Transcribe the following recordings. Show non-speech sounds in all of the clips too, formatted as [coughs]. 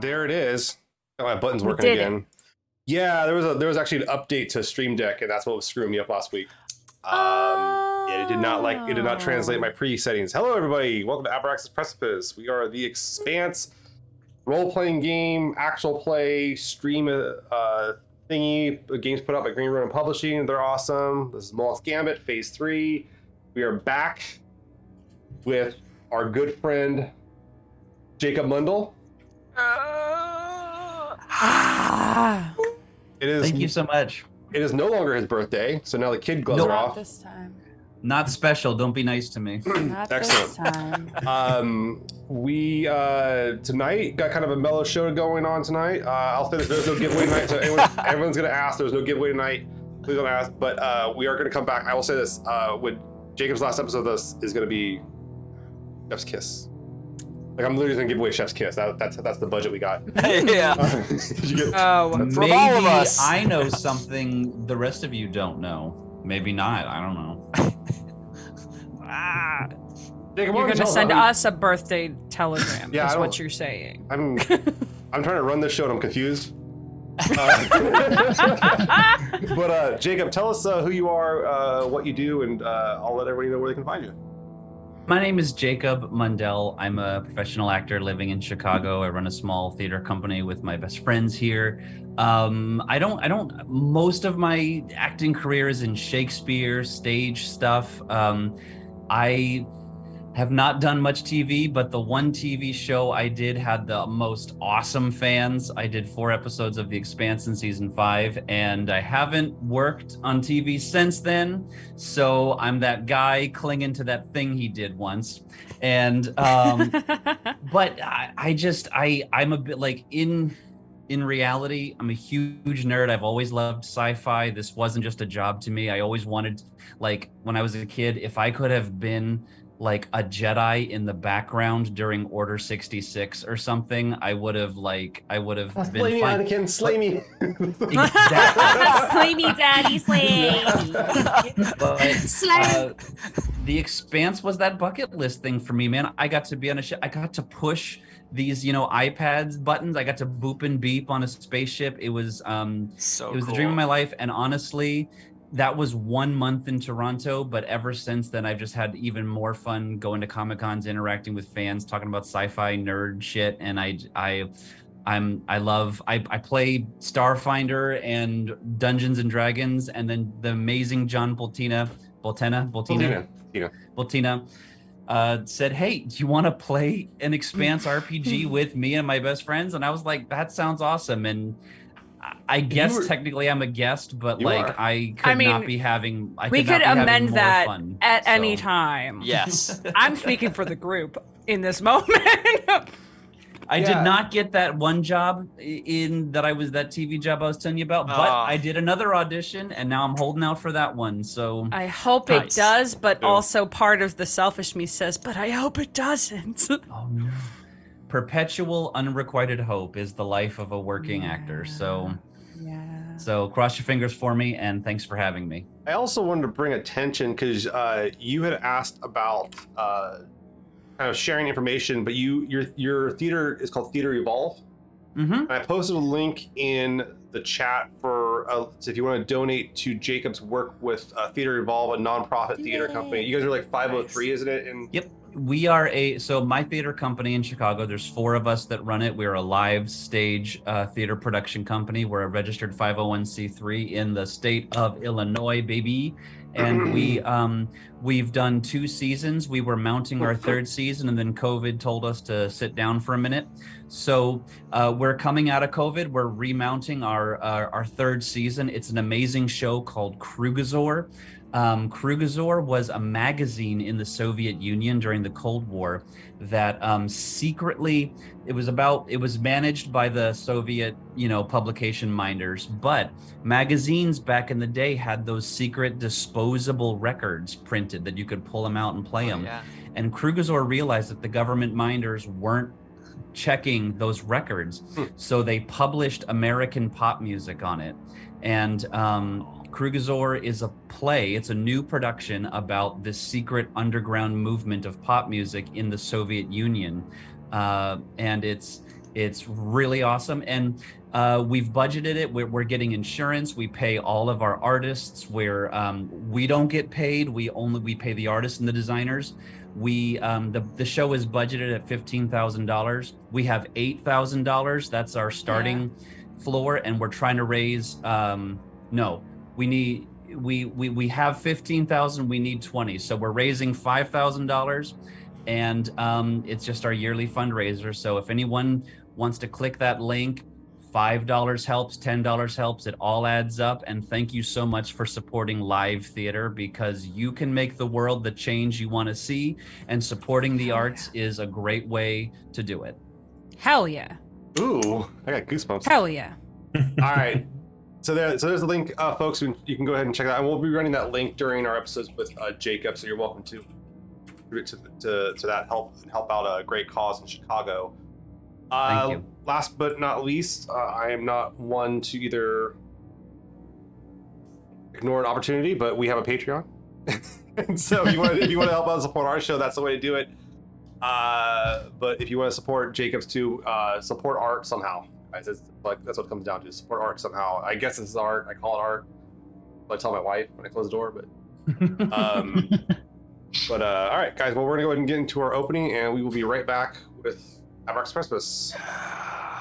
there it is. Got my buttons working did it. again. Yeah, there was a there was actually an update to Stream Deck, and that's what was screwing me up last week. Um, yeah, it did not like it did not translate my pre settings. Hello, everybody. Welcome to Abraxas Precipice. We are the Expanse role playing game, actual play stream uh, thingy. The game's put out by Green Ronin Publishing. They're awesome. This is Moloch's Gambit Phase Three. We are back with our good friend Jacob Mundell. Ah, It is Thank you so much. it is no longer his birthday, so now the kid gloves No. are not off. this time. Not special. Don't be nice to me. Not this [clears throat] Excellent. time. [laughs] Um, we uh, tonight got kind of a mellow show going on tonight. Uh, I'll say that there's no giveaway tonight, so everyone, [laughs] everyone's gonna ask. There's no giveaway tonight. Please don't ask. But uh, we are gonna come back. I will say this: uh, with Jacob's last episode of this is gonna be Jeff's Kiss. Like I'm literally gonna give away Chef's Kiss. That, that's that's the budget we got. [laughs] yeah. Uh, you get- Oh, From Maybe all of us. I know something the rest of you don't know. Maybe not. I don't know. [laughs] Ah. Jacob, you're don't gonna send how- us a birthday telegram. Yeah, is what you're saying. I'm [laughs] I'm trying to run this show and I'm confused. Uh, but uh, Jacob, tell us uh, who you are, uh, what you do, and uh, I'll let everybody know where they can find you. My name is Jacob Mundell. I'm a professional actor living in Chicago. I run a small theater company with my best friends here. Um, I don't, I don't, most of my acting career is in Shakespeare, stage stuff. Um, I have not done much TV, but the one TV show I did had the most awesome fans. I did four episodes of The Expanse in season five, and I haven't worked on TV since then. So I'm that guy clinging to that thing he did once. And um, [laughs] but I, I just I I'm a bit like in in reality i'm a huge nerd i've always loved sci-fi this wasn't just a job to me i always wanted like when i was a kid if i could have been like a jedi in the background during order 66 or something i would have like i would have been slay me, fine. Anakin, slay me. [laughs] Exactly. slay me, daddy, slay. but Slay. uh, the expanse was that bucket list thing for me man i got to be on a ship i got to push these you know ipads buttons i got to boop and beep on a spaceship it was um So it was cool. the dream of my life and honestly that was one month in toronto but ever since then i've just had even more fun going to comic cons interacting with fans talking about sci-fi nerd shit and i i I'm I love I, I play Starfinder and Dungeons and Dragons and then the amazing John Boltina Boltena Boltina Tina, Tina. Boltina uh, said, "Hey, do you want to play an Expanse [laughs] RPG with me and my best friends?" And I was like, "That sounds awesome." And I- I guess were- technically I'm a guest, but like are. I could I mean, not be having. I we could, could amend that fun, at any time. Yes. [laughs] I'm speaking for the group in this moment. I Yeah. did not get that one job in that I was that TV job I was telling you about, but Ah. I did another audition and now I'm holding out for that one. So I hope Nice. it does, but Yeah. also part of the selfish me says, but I hope it doesn't. Oh no. Perpetual unrequited hope is the life of a working actor. So yeah. so cross your fingers for me and thanks for having me. I also wanted to bring attention because uh, you had asked about uh, kind of sharing information, but you your your theater is called Theater Evolve. Mm-hmm. And I posted a link in the chat for uh, so if you want to donate to Jacob's work with uh, Theater Evolve, a nonprofit theater company. You guys are like 503, isn't it? And Yep. We are a so my theater company in Chicago. There's four of us that run it. We're a live stage uh, theater production company. We're a registered 501c3 in the state of Illinois, baby. And we um, we've done two seasons. We were mounting our third season, and then COVID told us to sit down for a minute. So uh, we're coming out of COVID. We're remounting our, our our third season. It's an amazing show called Krugozor. Um, Krugozor was a magazine in the Soviet Union during the Cold War that um, secretly it was about it was managed by the Soviet you know publication minders, but magazines back in the day had those secret disposable records printed that you could pull them out and play Oh, them. yeah. And Krugozor realized that the government minders weren't checking those records. Hmm. So they published American pop music on it. And um, Krugozor is a play, it's a new production about this secret underground movement of pop music in the Soviet Union. Uh, and it's It's really awesome. And uh, we've budgeted it. We're, we're, getting insurance. We pay all of our artists. Where um, we don't get paid. We only we pay the artists and the designers. We um, the the show is budgeted at fifteen thousand dollars. We have eight thousand dollars. That's our starting yeah. floor, and we're trying to raise. Um, no, we need we we we have fifteen thousand. We need twenty, so we're raising five thousand dollars, and um, it's just our yearly fundraiser. So if anyone wants to click that link, $5 helps, $10 helps. It all adds up. And thank you so much for supporting live theater because you can make the world the change you want to see. And supporting the arts is a great way to do it. Hell yeah. Ooh, I got goosebumps. Hell yeah. [laughs] all right. So there, so there's a link, uh, folks. You can go ahead and check that. And we'll be running that link during our episodes with uh, Jacob. So you're welcome to to, to, to that help and help out a great cause in Chicago. Uh, Thank you. Last but not least, uh, I am not one to either ignore an opportunity, but we have a Patreon, [laughs] and so if you want to, if you want to help out support our show, that's the way to do it. Uh, but if you want to support Jacobs too, uh, support art somehow. Guys, said, like that's what it comes down to. Support art somehow. I guess this is art. I call it art. But I tell my wife when I close the door, but. [laughs] Um, but uh, all right, guys. Well, we're gonna go ahead and get into our opening, and we will be right back with Abrax Precipice. [sighs] [sighs] [sighs]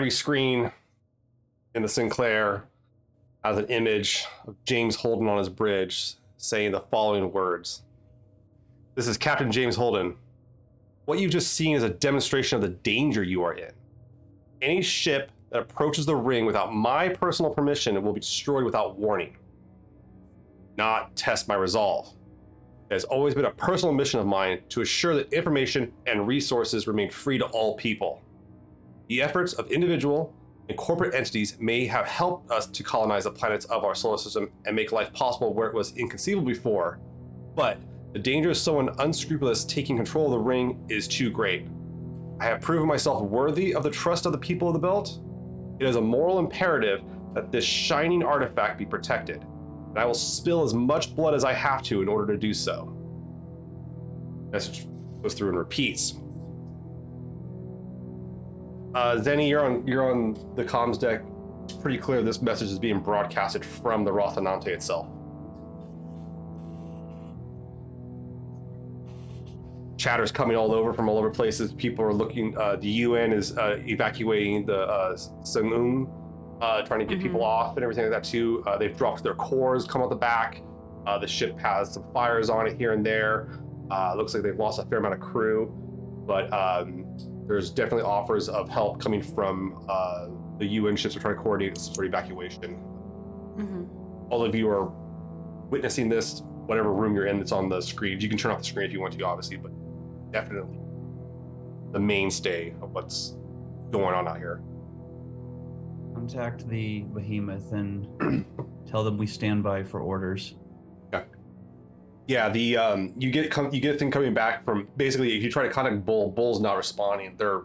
every screen in the Sinclair has an image of James Holden on his bridge saying the following words This is Captain James Holden. What you've just seen is a demonstration of the danger you are in. Any ship that approaches the ring without my personal permission will be destroyed without warning. Not test my resolve. It has always been a personal mission of mine to assure that information and resources remain free to all people. The efforts of individual and corporate entities may have helped us to colonize the planets of our solar system and make life possible where it was inconceivable before, but the danger of someone unscrupulous taking control of the ring is too great. I have proven myself worthy of the trust of the people of the belt. It is a moral imperative that this shining artifact be protected, and I will spill as much blood as I have to in order to do so. Message goes through and repeats. Uh, Zeni, you're on you're on the comms deck. It's pretty clear this message is being broadcasted from the Rocinante itself. Chatter's coming all over from all over places. People are looking. Uh, the UN is uh, evacuating the uh, uh, trying to get mm-hmm. people off and everything like that too. Uh, they've dropped their cores, come out the back. Uh, the ship has some fires on it here and there. Uh, looks like they've lost a fair amount of crew, but um, there's definitely offers of help coming from uh, the UN ships are trying to coordinate this sort of evacuation. Mm-hmm. All of you are witnessing this, whatever room you're in that's on the screen. You can turn off the screen if you want to, obviously, but definitely the mainstay of what's going on out here. Contact the behemoth and [clears throat] tell them we stand by for orders. Yeah, the um, you get com- you get a thing coming back from basically if you try to contact Bull, Bull's not responding. They're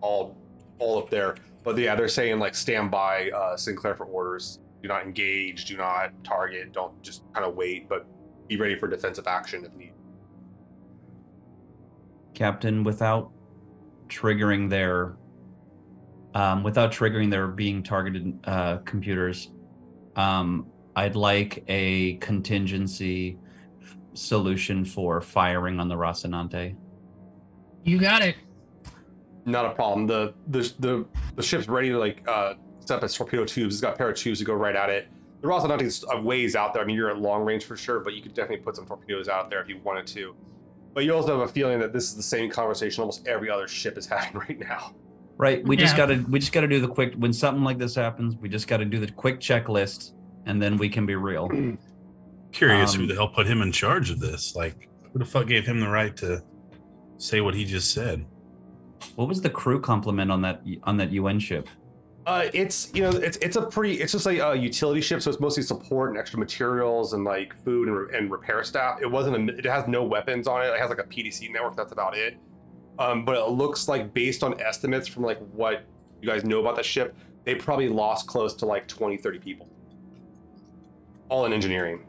all all up there, but yeah, they're saying like stand by uh, Sinclair for orders. Do not engage. Do not target. Don't just kind of wait, but be ready for defensive action if need. Captain, without triggering their um, without triggering their being targeted uh, computers, um, I'd like a contingency solution for firing on the Rocinante. You got it. Not a problem. The the the, the ship's ready to like uh, set up its torpedo tubes. It's got a pair of tubes to go right at it. The Rocinante's a ways out there. I mean, you're at long range for sure, but you could definitely put some torpedoes out there if you wanted to. But you also have a feeling that this is the same conversation almost every other ship is [laughs] having right now. Right. We just gotta we just gotta do the quick when something like this happens, we just gotta do the quick checklist and then we can be real. [clears throat] Curious Um, who the hell put him in charge of this. Like, who the fuck gave him the right to say what he just said? What was the crew complement on that on that UN ship? Uh, it's you know it's it's a pretty it's just like a utility ship, so it's mostly support and extra materials and like food and, re- and repair staff. It wasn't a, it has no weapons on it. It has like a PDC network. That's about it. Um, but it looks like based on estimates from like what you guys know about the ship, they probably lost close to like 20, 30 people, all in engineering.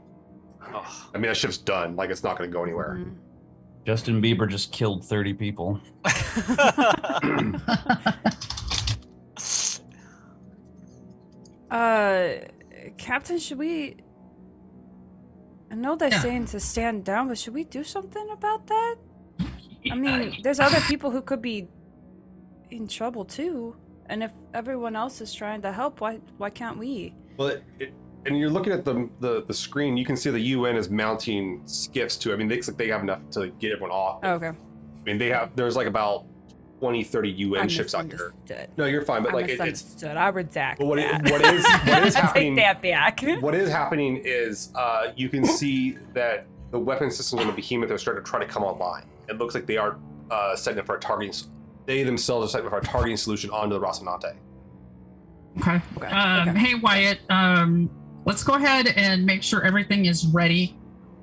I mean that ship's done. Like it's not going to go anywhere. Mhm. Justin Bieber just killed 30 people. [laughs] [laughs] Uh, Captain, should we? I know they're Yeah. saying to stand down, but should we do something about that? I mean, there's other people who could be in trouble too, and if everyone else is trying to help, why why can't we? Well, it, it, and you're looking at the, the the screen. You can see the UN is mounting skiffs too. I mean, they looks like they have enough to get everyone off. Oh, okay, I mean, they have. There's like about 20, 30 UN I ships out here. No, you're fine. But I like, it, it's misunderstood. I redact. But what it- what is- what is [laughs] happening- Take that back. what is happening is uh, you can see that the weapon systems on the behemoth are starting to try to come online. It looks like they are uh, setting up for a targeting. s- They themselves are setting up for a targeting solution onto the Rocinante. Okay. Okay, Um, okay. Hey, Wyatt. Um, let's go ahead and make sure everything is ready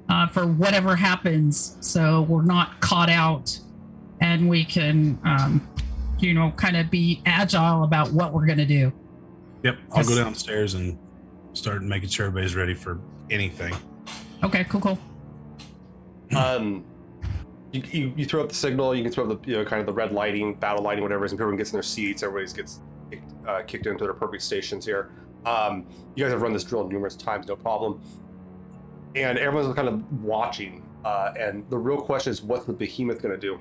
uh, for whatever happens, so we're not caught out, and we can, um, you know, kind of be agile about what we're gonna do. Yep, I'll go downstairs and start making sure everybody's ready for anything. Okay. Cool. Cool. Um, you, you, you throw up the signal. You can throw up the you know kind of the red lighting, battle lighting, whatever. it is, And everyone gets in their seats. Everybody gets kicked, uh, kicked into their appropriate stations here. Um, you guys have run this drill numerous times, no problem. And everyone's kind of watching. Uh, and the real question is, what's the behemoth going to do?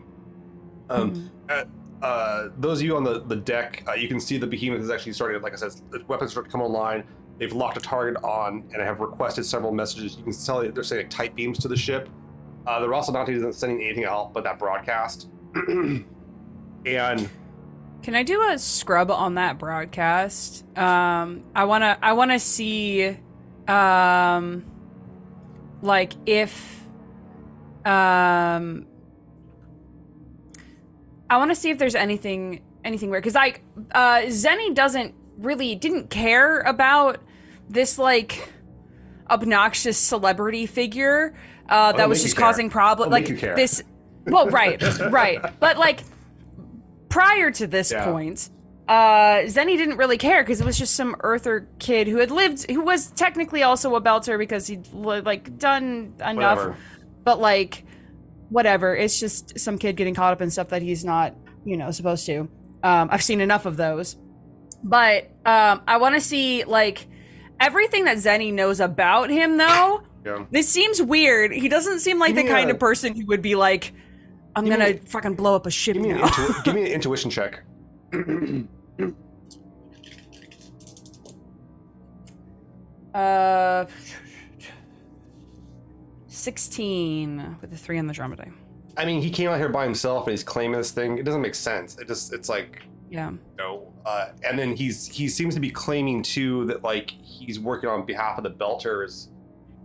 Um, Mhm. uh, those of you on the, the deck, uh, you can see the behemoth is actually starting, like I said, the weapons start to come online. They've locked a target on and have requested several messages. You can tell they're sending tight beams to the ship. Uh, the Rocinante isn't sending anything out but that broadcast. [clears throat] and Can I do a scrub on that broadcast? Um, I wanna, I wanna see, um, like if, um, I want to see if there's anything, anything weird. Cause like, uh, Zeni doesn't really didn't care about this like obnoxious celebrity figure uh, That'll was just causing problems. Like make you care. this. Well, right, right, [laughs] but like prior to this Yeah. point, uh, Zeni didn't really care because it was just some Earther kid who had lived, who was technically also a Belter because he'd like done enough, whatever. but like whatever. It's just some kid getting caught up in stuff that he's not, you know, supposed to. Um, I've seen enough of those, but um, I want to see like everything that Zeni knows about him, though. Yeah. This seems weird. He doesn't seem like the kind of person who would be like, "I'm gonna me- fucking blow up a ship Give me, an now." intu- give me an [laughs] intuition check. Uh, sixteen with a three on the die. I mean, he came out here by himself and he's claiming this thing. It doesn't make sense. It just, it's like, Yeah. no. Uh, and then he's he seems to be claiming too that like he's working on behalf of the Belters,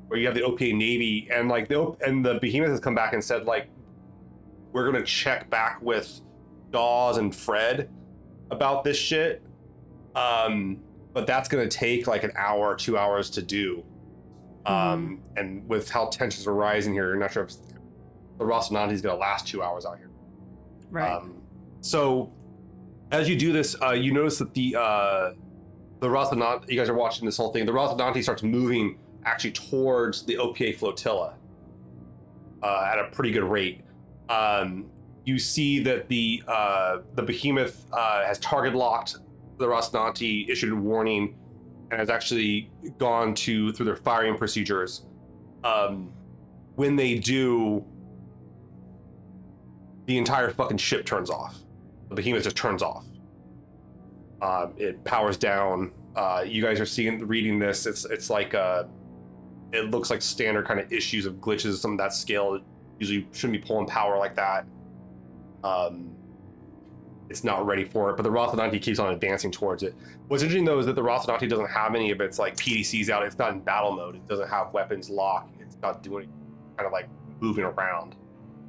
where you have the OPA Navy and like the and the Behemoth has come back and said like we're gonna check back with Dawes and Fred about this shit. Um, but that's gonna take like an hour, two hours to do. Um, and with how tensions are rising here, you're not sure if the Rocinante is gonna last two hours out here. Right. Um, so as you do this, uh, you notice that the uh, the Rocinante, you guys are watching this whole thing. The Rocinante starts moving actually towards the OPA flotilla uh, at a pretty good rate. Um, you see that the uh, the behemoth uh, has target locked the Rocinante, issued a warning, and has actually gone to through their firing procedures. Um, when they do, the entire fucking ship turns off. The behemoth just turns off. Um, it powers down. Uh, you guys are seeing, reading this. It's it's like uh, it looks like standard kind of issues of glitches, some of that scale. It usually shouldn't be pulling power like that. Um, it's not ready for it, but the Rocinante keeps on advancing towards it. What's interesting though is that the Rocinante doesn't have any of its like PDCs out. It's not in battle mode. It doesn't have weapons locked. It's not doing kind of like moving around,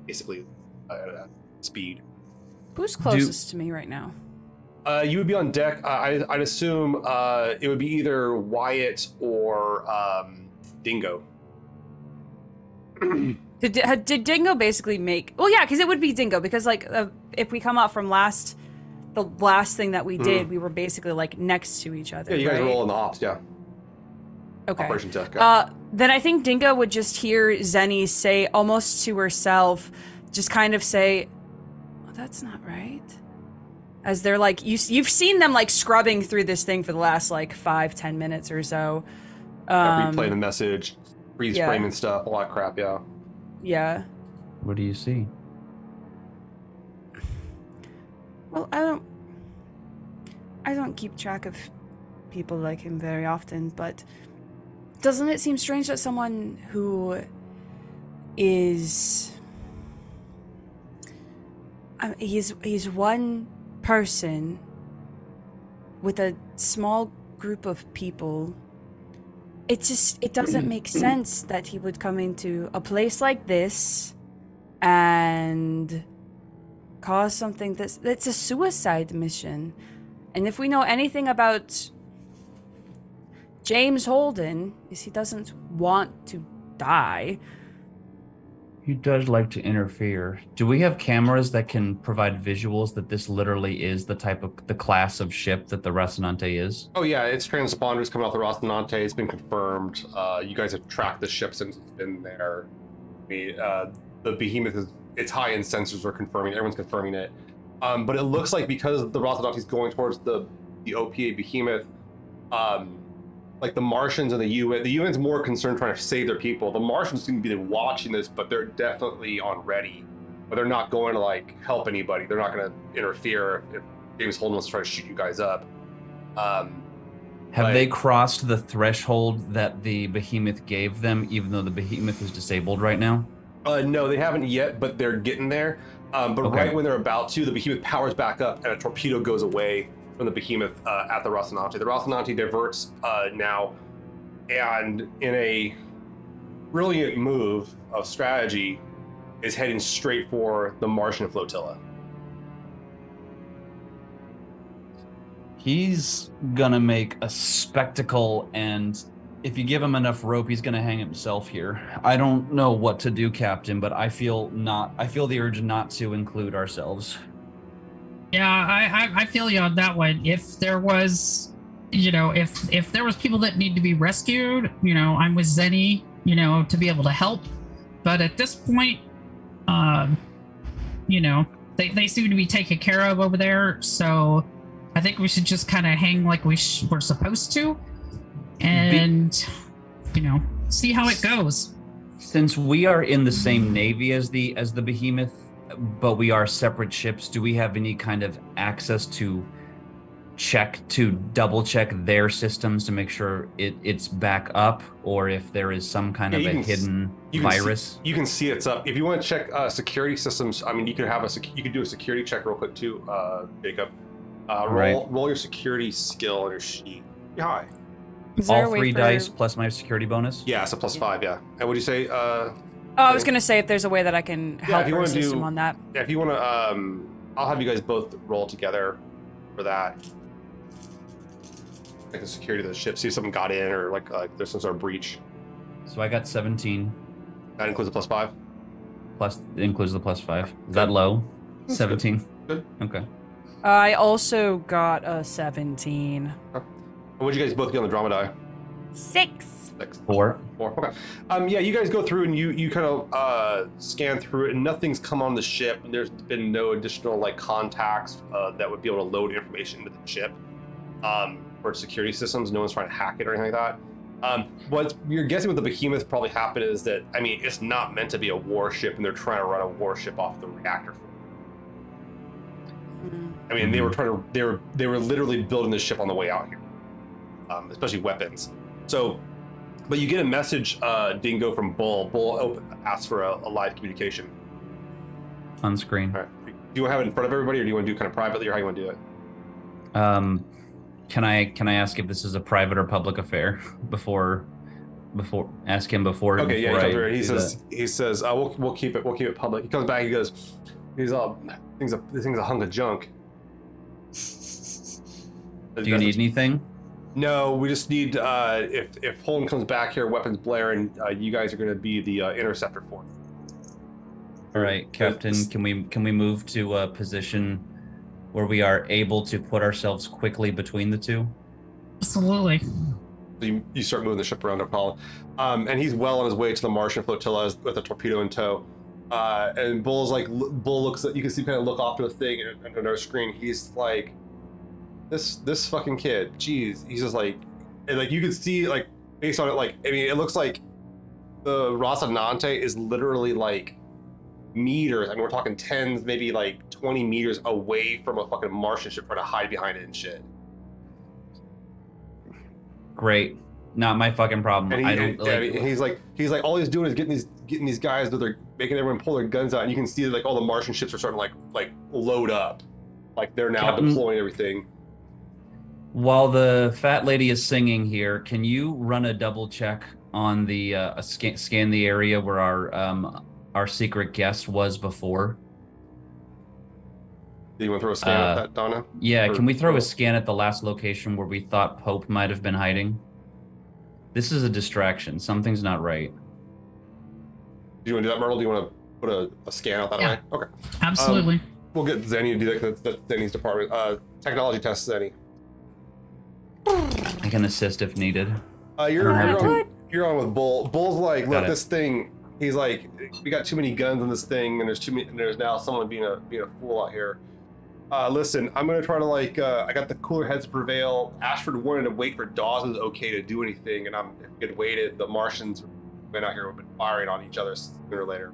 basically uh, speed. Who's closest to me right now? Uh, you would be on deck. Uh, I, I'd assume uh, it would be either Wyatt or um, Dingo. [clears throat] Did, did Dingo basically make? Well, yeah, because it would be Dingo because like uh, if we come up from last, the last thing that we did, we were basically like next to each other. Yeah, you guys right? roll in the ops. Yeah, Okay. Operation Deck. Uh, then I think Dingo would just hear Zeni say almost to herself, just kind of say, oh, "That's not right." As they're like, you you've seen them like scrubbing through this thing for the last like five ten minutes or so. yeah, Um, replay the message, freeze yeah. frame and stuff. A lot of crap. Yeah. Yeah. What do you see? Well, I don't. I don't keep track of people like him very often, but doesn't it seem strange that someone who is I he's he's one person with a small group of people. It just it doesn't make [clears throat] sense that he would come into a place like this and cause something that's that's a suicide mission. And if we know anything about James Holden, is he doesn't want to die. He does like to interfere. Do we have cameras that can provide visuals that this literally is the type of the class of ship that the Rocinante is? Oh yeah, it's transponders coming off the Rocinante. It's been confirmed. Uh, you guys have tracked the ship since it's been there. Mean, uh, the behemoth is its high-end sensors are confirming. Everyone's confirming it. Um, but it looks like because the Rocinante is going towards the the OPA behemoth, um, like the Martians and the UN, the UN's more concerned trying to save their people. The Martians seem to be watching this, but they're definitely on ready. But they're not going to like help anybody. They're not going to interfere if James Holden wants to try to shoot you guys up. Um, Have Right. they crossed the threshold that the behemoth gave them, even though the behemoth is disabled right now? Uh, no, they haven't yet, but they're getting there. Um, but Okay. right when they're about to, the behemoth powers back up, and a torpedo goes away from the behemoth uh, at the Rocinante. The Rocinante diverts uh, now, and in a brilliant move of strategy, is heading straight for the Martian flotilla. He's gonna make a spectacle, and if you give him enough rope, he's gonna hang himself here. I don't know what to do, Captain, but I feel not. I feel the urge not to include ourselves. Yeah, I, I I feel you on that one. If there was, you know, if if there was people that need to be rescued, you know, I'm with Zeni, you know, to be able to help. But at this point, um, you know, they they seem to be taken care of over there. So I think we should just kind of hang like we sh- we're supposed to, and you know, see how it goes. Since we are in the same navy as the as the behemoth, but we are separate ships, do we have any kind of access to check to double check their systems to make sure it, it's back up, or if there is some kind Yeah, of a can s- hidden You can see- virus? you can see it's up. If you want to check uh, security systems, I mean, you could have a sec- you could do a security check real quick too, uh, Jacob. Uh, roll Right. roll your security skill on your sheet. Yeah, Hi. Is there a All way three for- dice plus my security bonus. Yeah, it's a plus five. Yeah. And what'd you say? Uh, Oh, I was gonna say if there's a way that I can help if you our wanna do- system on that. Yeah, if you want to um, I'll have you guys both roll together for that. Like the security of the ship. See if something got in or like uh, there's some sort of breach. So I got 17 That includes a plus five. plus it includes the plus five. Is that low? That's 17. Good. Okay. I also got a 17. What'd you guys both get on the drama die? Six. Six. Four. Four. Okay. Um, yeah, you guys go through and you you kind of uh, scan through it, and nothing's come on the ship. And there's been no additional like contacts uh, that would be able to load information into the ship um, for security systems. No one's trying to hack it or anything like that. Um, what you're guessing what the behemoth probably happened is that I mean it's not meant to be a warship, and they're trying to run a warship off the reactor. Mm. I mean, they were trying to they were they were literally building this ship on the way out here, um, especially weapons. So, but you get a message, uh, Dingo from Bull. Bull op- asks for a, a live communication. On screen. All right. Do you want to have it in front of everybody, or do you want to do it kind of privately, or how you want to do it? Um, can I can I ask if this is a private or public affair [laughs] before before ask him before? Okay, yeah. He, comes I over, he says that? he says uh, we'll we'll keep it we'll keep it public. He comes back. He goes, he's all things a this thing's a hunk of junk. Do you need anything? No, we just need uh, if if Holden comes back here, weapons blaring, uh, you guys are going to be the uh, interceptor for. him. All right, Captain. Can we can we move to a position where we are able to put ourselves quickly between the two? Absolutely. So you, you start moving the ship around, no problem. Um, and he's well on his way to the Martian flotilla with a torpedo in tow. Uh, and Bull's like, Bull looks you can see him kind of look off to a thing and- under our screen. He's like, this this fucking kid, jeez. He's just like, and like you can see like based on it, like I mean, it looks like the Rocinante is literally like meters. I mean, we're talking tens, maybe like twenty meters away from a fucking Martian ship trying to hide behind it and shit. Great. Not my fucking problem. And, he, I don't and- like. and he's like, he's like, all he's doing is getting these, getting these guys that they're making everyone pull their guns out, and you can see like all the Martian ships are starting to like, like load up, like they're now Captain- deploying everything. While the fat lady is singing here, can you run a double check on the uh, a scan, scan the area where our um our secret guest was before? Do you want to throw a scan Uh, at that, Donna? Yeah, Or- can we throw a scan at the last location where we thought Pope might have been hiding? This is a distraction. Something's not right. Do you want to do that, Myrtle? Do you want to put a, a scan out that Yeah. way? Okay, Absolutely. we'll get Zeni to do that. 'cause That's, that's Zeni's department. Uh, technology test, Zeni. I can assist if needed. Uh, you're I don't you're on, you're on with Bull. Bull's like, Got look, it. this thing. He's like, we got too many guns on this thing, and there's too many. And there's now someone being a being a fool out here. Uh, listen, I'm gonna try to like. Uh, I got the cooler heads to prevail. Ashford wanted to wait for Dawson's okay to do anything, and I'm if we had waited, the Martians went out here would have been firing on each other sooner or later.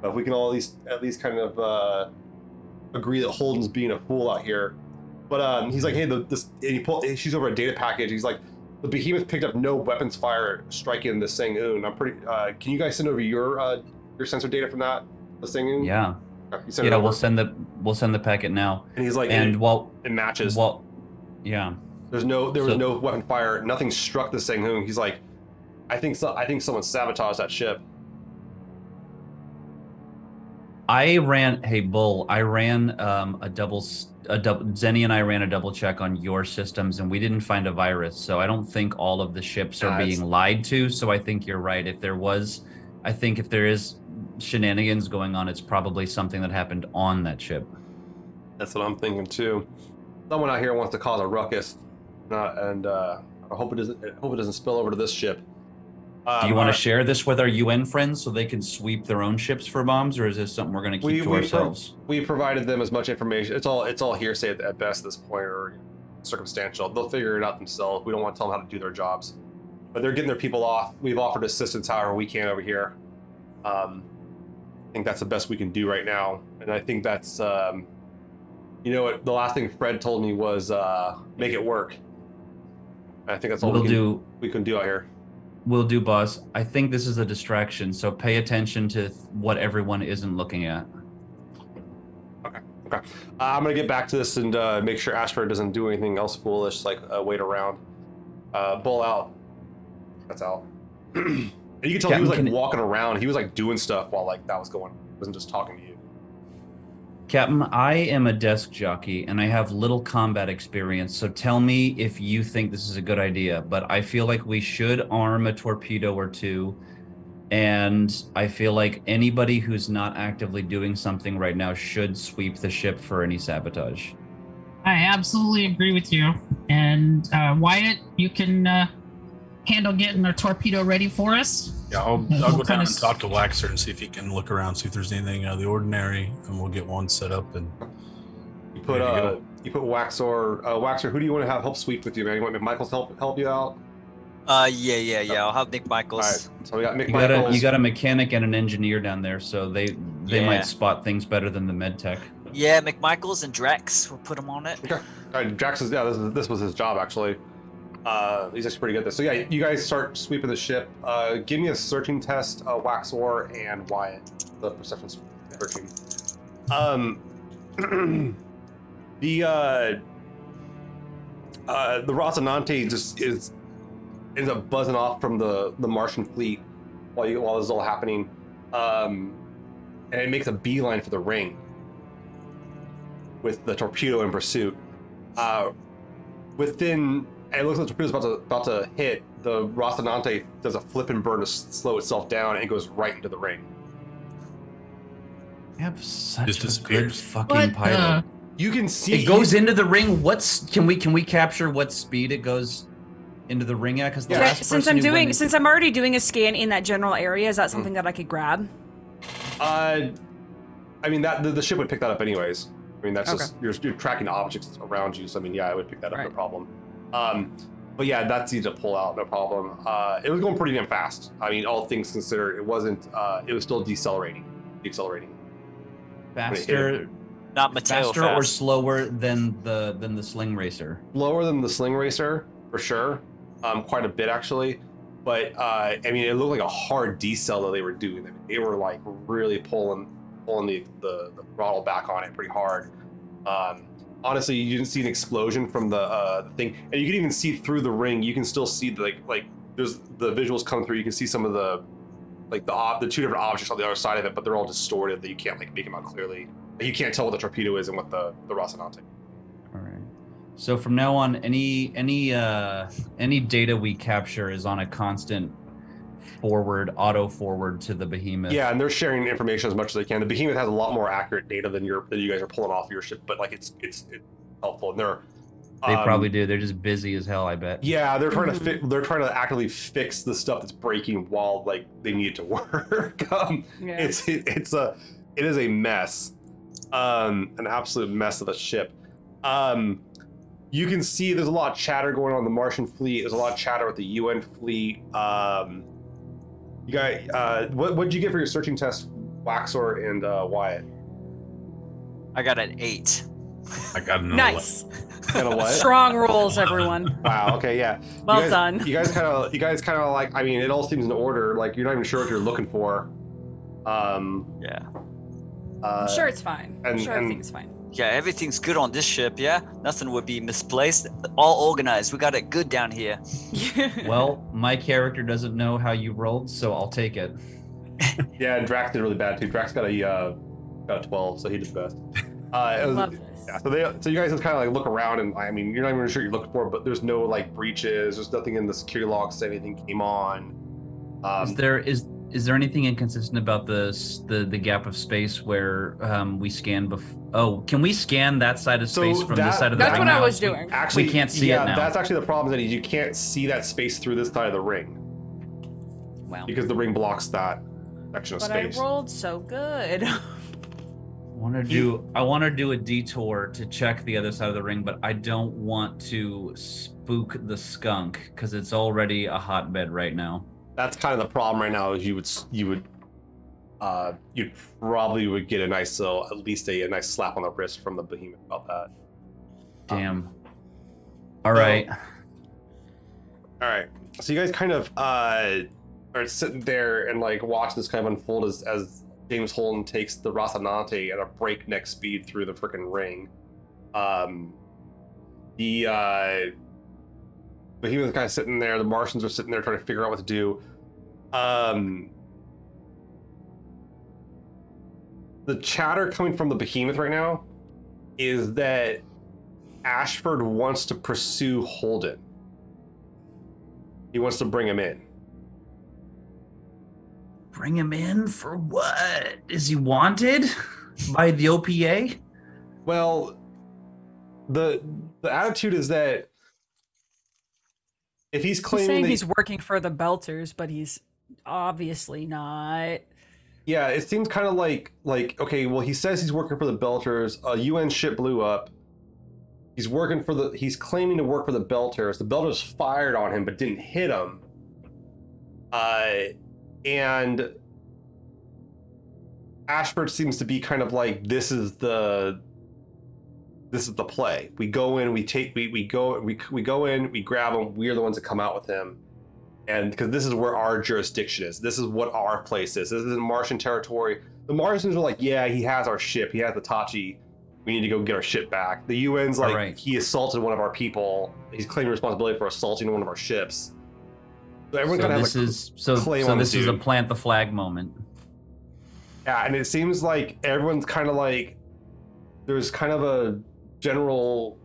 But if we can all at least at least kind of uh, agree that Holden's being a fool out here. But um, he's like, hey, the, this and he pull, she's over a data package. He's like, the behemoth picked up no weapons fire striking the Seung Un. I'm pretty. Uh, can you guys send over your uh, your sensor data from that the Seung Un? Yeah, Okay, yeah. We'll send the we'll send the packet now. and he's like, And and while it matches. well, yeah. There's no there was So- no weapon fire. Nothing struck the Seung Un. He's like, I think so. I think someone sabotaged that ship. I ran. Hey, Bull. I ran um, a double. A double. Zeni and I ran a double check on your systems, and we didn't find a virus. So I don't think all of the ships are it's- being lied to. So I think you're right. If there was, I think if there is shenanigans going on, it's probably something that happened on that ship. That's what I'm thinking too. Someone out here wants to cause a ruckus, uh, and uh, I hope it doesn't. I hope it doesn't spill over to this ship. Um, Do you want to share this with our UN friends so they can sweep their own ships for bombs, or is this something we're going to keep We- to we pro- ourselves? we provided them as much information. It's all it's all hearsay at, at best at this point, or circumstantial. They'll figure it out themselves. We don't want to tell them how to do their jobs, but they're getting their people off. We've offered assistance however we can over here. Um, I think that's the best we can do right now, and I think that's um, you know what the last thing Fred told me was uh, make it work. I think that's all we'll we can, do. we can do out here. We'll do, boss. I think this is a distraction, so pay attention to what everyone isn't looking at. Okay. Uh, I'm gonna get back to this and uh, make sure Ashford doesn't do anything else foolish, like uh, wait around. Uh, bull out. That's out. [clears throat] and you can tell he was like walking around. He was like doing stuff while like that was going. He wasn't just talking to you. Captain, I am a desk jockey and I have little combat experience. So tell me if you think this is a good idea. But I feel like we should arm a torpedo or two. And I feel like anybody who's not actively doing something right now should sweep the ship for any sabotage. I absolutely agree with you. And uh, Wyatt, you can uh, handle getting a torpedo ready for us. Yeah, I'll, I'll go down kind and of- talk to Waxor and see if he can look around, see if there's anything out of the ordinary, and we'll get one set up. And You put There you uh, you put Waxor, Uh, Waxor, who do you want to have help sweep with you, man? You want McMichaels help help you out? Uh, yeah, yeah, yeah. I'll have Nick All right. Michaels. So we got You got a McMichaels. you got a mechanic and an engineer down there, so they they Yeah. might spot things better than the med tech. Yeah, McMichaels and Drax. We'll put them on it. Okay. All right, Drax is yeah. This, is, this was his job actually. Uh, he's actually pretty good at this. So yeah, you guys start sweeping the ship. Uh, give me a searching test, uh, Waxor and Wyatt, the perception searching. Um, [clears throat] the uh, uh, the Rocinante just is ends up buzzing off from the the Martian fleet while you while this is all happening, um, and it makes a beeline for the ring with the torpedo in pursuit. Uh, within, it looks like the torpedo's about to about to hit. The Rocinante does a flip and burn to s- slow itself down, and it goes right into the ring. I have such Just a good disappears. fucking What pilot. the? You can see It goes into the ring. What's can we can we capture what speed it goes into the ring at? Because the Yeah, Yeah, last since person I'm who went doing in- since I'm already doing a scan in that general area, is that something that I could grab? Uh, I mean that the, the ship would pick that up anyways. I mean that's Okay. just you're, you're tracking objects around you. So I mean yeah, I would pick that up no Right. problem. Um, but yeah, that's easy to pull out, no problem. Uh, it was going pretty damn fast. I mean, all things considered, it wasn't. Uh, it was still decelerating, decelerating. faster, Not Mateo faster or slower than the than the sling racer. lower than the sling racer for sure um quite a bit actually but uh i mean it looked like a hard decel that they were doing I mean, they were like really pulling pulling the, the the throttle back on it pretty hard um honestly you didn't see an explosion from the uh thing. And you can even see through the ring you can still see the, like like there's the visuals come through. You can see some of the like the ob- the two different objects on the other side of it but they're all distorted that you can't like make them out clearly. You can't tell what the torpedo is and what the the Rocinante All right. So from now on, any any uh any data we capture is on a constant forward, auto forward to the behemoth. Yeah, and they're sharing information as much as they can. The Behemoth has a lot more accurate data than your than you guys are pulling off your ship, but like it's it's, it's helpful. And they're They um, probably do. They're just busy as hell, I bet. Yeah, they're trying to fi- they're trying to actively fix the stuff that's breaking while like they need it to [laughs] work. um, Yeah. it's it, it's a it is a mess, um, an absolute mess of a ship. Um, you can see there's a lot of chatter going on in the Martian fleet. There's a lot of chatter with the UN fleet. Um, you guys, uh, what what did you get for your searching test, Waxor and uh, Wyatt? I got an eight. I got another nice. Got a what? Strong rolls, everyone. Wow. Okay. Yeah. Well you guys, done. You guys kind of, you guys kind of like. I mean, it all seems in order. Like you're not even sure what you're looking for. Um. Yeah. Uh, I'm sure it's fine. I'm and- sure and- everything's fine. Yeah, everything's good on this ship, yeah? Nothing would be misplaced. All organized. We got it good down here. [laughs] Well, my character doesn't know how you rolled, so I'll take it. [laughs] Yeah, and Drax did really bad too. Drax got a uh, got a 12, so he did the best. [laughs] Uh, it was, love this. yeah, so they, so you guys just kind of like look around, and I mean, you're not even sure what you're looking for, but there's no like breaches. There's nothing in the security logs that anything came on. is Um, there is is there anything inconsistent about the s- the the gap of space where um, we scan before? Oh, can we scan that side of So space from that- this side of the That's ring what I was doing. actually, we can't see it yeah, now. that's actually the problem that you can't see that space through this side of the ring Well, because the ring blocks that section of but I space. rolled so good. I want to do I want to do a detour to check the other side of the ring, but I don't want to spook the skunk because it's already a hotbed right now. That's kind of the problem right now. Is you would you would uh you probably would get a nice uh, at least a, a nice slap on the wrist from the behemoth about that. Damn. All right. All right, so you guys kind of uh are sitting there and like watch this kind of unfold as as James Holden takes the Rocinante at a breakneck speed through the freaking ring. Um, the uh, behemoth kind of sitting there. The Martians are sitting there trying to figure out what to do. Um, the chatter coming from the behemoth right now is that Ashford wants to pursue Holden. He wants to bring him in. Bring him in for what? Is he wanted [laughs] by the OPA? Well, the the attitude is that if he's He's claiming saying that, he's working for the Belters, but he's obviously not. yeah, it seems kind of like like okay, well, he says he's working for the Belters. A UN ship blew up. He's working for the. He's claiming to work for the Belters. The Belters fired on him, but didn't hit him. Uh, and Ashford seems to be kind of like this is the this is the play. We go in, we take, we, we go, we, we go in, we grab him. We are the ones that come out with him, and because this is where our jurisdiction is. This is what our place is. This is Martian territory. The Martians are like, yeah, he has our ship. He has the Tachi. We need to go get our ship back. The UN's like, Alright. he assaulted one of our people. He's claiming responsibility for assaulting one of our ships. So everyone So kind of this is so, so this is a plant the flag moment. Yeah, and it seems like everyone's kind of like there's kind of a general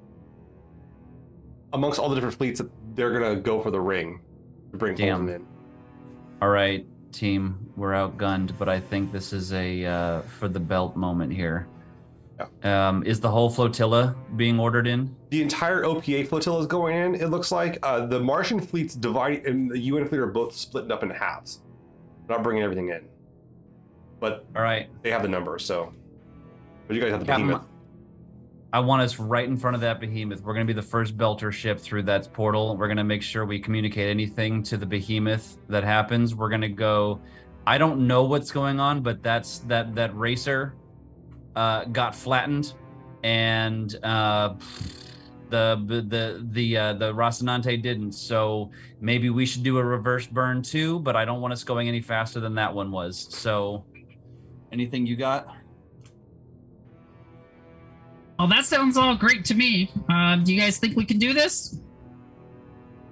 amongst all the different fleets that they're gonna go for the ring to bring Damn. Holden in. All right, team, we're outgunned, but I think this is a uh, for the belt moment here. Um, is the whole flotilla being ordered in? The entire OPA flotilla is going in. It looks like uh, the Martian fleet's dividing, and the UN fleet are both splitting up in halves. They're not bringing everything in, but All right, they have the numbers. So, but you guys have the Captain, behemoth. I want us right in front of that behemoth. We're going to be the first belter ship through that portal. We're going to make sure we communicate anything to the behemoth that happens. We're going to go. I don't know what's going on, but that's that that racer uh, got flattened, and uh, the the the uh, the Rocinante didn't. So maybe we should do a reverse burn too. But I don't want us going any faster than that one was. So, anything you got? Well, that sounds all great to me. Uh, do you guys think we can do this?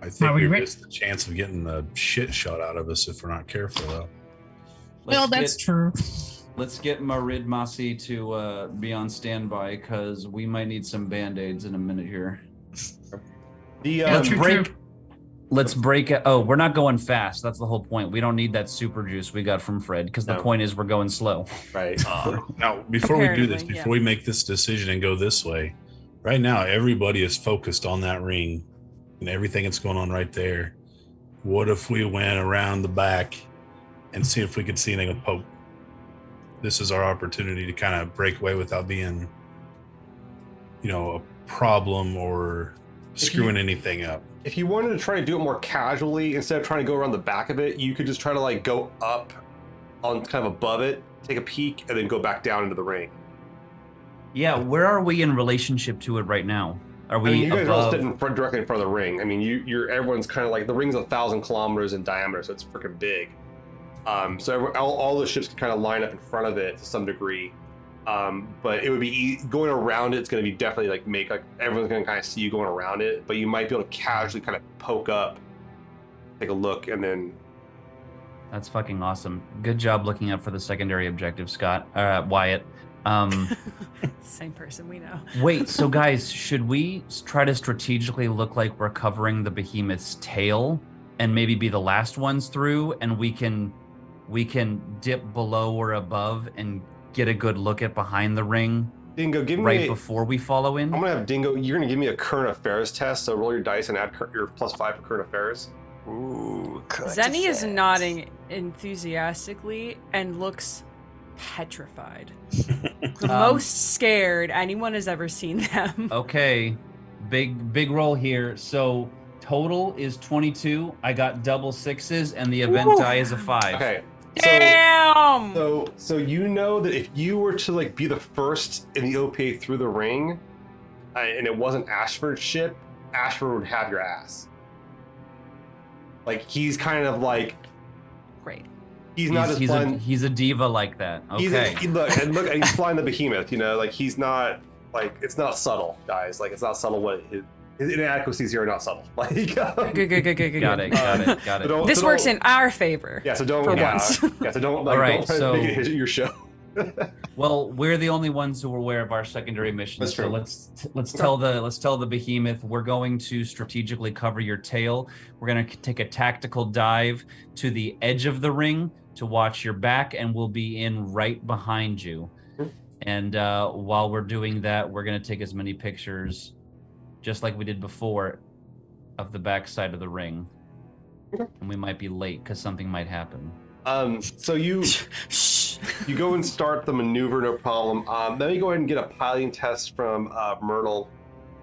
I think Are we we ready? risk the chance of getting the shit shot out of us if we're not careful, though. well, Let's that's get- true. Let's get Marid Masi to uh, be on standby because we might need some band aids in a minute here. The Yeah, um, break- true. Let's break it. Oh, we're not going fast. That's the whole point. We don't need that super juice we got from Fred because the No. point is we're going slow. right. [laughs] Now, before we do this, Apparently, before we make this decision and go this way, right now everybody is focused on that ring and everything that's going on right there. What if we went around the back and see if we could see anything with Pope? This is our opportunity to kind of break away without being, you know, a problem or screwing anything up. If you wanted to try to do it more casually instead of trying to go around the back of it you could just try to like go up on kind of above it take a peek and then go back down into the ring. Yeah, where are we in relationship to it right now? Are we i mean you guys are all sitting in front, directly in front of the ring. I mean you you're everyone's kind of like the ring's a thousand kilometers in diameter so it's freaking big. Um so every, all, all the ships can kind of line up in front of it to some degree um but it would be e- going around it, it's going to be definitely like make like everyone's going to kind of see you going around it but you might be able to casually kind of poke up take a look and then That's fucking awesome. Good job looking up for the secondary objective, Scott. Uh, Wyatt. Um, [laughs] Same person we know. [laughs] Wait, so [laughs] guys, should we try to strategically look like we're covering the behemoth's tail and maybe be the last ones through and we can we can dip below or above and get a good look at behind the ring Dingo, give me. right a- before we follow in? I'm gonna have Dingo. You're gonna give me a current affairs test. So roll your dice and add cur- your plus five for current affairs. Ooh, current Zeni is nodding enthusiastically and looks petrified. [laughs] The Um, most scared anyone has ever seen them. [laughs] Okay. Big big roll here. So total is 22. I got double sixes and the event Ooh. die is a 5. Okay. So, Damn! so so you know that if you were to like be the first in the OPA through the ring, uh, and it wasn't Ashford's ship, Ashford would have your ass. Like he's kind of like Great. he's, He's, not just he's, a, he's a diva like that. He's Okay. a, he- look and look, and he's flying the behemoth. You know, like he's not like it's not subtle, guys. Like it's not subtle what his, his inadequacies here are not subtle. [laughs] Like um, Good, good, good, good, good. got it. Got it. Got it. don't- This so works in our favor. Yeah, so don't for yeah, once. [laughs] yeah, so don't like All right, don't try so- to make it your show. [laughs] Well, we're the only ones who are aware of our secondary mission. That's so true. let's let's tell the let's tell the behemoth we're going to strategically cover your tail. We're going to take a tactical dive to the edge of the ring to watch your back, and we'll be in right behind you. Mhm. And uh, while we're doing that, we're going to take as many pictures, just like we did before, of the back side of the ring. And we might be late because something might happen. Um, so you [laughs] you go and start the maneuver, no problem. Um, let me go ahead and get a piloting test from uh, Myrtle.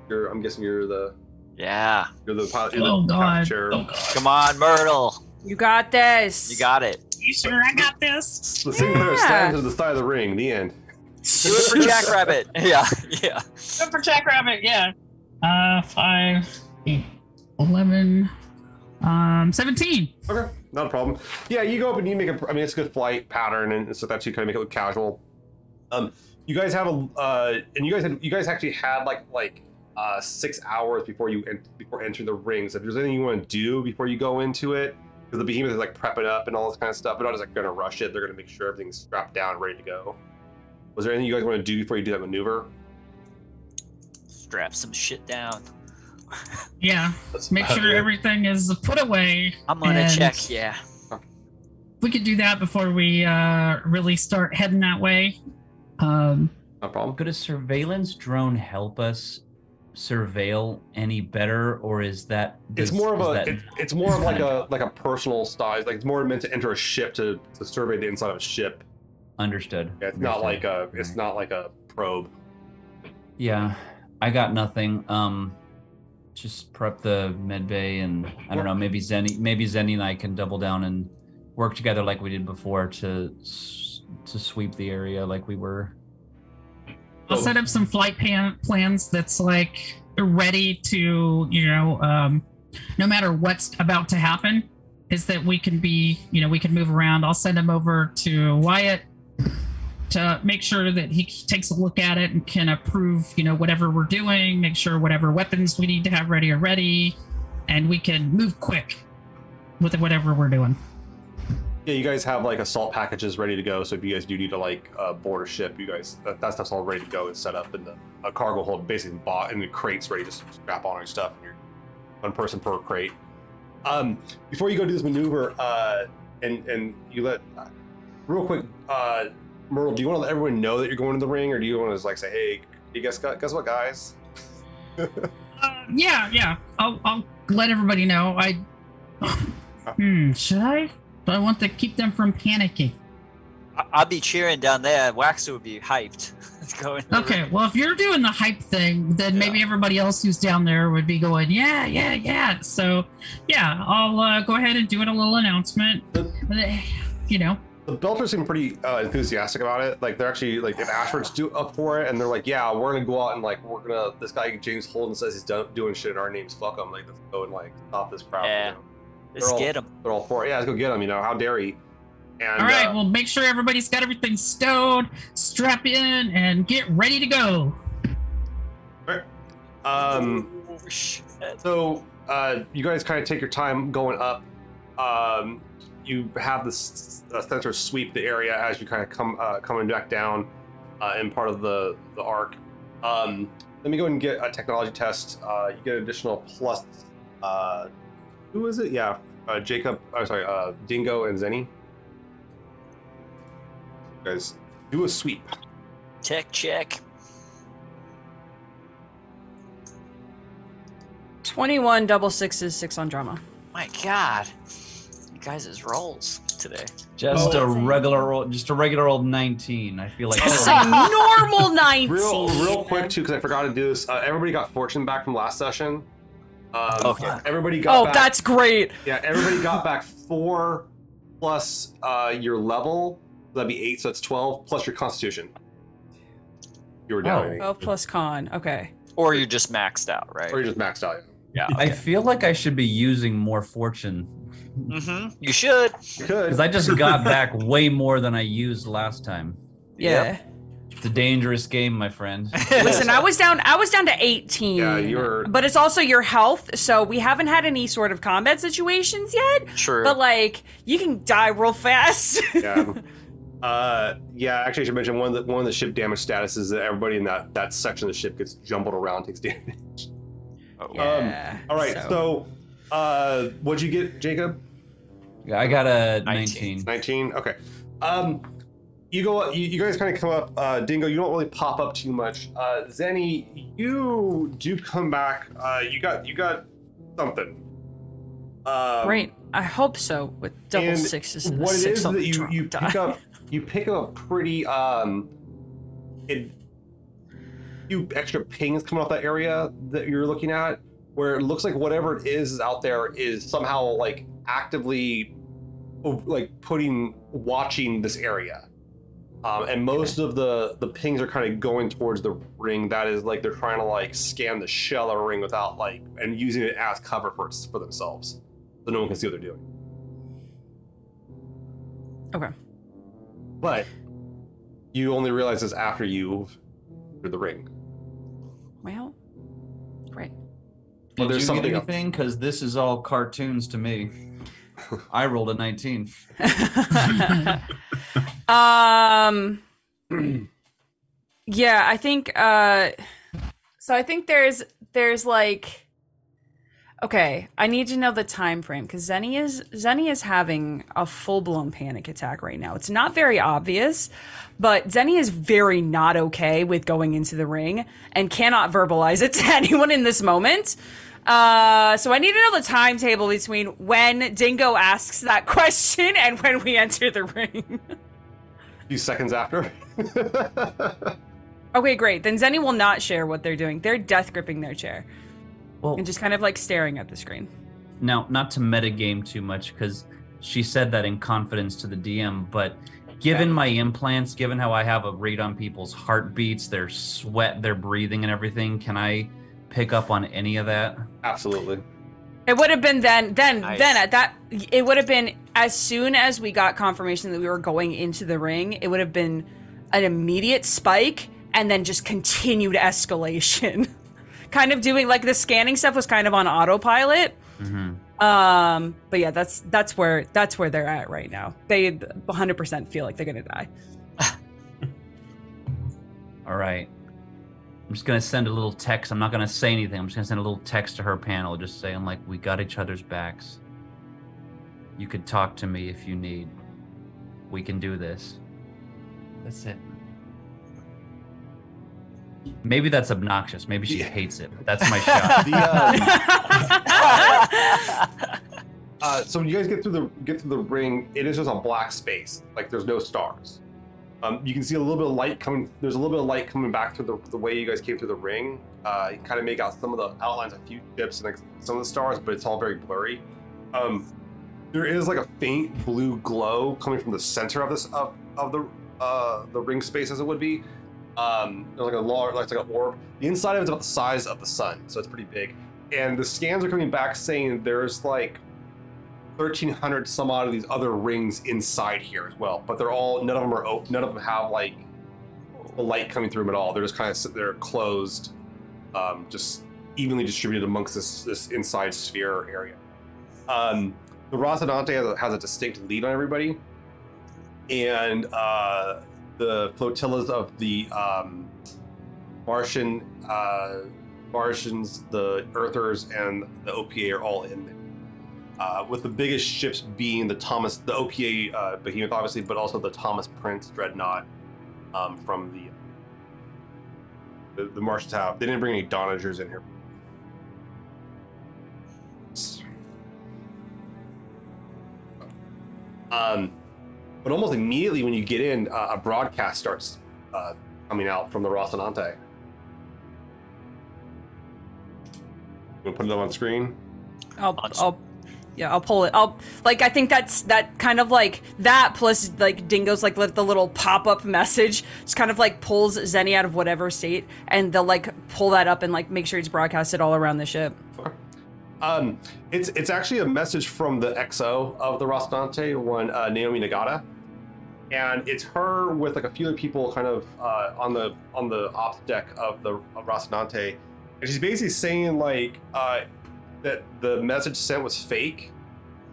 You're, I'm guessing you're the Yeah. you're the pilot. You're Oh the god. chair. Oh god. Come on, Myrtle. You got this. You got it. You sure I got this? The Sinclair Yeah. stands at the side of the ring. The end. Do it for Jackrabbit. [laughs] Yeah. Yeah. Good for Jackrabbit, yeah. Uh, five, eight, 11, um, 17. Okay, not a problem. Yeah, you go up and you make a. I mean, it's a good flight pattern and stuff that you kind of make it look casual. Um, you guys have a, uh, and you guys had, you guys actually had like like uh six hours before you en- before entering the rings. If there's anything you want to do before you go into it, because the behemoth is like prepping up and all this kind of stuff, they're not just like gonna rush it. They're gonna make sure everything's strapped down, ready to go. Was there anything you guys want to do before you do that maneuver? Strap some shit down. Yeah. That's Make sure it. everything is put away. I'm gonna check. Yeah. We could do that before we uh, really start heading that way. Um, No problem. Could a surveillance drone help us surveil any better, or is that? It's more of a that- it, it's more of like a like a personal size. Like it's more meant to enter a ship to, to survey the inside of a ship. understood. Yeah, it's not like a it's not like a probe. Yeah, I got nothing. Um, just prep the med bay, and I don't know. Maybe Zeni, maybe Zeni and I can double down and work together like we did before to to sweep the area like we were. I'll set up some flight pan- plans that's like ready to, you know, um, no matter what's about to happen, is that we can be, you know, we can move around. I'll send them over to Wyatt to make sure that he takes a look at it and can approve, you know, whatever we're doing, make sure whatever weapons we need to have ready are ready, and we can move quick with whatever we're doing. Yeah, you guys have like assault packages ready to go. So if you guys do need to like uh, board a ship, you guys that, that stuff's all ready to go and set up in the a cargo hold, basically bought and the crates ready to strap on your stuff. And you're one person per crate. Um, before you go do this maneuver, uh, and and you let uh, real quick, uh, Myrtle, do you want to let everyone know that you're going to the ring, or do you want to just like say, hey, you guess guess what, guys? [laughs] Uh, yeah, yeah. I'll, I'll let everybody know. I. hmm. Should I? Do I want to keep them from panicking? I- I'd be cheering down there. Waxor would be hyped. [laughs] Going. Okay. Well, if you're doing the hype thing, then maybe everybody else who's down there would be going, yeah, yeah, yeah. So, yeah, I'll uh, go ahead and do it a little announcement. You know. The Belters seem pretty uh, enthusiastic about it. Like they're actually like if Ashford's do up for it, and they're like, yeah, we're gonna go out and like we're gonna. This guy James Holden says he's done, doing shit. in Our names, fuck him. Like let's go and like stop this crowd. you Yeah. know? Let's all- get him. They're all for it. Yeah, let's go get him. You know, how dare he? And All right. uh, well, make sure everybody's got everything stowed, strap in, and get ready to go. um, Oh, so uh, you guys kind of take your time going up. Um, you have this uh, sensor sweep the area as you kind of come uh, coming back down uh, in part of the the arc. Um, let me go and get a technology test. Uh, you get an additional plus. Uh, who is it? Yeah, uh, Jacob. I'm oh, sorry, uh, Dingo and Zeni. You guys do a sweep. Tech check. 21 double sixes, six on drama. My God. You guys' rolls today. Just Oh. a regular, old, just a regular old nineteen. I feel like Just [laughs] a normal 19. Real, real quick too, because I forgot to do this. Uh, everybody got fortune back from last session. Um, Okay. Everybody got. Oh, back, that's great. Yeah, everybody got back four plus uh, your level. That'd be eight, so that's twelve plus your constitution. You were down, Oh. any. 12 plus con. Okay. Or you're just maxed out, right? or you're just maxed out. Yeah. I feel like I should be using more fortune Mm-hmm. You should. You could. because I just got back way more than I used last time. Yeah. It's a dangerous game, my friend. [laughs] Listen, I was down I was down to 18. Yeah, you were- But it's also your health, so we haven't had any sort of combat situations yet. True. But like you can die real fast. [laughs] Yeah. Uh, yeah, actually, I should mention one of the one of the ship damage statuses that everybody in that that section of the ship gets jumbled around, takes damage. [laughs] Yeah. All right, so, uh, what'd you get, Jacob? I got a 19. 19. 19 okay um you go you, you guys kind of come up uh dingo you don't really pop up too much uh zeni you do come back uh you got you got something um, Great. I hope so. With double and sixes and a what it six is that the you drop you die. pick up [laughs] you pick up a pretty um it few extra pings coming off that area that you're looking at where it looks like whatever it is is out there is somehow like actively like putting watching this area um, and most of the the pings are kind of going towards the ring that is like they're trying to like scan the shell of a ring without like and using it as cover for for themselves so no one can see what they're doing Okay. but you only realize this after you've entered the ring Well, great. Well, there's you something get anything? Because this is all cartoons to me. I rolled a 19. [laughs] um yeah i think uh so i think there's there's like okay i need to know the time frame because zeni is zeni is having a full-blown panic attack right now it's not very obvious but zeni is very not okay with going into the ring and cannot verbalize it to [laughs] anyone in this moment uh, so I need to know the timetable between when Dingo asks that question and when we enter the ring. A few seconds after [laughs] Okay, great. Then Zeni will not share what they're doing. They're death gripping their chair Well, and just kind of like staring at the screen. now, not to metagame too much, because she said that in confidence to the DM, but given my implants, given how I have a read on people's heartbeats, their sweat, their breathing, and everything, can I pick up on any of that? absolutely It would have been then, then, Nice. then at that, it would have been as soon as we got confirmation that we were going into the ring, it would have been an immediate spike and then just continued [laughs] escalation. [laughs] kind of doing like the scanning stuff was kind of on autopilot. Mm-hmm. Um, but yeah, that's that's where that's where they're at right now. They 100% feel like they're gonna die. [laughs] All right. I'm just gonna send a little text. I'm not gonna say anything. I'm just gonna send a little text to her panel, just saying like, "We got each other's backs. You could talk to me if you need. We can do this." That's it. Maybe that's obnoxious. Maybe she Yeah. hates it. But that's my [laughs] shot. the, uh, [laughs] uh, so when you guys get through the get through the ring, it is just a black space. Like there's no stars. Um, you can see a little bit of light coming. There's a little bit of light coming back through the, the way you guys came through the ring. Uh, you kind of make out some of the outlines of a few ships and like some of the stars, but it's all very blurry. Um, there is like a faint blue glow coming from the center of this of, of the uh, the ring space as it would be. Um, like a large, like, like an orb. The inside of it's about the size of the sun, so it's pretty big. And the scans are coming back saying there's like 1,300 some odd of these other rings inside here as well, but they're all none of them are open. None of them have like the light coming through them at all. They're just kind of they're closed, um, just evenly distributed amongst this this inside sphere area. Um, the Rocinante has a, has a distinct lead on everybody, and uh, the flotillas of the um, Martian uh, Martians, the Earthers, and the OPA are all in there. Uh, with the biggest ships being the Thomas, the OPA uh, Behemoth, obviously, but also the Thomas Prince Dreadnought um, from the, the the Martians have. They didn't bring any Donnagers in here. Um, but almost immediately when you get in, uh, a broadcast starts uh, coming out from the Rocinante. You want to put it up on screen? I'll, I'll, yeah, I'll pull it. I'll like. I think that's that kind of like that plus like Dingo's like the little pop up message just kind of like pulls Zeni out of whatever state, and they'll like pull that up and like make sure it's broadcasted all around the ship. Um, it's it's actually a message from the XO of the Rocinante, one uh, Naomi Nagata, and it's her with like a few other people kind of uh, on the on the ops deck of the of Rocinante, and she's basically saying like uh, that the message sent was fake,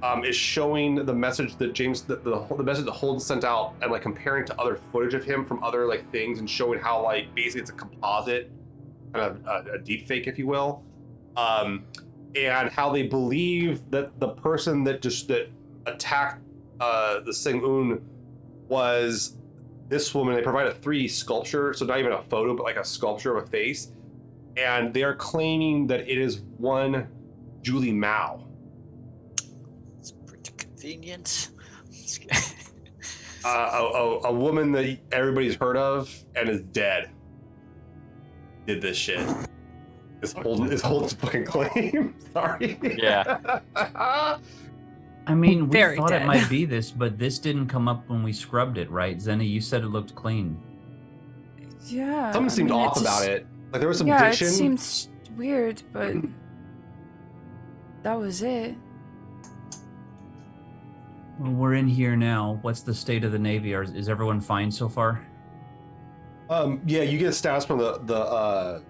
um, is showing the message that James, the, the the message that Holden sent out, and like comparing to other footage of him from other like things, and showing how like basically it's a composite, kind of a, a deep fake, if you will, um, and how they believe that the person that just that attacked uh, the Seung Un was this woman. They provide a 3D sculpture, so not even a photo, but like a sculpture of a face, and they are claiming that it is one Julie Mao. It's pretty convenient. [laughs] uh, a, a, a woman that everybody's heard of and is dead did this shit. This Holden this Holden's fucking claim? [laughs] Sorry. Yeah. I mean, we Very thought dead. it might be this, but this didn't come up when we scrubbed it, right? Zeni, you said it looked clean. Yeah. Something I seemed mean, off just- about it. Like there was some yeah, diction. it seems weird, but [clears throat] that was it. Well, we're in here now. What's the state of the Navy? Are, is everyone fine so far? Um, yeah, you get stats from the the uh,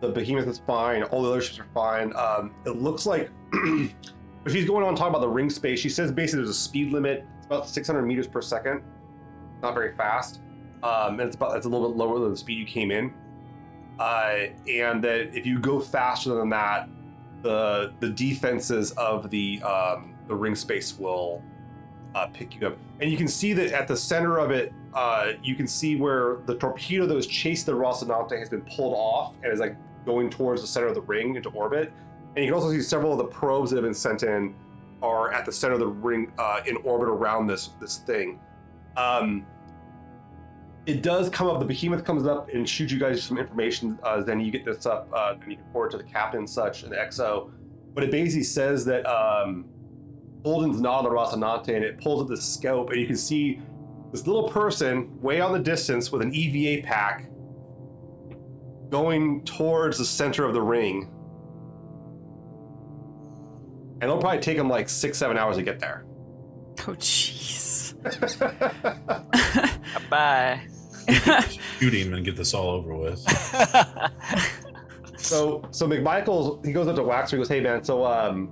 the behemoth is fine. All the other ships are fine. Um, it looks like, but [clears throat] she's going on talking about the ring space. She says basically there's a speed limit. It's about 600 meters per second. Not very fast. Um, and it's about it's a little bit lower than the speed you came in. Uh, and that if you go faster than that, the the defenses of the um, the ring space will uh, pick you up. And you can see that at the center of it, uh, you can see where the torpedo that was chasing the Rocinante has been pulled off and is like going towards the center of the ring into orbit. And you can also see several of the probes that have been sent in are at the center of the ring uh, in orbit around this this thing. Um, it does come up. The behemoth comes up and shoots you guys some information. Uh, then you get this up uh, and you can forward to the captain and such and the XO. But it basically says that um, Holden's not on the Rocinante and it pulls up the scope and you can see this little person way on the distance with an EVA pack going towards the center of the ring. And it'll probably take him like six, seven hours to get there. Oh, jeez. Bye. Shoot him and get this all over with. so so McMichael's he goes up to Waxor, he goes, Hey man, so um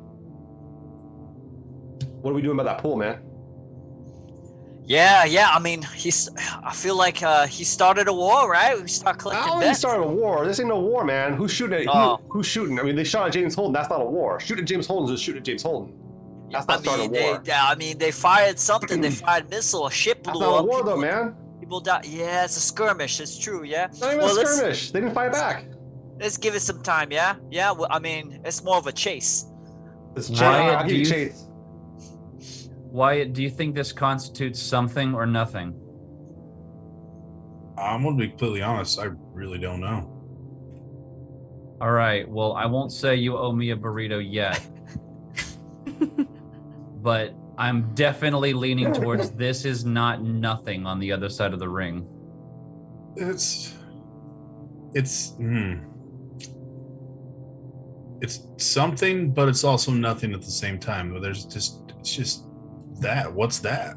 what are we doing about that pool, man? yeah, yeah. I mean, he's. I feel like uh, he started a war, right? We start I collecting don't started a war. This ain't no war, man. Who's shooting at who- Oh. who's shooting? I mean, they shot at James Holden. That's not a war. Shooting at James Holden is just shooting at James Holden. That's not I mean, a they, war. yeah, I mean, they fired something. they fired missile. A ship That's blew not a up. war, though, people, man. people died. Yeah, it's a skirmish. It's true. Yeah. It's not even Well, a skirmish. They didn't fight back. Let's give it some time. Yeah. Yeah. Well, I mean, it's more of a chase. It's Wyatt, Chase. I'll do you you- Chase. Wyatt, do you think this constitutes something or nothing? I'm gonna be completely honest. I really don't know. All right. Well, I won't say you owe me a burrito yet, [laughs] but I'm definitely leaning towards this is not nothing on the other side of the ring. It's it's hmm. It's something, but it's also nothing at the same time. There's just it's just that. What's that?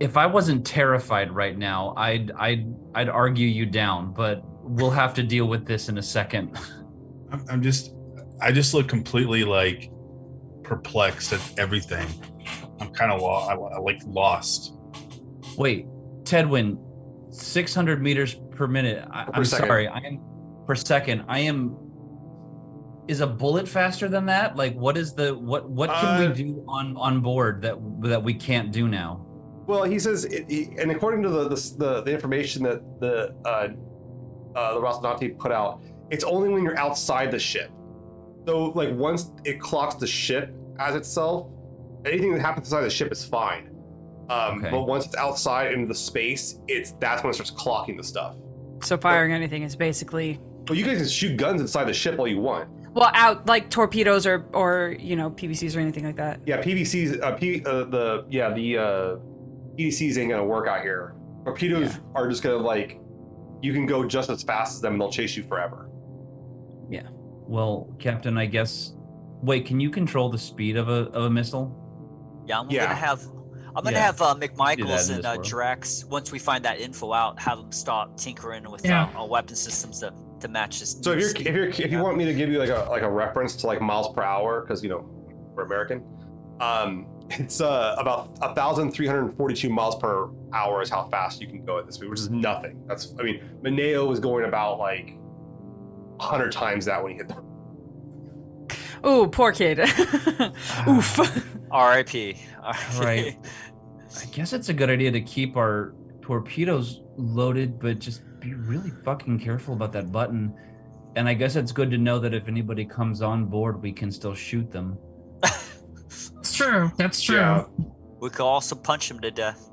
If I wasn't terrified right now, I'd I'd I'd argue you down, but we'll have to deal with this in a second. [laughs] I'm just I just look completely like perplexed at everything. I'm kind of lo- I, I like lost. Wait, Tedwin, 600 meters per minute. I, Per I'm second. sorry. I am per second. I am. Is a bullet faster than that? Like, what is the what? What can Uh, we do on on board that that we can't do now? Well, he says, it, he, and according to the, the the the information that the uh, uh, the Rocinante put out, it's only when you're outside the ship. So, like, once it clocks the ship as itself, anything that happens inside the ship is fine. Um, Okay. But once it's outside into the space, it's that's when it starts clocking the stuff. so firing anything is basically Well, you guys can shoot guns inside the ship all you want. well out like torpedoes or or you know PDCs or anything like that. Yeah, PDCs, uh, P, uh, the yeah the uh, PDCs ain't gonna work out here. Torpedoes are just gonna like, you can go just as fast as them and they'll chase you forever. Well, Captain, I guess. Wait, can you control the speed of a of a missile? Yeah, I'm Yeah. gonna have. I'm gonna Yeah. have uh, McMichaels and this uh. Drax. Once we find that info out, have them start tinkering with Yeah. uh, our weapon systems to, to match this. So if you're if you're if you want me to give you like a like a reference to like miles per hour because you know we're American, Um, [laughs] it's uh, about 1,342 miles per hour is how fast you can go at this speed, which is nothing. That's, I mean, Mineo was going about like 100 times that when he hit the. Ooh, poor kid. [laughs] [sighs] Oof. R.I.P. Right. [laughs] I guess it's a good idea to keep our torpedoes loaded, but just be really fucking careful about that button. And I guess it's good to know that if anybody comes on board, we can still shoot them. That's [laughs] true. That's true. Yeah. We could also punch him to death.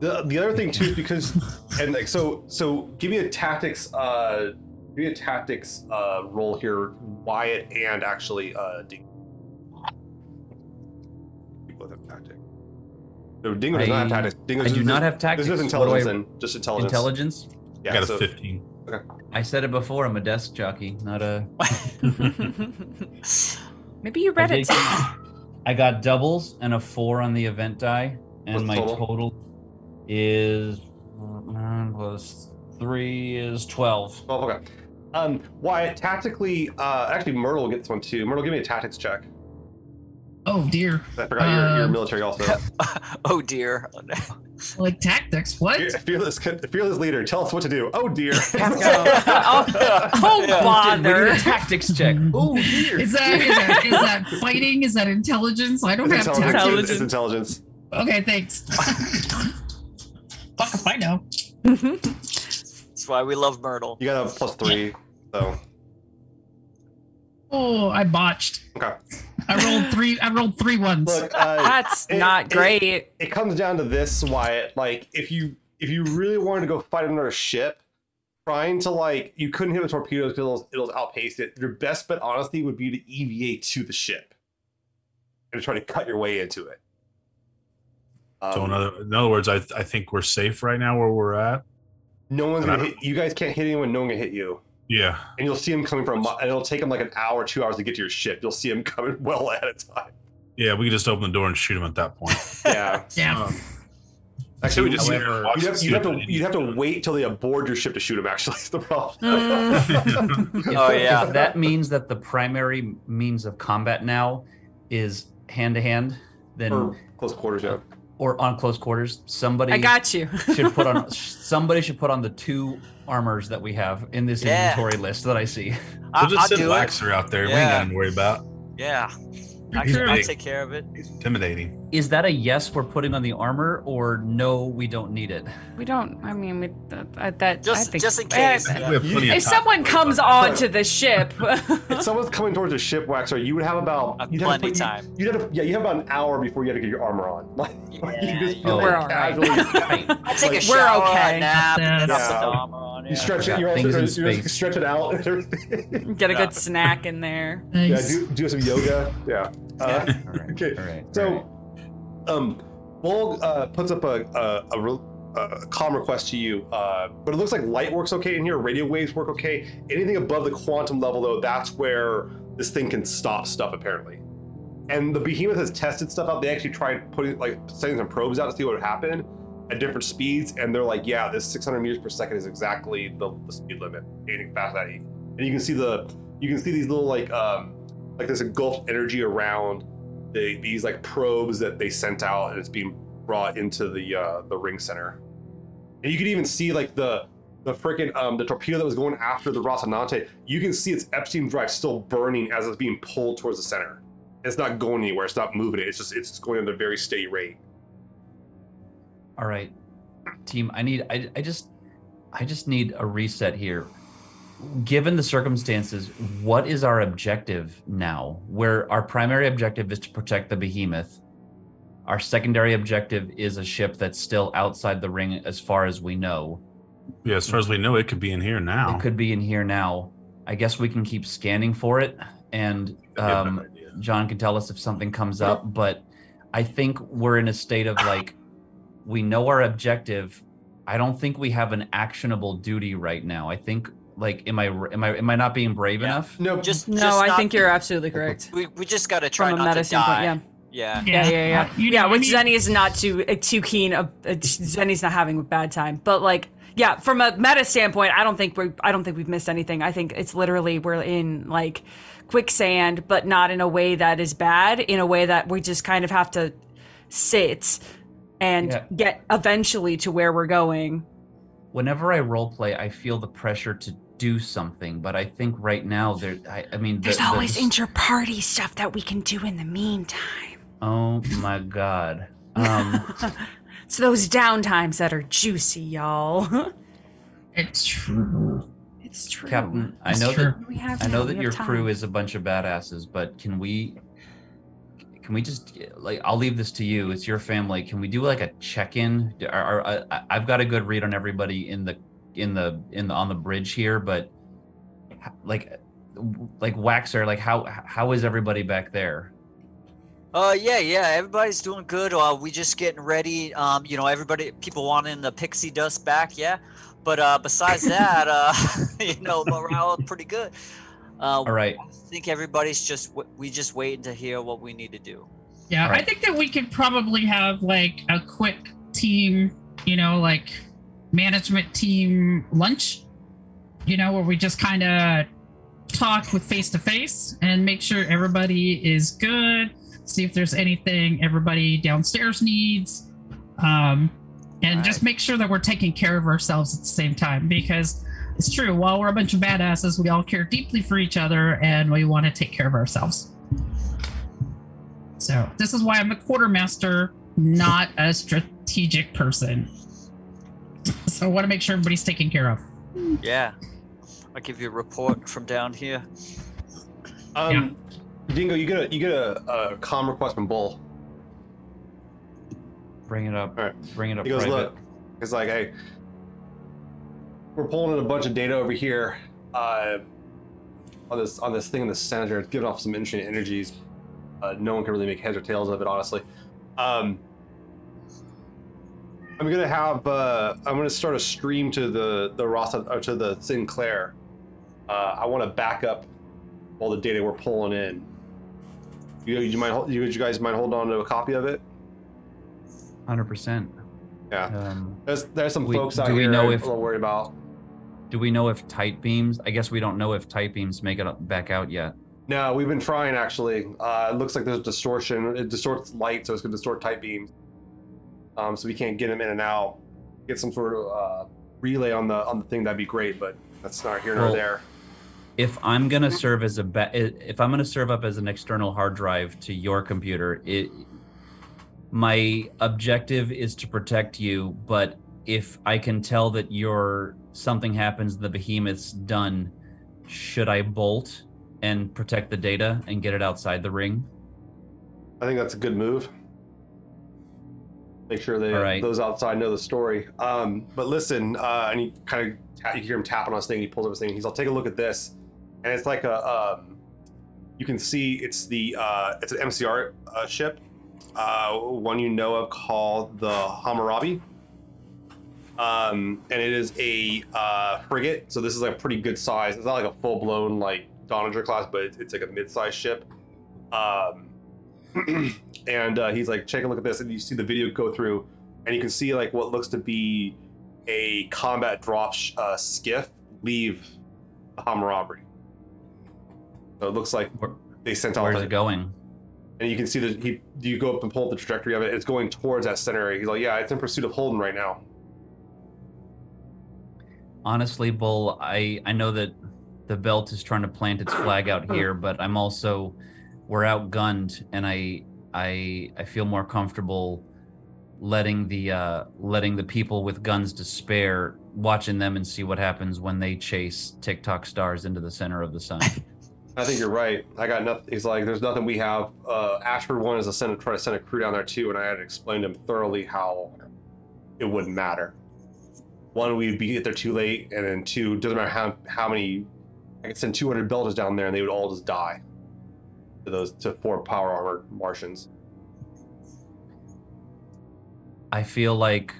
The, the other thing too is because and like so so give me a tactics uh give me a tactics uh roll here Wyatt and actually uh Dingo. You both have tactics. No, Dingo does not have tactics. Dingo I do not have tactics. There's just What I- intelligence and just intelligence. Intelligence? I Yeah, got a so, 15. I said it before. I'm a desk jockey, not a. [laughs] Maybe you read did it. get- I got doubles and a four on the event die, and What's my total? total, is nine plus three is twelve. Oh, okay. Um, Wyatt, tactically, uh, actually, Myrtle gets one too. Myrtle, give me a tactics check. Oh dear. I forgot you're, you're Uh, military also. [laughs] oh dear. Oh, [laughs] no. Like tactics. What? Fear- Fearless, fearless leader, tell us what to do. Oh dear. [laughs] oh, oh Yeah. We need bother. a tactics check. Oh dear. Is that, is that is that fighting? Is that intelligence? I don't It's have intelligence. tactics. It's intelligence. Okay, thanks. Fuck if I know. That's why we love Myrtle. You got a plus three, so Oh, I botched. okay. I rolled three. I rolled three ones. Look, uh, That's it- not it- great. it comes down to this, Wyatt. Like, if you if you really wanted to go fight another ship, trying to like you couldn't hit the torpedoes because it'll, it'll outpace it. Your best bet, honestly, would be to EVA to the ship and try to cut your way into it. So Um, in other, in other words, I, I think we're safe right now where we're at. No one's gonna hit you. Guys can't hit anyone. No one can hit you. Yeah. and you'll see him coming from, and it'll take him like an hour, two hours to get to your ship. You'll see him coming [laughs] well ahead of time. Yeah, we can just open the door and shoot him at that point. [laughs] Yeah, yeah. Um, actually, we just sit however- and watch you'd have, you'd have to you'd have to wait till they aboard your ship to shoot him. Actually, [laughs] is the problem. Mm. Oh, yeah. That means that the primary means of combat now is hand to hand, then or close quarters. Yeah. Or on close quarters, somebody I got you. should put on [laughs] somebody should put on the two armors that we have in this Yeah. inventory list that I see. We'll I, just I'll send do it. Out there. We ain't Yeah. got to worry about. Yeah. I can, I'll take care of it. He's intimidating. Is that a yes we're putting on the armor or no we don't need it? we don't. I mean, we, that, that Just- I think, just in case, yeah. We have plenty of If time someone to comes about onto the ship, [laughs] If someone's coming towards a ship, Waxor, you would have about Uh, you'd have to plenty put- time. You, would have yeah, you have about an hour before you have to get your armor on. Like, [laughs] like, Yeah, you just you- feel We're like all right. casually. I take Like, a shower, we're okay. a nap, and then Yeah. the armor on. You Yeah. stretch it. You're also you're stretch it out and everything. get a Yeah. good snack in there. [laughs] yeah, do, do some yoga. Yeah. Uh, [laughs] All right. Okay, All right. So, all right. um, Bull uh, puts up a a, a, real- a calm request to you, uh, but it looks like light works okay in here. Radio waves work okay. Anything above the quantum level, though, that's where this thing can stop stuff apparently. And the behemoth has tested stuff out. They actually tried putting like sending some probes out to see what would happen at different speeds, and they're like, yeah, this 600 meters per second is exactly the, the speed limit. Anything past that, and you can see the you can see these little like um like this engulfed energy around the, these like probes that they sent out, and it's being brought into the uh, the ring center. And you can even see like the the freaking um the torpedo that was going after the Rocinante. You can see its Epstein drive still burning as it's being pulled towards the center. It's not going anywhere. It's not moving it. It's just it's going at a very steady rate. All right, team. I need. I, I just. I just need a reset here. Given the circumstances, what is our objective now? Where our primary objective is to protect the behemoth. Our secondary objective is a ship that's still outside the ring, as far as we know. Yeah, as far as we know, it could be in here now. It could be in here now. I guess we can keep scanning for it, and um. John can tell us if something comes up, but I think we're in a state of like we know our objective. I don't think we have an actionable duty right now. I think like am I am I am I not being brave Yeah. enough? No, Just, No, just I not- think you're absolutely correct. We, we just gotta try From a not to die. point, yeah. Yeah. Yeah, yeah, yeah. You yeah, know, I mean- Zeni is not too uh, too keen. Of, uh, Zeni's not having a bad time, but like, yeah, from a meta standpoint, I don't think we I don't think we've missed anything. I think it's literally we're in like quicksand, but not in a way that is bad. In a way that we just kind of have to sit and Yeah. get eventually to where we're going. Whenever I role play, I feel the pressure to do something, but I think right now there. I, I mean, the- There's the- always the- inter-party stuff that we can do in the meantime. Oh my god. [laughs] Um, It's those downtimes that are juicy, y'all. [laughs] It's true. it's true. Captain, I know true. that We have I know that your time. crew is a bunch of badasses, but can we can we just like I'll leave this to you. It's your family. Can we do like a check-in? Are, I, I've got a good read on everybody in the in the in the on the bridge here, but like like Waxor, like how how is everybody back there? Uh, yeah, yeah, everybody's doing good. Uh, we just getting ready. Um, you know, everybody, people wanting the pixie dust back, yeah. But uh, besides that, uh, [laughs] you know, morale pretty good. Uh, All right. I think everybody's just w- we just waiting to hear what we need to do. Yeah, I think that we could probably have like a quick team, you know, like management team lunch, you know, where we just kind of talk with face to face and make sure everybody is good, see if there's anything everybody downstairs needs, um, and just make sure that we're taking care of ourselves at the same time because it's true. While we're a bunch of badasses, we all care deeply for each other and we want to take care of ourselves. So this is why I'm the quartermaster, not a strategic person. So I want to make sure everybody's taken care of. Yeah, I'll give you a report from down here. Um, Dingo, you get a you get a, a com request from Bull. Bring it up. All right. Bring it up. He goes, private. look, it's like, hey, we're pulling in a bunch of data over here uh, on this on this thing in the center. It's giving off some interesting energies. Uh, no one can really make heads or tails of it, honestly. Um, I'm gonna have uh, I'm gonna start a stream to the the Ross or to the Sinclair. Uh, I want to back up all the data we're pulling in. You, you mind you, you guys mind hold on to a copy of it? Hundred percent. Yeah. Um, There's there's some We- folks out here know if- a little worried about. Do we know if tight beams? I guess we don't know if tight beams make it back out yet. No, we've been trying actually. Uh, it looks like there's distortion. It distorts light, so it's going to distort tight beams. Um, so we can't get them in and out. Get some sort of uh, relay on the on the thing. That'd be great, but that's not here nor Well, there. if I'm gonna serve as a ba- if I'm gonna serve up as an external hard drive to your computer, it my objective is to protect you. But if I can tell that your something happens, the behemoth's done, should I bolt and protect the data and get it outside the ring? I think that's a good move. Make sure they right. those outside know the story. Um, but listen, uh, and he kind of you hear him tapping on his thing. He pulls up his thing. He's, "I'll take a look at this," and it's like a um, you can see it's the uh, it's an MCR uh, ship, uh, one you know of called the Hammurabi. Um, and it is a uh, frigate, so this is like a pretty good size. It's not like a full blown like Donnager class, but it's, it's like a mid sized ship. Um, [clears throat] and uh, he's like, take a look at this, and you see the video go through, and you can see like what looks to be a combat drop sh- uh, skiff leave the Hammurabi. So it looks like they sent off, where's it going? and you can see that he you go up and pull up the trajectory of it. It's going towards that center area. He's like, yeah, it's in pursuit of Holden right now. Honestly bull i i know that the belt is trying to plant its flag out here [coughs] but i'm also we're outgunned and i i i feel more comfortable letting the uh letting the people with guns to spare watching them and see what happens when they chase tiktok stars into the center of the sun [laughs] I think you're right. I got nothing. He's like, there's nothing we have. Uh, Ashford wanted to send, try to send a crew down there too, and I had to explain to him thoroughly how it wouldn't matter. One, we'd be get there too late, and then two, doesn't matter how how many. I could send 200 builders down there, and they would all just die. To those to four power armored Martians. I feel like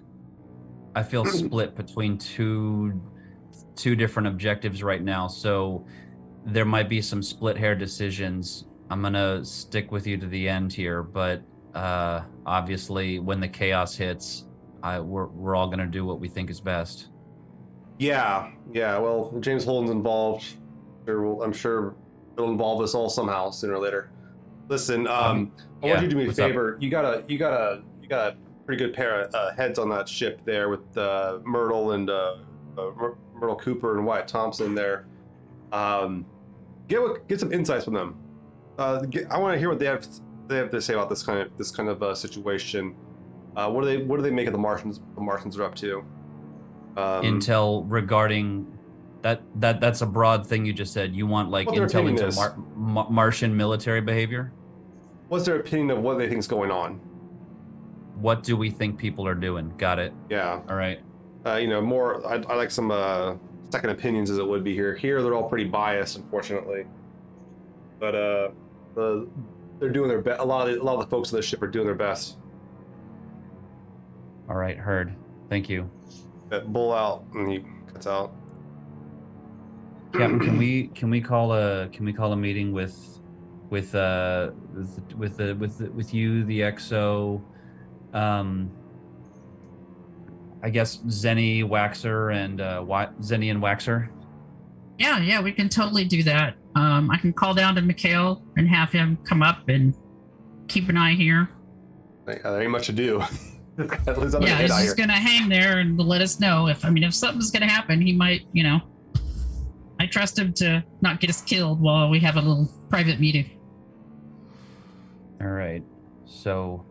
I feel [clears throat] split between two two different objectives right now. So there might be some split hair decisions. I'm gonna stick with you to the end here, but uh, obviously when the chaos hits, I we're we're all gonna do what we think is best. Yeah, yeah. Well, James Holden's involved. I'm sure it'll involve us all somehow sooner or later. Listen, um, I yeah, want you to do me a what's up? favor. You got a, you got a, you got a pretty good pair of uh, heads on that ship there with uh, Myrtle and uh, uh, Myrtle Cooper and Wyatt Thompson there. Um, get what, get some insights from them. Uh, get, I want to hear what they have they have to say about this kind of this kind of uh, situation. Uh, what do they what do they make of the Martians? The Martians are up to. Um, intel regarding that that that's a broad thing you just said. You want like intel into. Mar- Martian military behavior. What's their opinion of what they think is going on? What do we think people are doing? Got it. Yeah, All right. uh, you know, more. I, I like some uh, second opinions, as it would be here. Here, they're all pretty biased, unfortunately. But uh, the, they're doing their best. A lot of the, a lot of the folks on the ship are doing their best. All right. Heard. Thank you, That bull out, and he cuts out. Captain. Can we can we call a can we call a meeting with with uh with with the with the, with you the exo um. I guess Zeni Waxor and uh, Wa- Zeni and Waxor. Yeah, yeah, we can totally do that. Um, I can call down to Mikhail and have him come up and keep an eye here. Like, uh, there ain't much to do. [laughs] At least yeah, he's just here. gonna hang there and let us know if I mean if something's gonna happen, he might, you know. I trust him to not get us killed while we have a little private meeting. All right. So,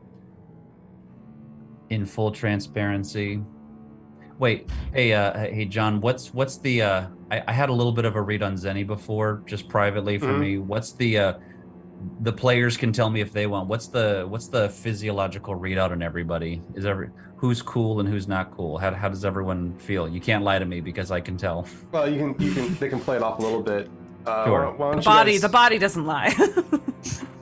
in full transparency, wait. Hey, uh, hey, John. What's what's the? Uh, I, I had a little bit of a read on Zeni before, just privately for Mhm. me. What's the? Uh, the players can tell me if they want. What's the what's the physiological readout on everybody? Is every who's cool and who's not cool? How how does everyone feel? You can't lie to me because I can tell. [laughs] Well, you can, you can, they can play it off a little bit. Uh, Sure. why, why don't The you body, guys- the body doesn't lie. [laughs]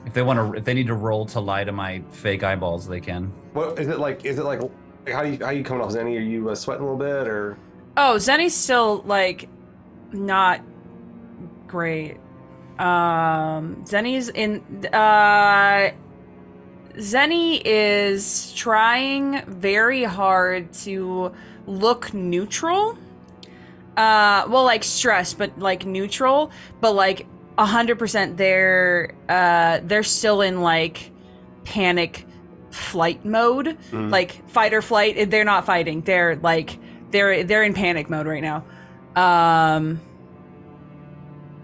If they want to, if they need to roll to lie to my fake eyeballs, they can. What is it like? Is it like? like, How do you how you coming off, Zeni? Are you uh, sweating a little bit, or oh, Zeni's still like not great. Um, Zeni's in. Uh, Zeni is trying very hard to look neutral. Uh, well, like stressed, but like neutral, but like a hundred percent. They're uh, they're still in like panic flight mode, Mhm. like fight or flight. They're not fighting. They're like they're they're in panic mode right now. Um,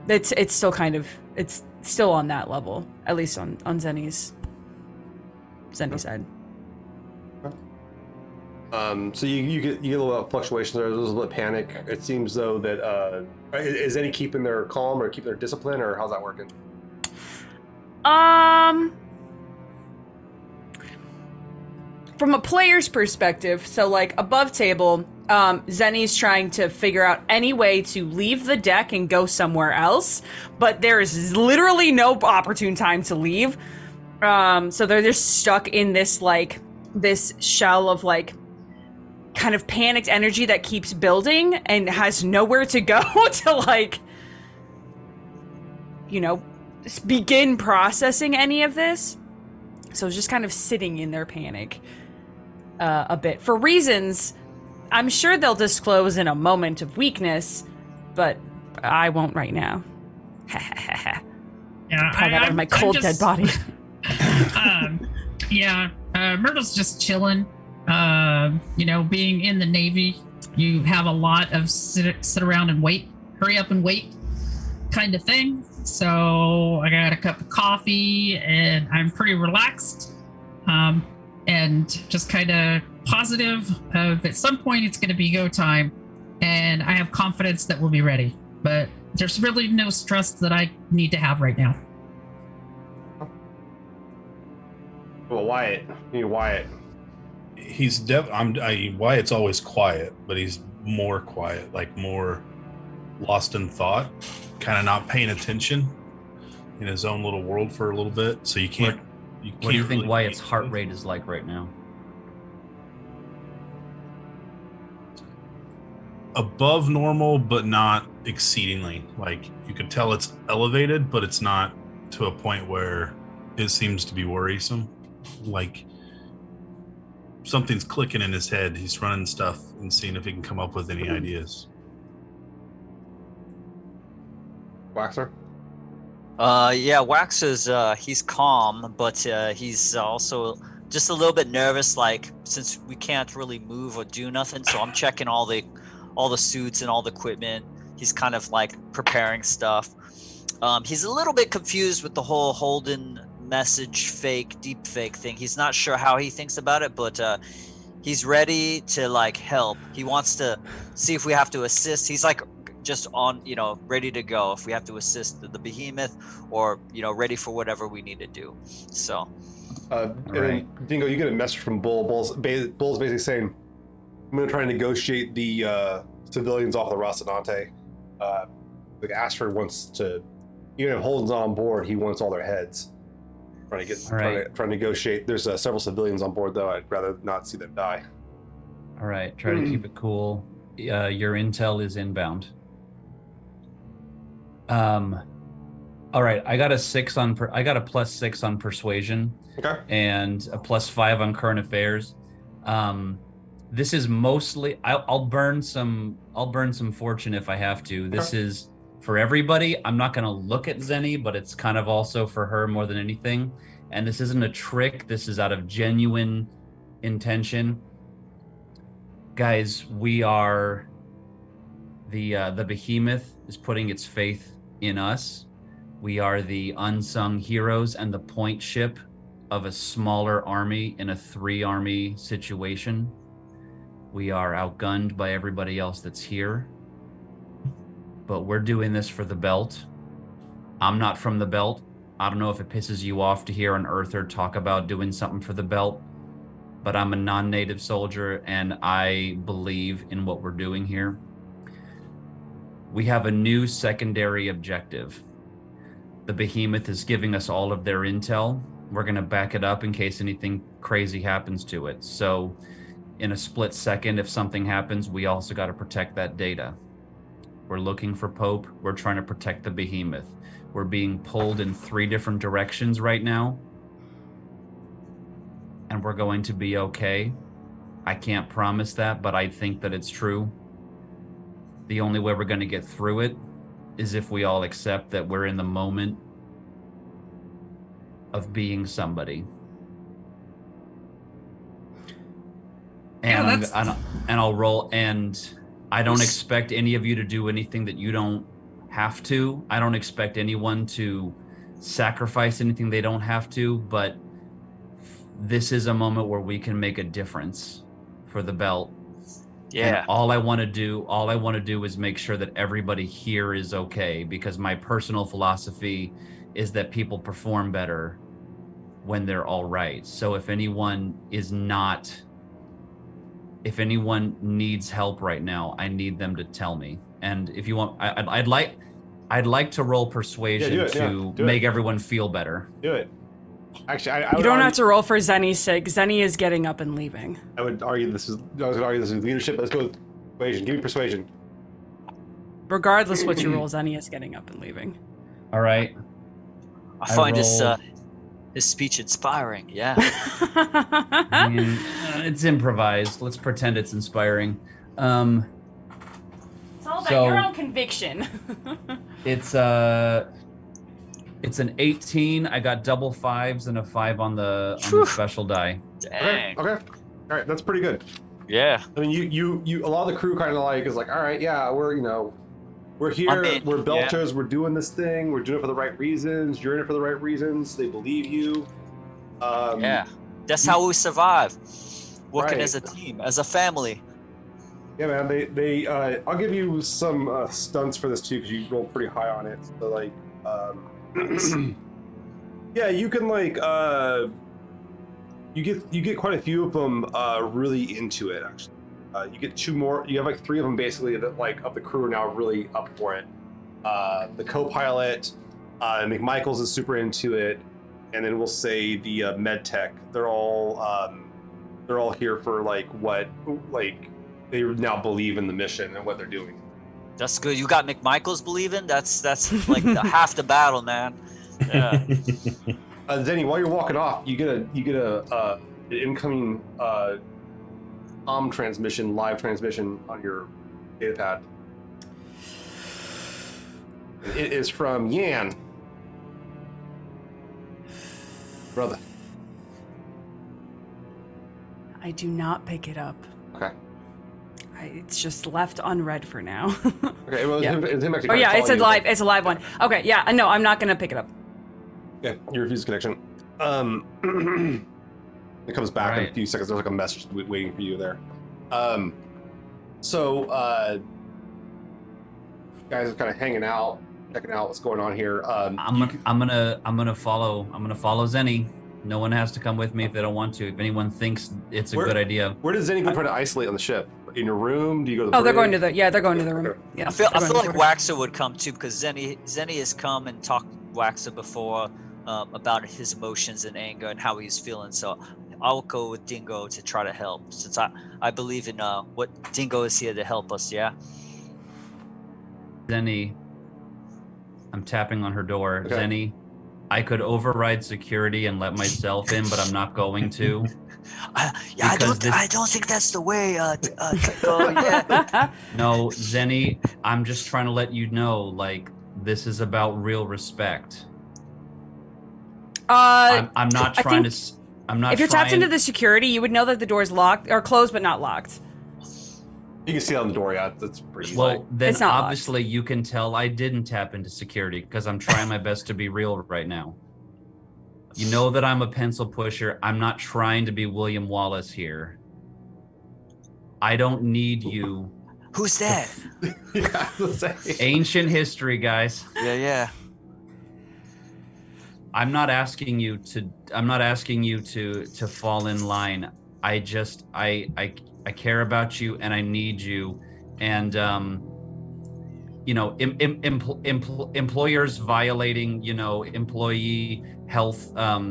it's it's still kind of it's still on that level, at least on on Zeni's Zeni side. Um, so you, you get you get a little fluctuations there, there's a little bit of panic. It seems though that uh, is, is any keeping their calm or keeping their discipline or how's that working? Um, from a player's perspective, so like above table, um, Zeni's trying to figure out any way to leave the deck and go somewhere else, but there is literally no opportune time to leave. Um, so they're just stuck in this like this shell of like kind of panicked energy that keeps building and has nowhere to go [laughs] to like you know begin processing any of this. So it's just kind of sitting in their panic uh, a bit for reasons I'm sure they'll disclose in a moment of weakness, but I won't right now. [laughs] Yeah, that out of my cold just- dead body. [laughs] um, yeah, uh, Myrtle's just chilling. Uh, you know, being in the Navy, you have a lot of sit, sit around and wait, hurry up and wait kind of thing. So I got a cup of coffee and I'm pretty relaxed um, and just kind of positive of at some point it's going to be go time. And I have confidence that we'll be ready. But there's really no stress that I need to have right now. Well, Wyatt, you need Wyatt. He's def. I'm. I, Wyatt's always quiet, but he's more quiet, like more lost in thought, kind of not paying attention in his own little world for a little bit. So you can't what do you think really why its heart rate is like right now? Above normal, but not exceedingly. Like you could tell it's elevated, but it's not to a point where it seems to be worrisome. Like something's clicking in his head. He's running stuff and seeing if he can come up with any hmm. ideas. Waxor? Uh, yeah, Wax is uh, he's calm, but uh, he's also just a little bit nervous. Like since we can't really move or do nothing, so I'm checking all the all the suits and all the equipment. He's kind of like preparing stuff. Um, he's a little bit confused with the whole Holden message fake, deep fake thing. He's not sure how he thinks about it, but uh, he's ready to like help. He wants to see if we have to assist. He's like just on, you know, ready to go if we have to assist the, the behemoth or you know, ready for whatever we need to do. So Uh, and Right. Dingo, you get a message from Bull. Bull's, Bull's basically saying, I'm going to try and negotiate the uh, civilians off the Rocinante. Uh, like Ashford wants to, even if Holden's on board, he wants all their heads. Trying to get, All trying, to, trying to negotiate. There's uh, several civilians on board, though. I'd rather not see them die. All right, try to keep it cool. Uh, your intel is inbound. Um, all right, I got a six on. Per- I got a plus six on persuasion Okay. and a plus five on current affairs. Um, this is mostly. I'll, I'll burn some. I'll burn some fortune if I have to. This is for everybody. I'm not going to look at Zenny, but it's kind of also for her more than anything. And this isn't a trick. This is out of genuine intention guys we are the uh, the behemoth is putting its faith in us. We are the unsung heroes and the point ship of a smaller army in a three army situation. We are outgunned by everybody else that's here but we're doing this for the belt. I'm not from the belt. I don't know if it pisses you off to hear an earther talk about doing something for the belt but I'm a non native soldier and I believe in what we're doing here. We have a new secondary objective. The behemoth is giving us all of their intel. We're going to back it up in case anything crazy happens to it. So, in a split second, if something happens, we also got to protect that data. We're looking for Pope. We're trying to protect the behemoth. We're being pulled in three different directions right now and we're going to be okay. I can't promise that, but I think that it's true. The only way we're going to get through it is if we all accept that we're in the moment of being somebody. Yeah, And, I'm- that's- and, I'll roll. And I don't expect any of you to do anything that you don't have to. I don't expect anyone to sacrifice anything they don't have to, but this is a moment where we can make a difference for the belt. Yeah, And all I want to do, all I want to do is make sure that everybody here is okay because my personal philosophy is that people perform better when they're all right. So if anyone is not if anyone needs help right now, I need them to tell me. And if you want I, I'd, I'd like I'd like to roll persuasion it, yeah, to it. make everyone feel better. Do it. Actually, I, I You don't argue, have to roll for Zeni's sake. Zeni is getting up and leaving. I would argue this is. I was going to argue this is leadership. Let's go with persuasion. Give me persuasion. Regardless what you roll, Zeni is getting up and leaving. All right. I I find his uh, his speech inspiring. Yeah, [laughs] I uh, it's improvised. Let's pretend it's inspiring. Um, It's all about your own conviction. [laughs] it's uh, it's an 18. I got double fives and a five on the, on the special die. Okay. dang, Okay. All right. That's pretty good. yeah, I mean, you, you, you. A lot of the crew kind of like is like, all right, yeah, we're you know, we're here, we're yeah. we're doing this thing, we're doing it for the right reasons. You're in it for the right reasons. They believe you. Um, yeah. That's how we survive. Working Right. as a team, as a family. Yeah, man. They, they. Uh, I'll give you some uh, stunts for this too, because you rolled pretty high on it. So like, um, [clears throat] yeah, you can like, uh, you get you get quite a few of them uh, really into it. Actually, uh, you get two more. You have like three of them basically that like of the crew are now really up for it. Uh, the co-pilot, uh, McMichaels is super into it, and then we'll say the uh, med tech. They're all um, they're all here for like what like they now believe in the mission and what they're doing. That's good. You got McMichaels believing. That's that's like the, [laughs] half the battle, man. Yeah. Uh, Zeni, while you're walking off, you get a you get a uh, incoming uh, com transmission, live transmission on your data pad. It is from Yan. Brother. I do not pick it up. Okay. I, it's just left unread for now. [laughs] Okay. Well, it's Yeah. him, it's him actually. oh yeah, it's a live. It's a live one. Okay, yeah. uh, No, I'm not gonna pick it up. Yeah, you refuse connection. Um, [clears throat] it comes back in a few seconds. There's like a message w- waiting for you there. Um, so uh, guys are kind of hanging out, checking out what's going on here. Um, I'm gonna, I'm gonna I'm gonna follow I'm gonna follow Zeni. No one has to come with me if they don't want to. If anyone thinks it's a Where- good idea, where does Zeni go try to isolate on the ship? In your room? Do you go to the Oh, they're going to bridge? the. Yeah, they're going to the room. Yeah. I feel, I feel like to Waxor would come too because Zeni Zeni has come and talked to Waxor before uh, about his emotions and anger and how he's feeling. So I'll go with Dingo to try to help since I, I believe in uh, what Dingo is here to help us. Yeah. Zeni, I'm tapping on her door. Okay. Zeni, I could override security and let myself in, but I'm not going to. [laughs] Uh, yeah, I don't this- I don't think that's the way. Uh, d- uh, Dingo. [laughs] yeah. No, Zeni, I'm just trying to let you know, like, this is about real respect. uh, I'm, I'm not trying think to. I'm not. if you're tapped into the security, you would know that the door's locked or closed but not locked. You can see it on the door. Yeah, that's pretty easy. Well, then It's not locked. obviously you can tell I didn't tap into security because I'm trying my best to be real right now. You know that I'm a pencil pusher. I'm not trying to be William Wallace here. I don't need you. Who's that? [laughs] yeah, that's the same. Ancient history, guys. Yeah, yeah. I'm not asking you to I'm not asking you to to fall in line. I just I I I care about you and I need you and um you know em, em, empl, empl, employers violating you know employee health um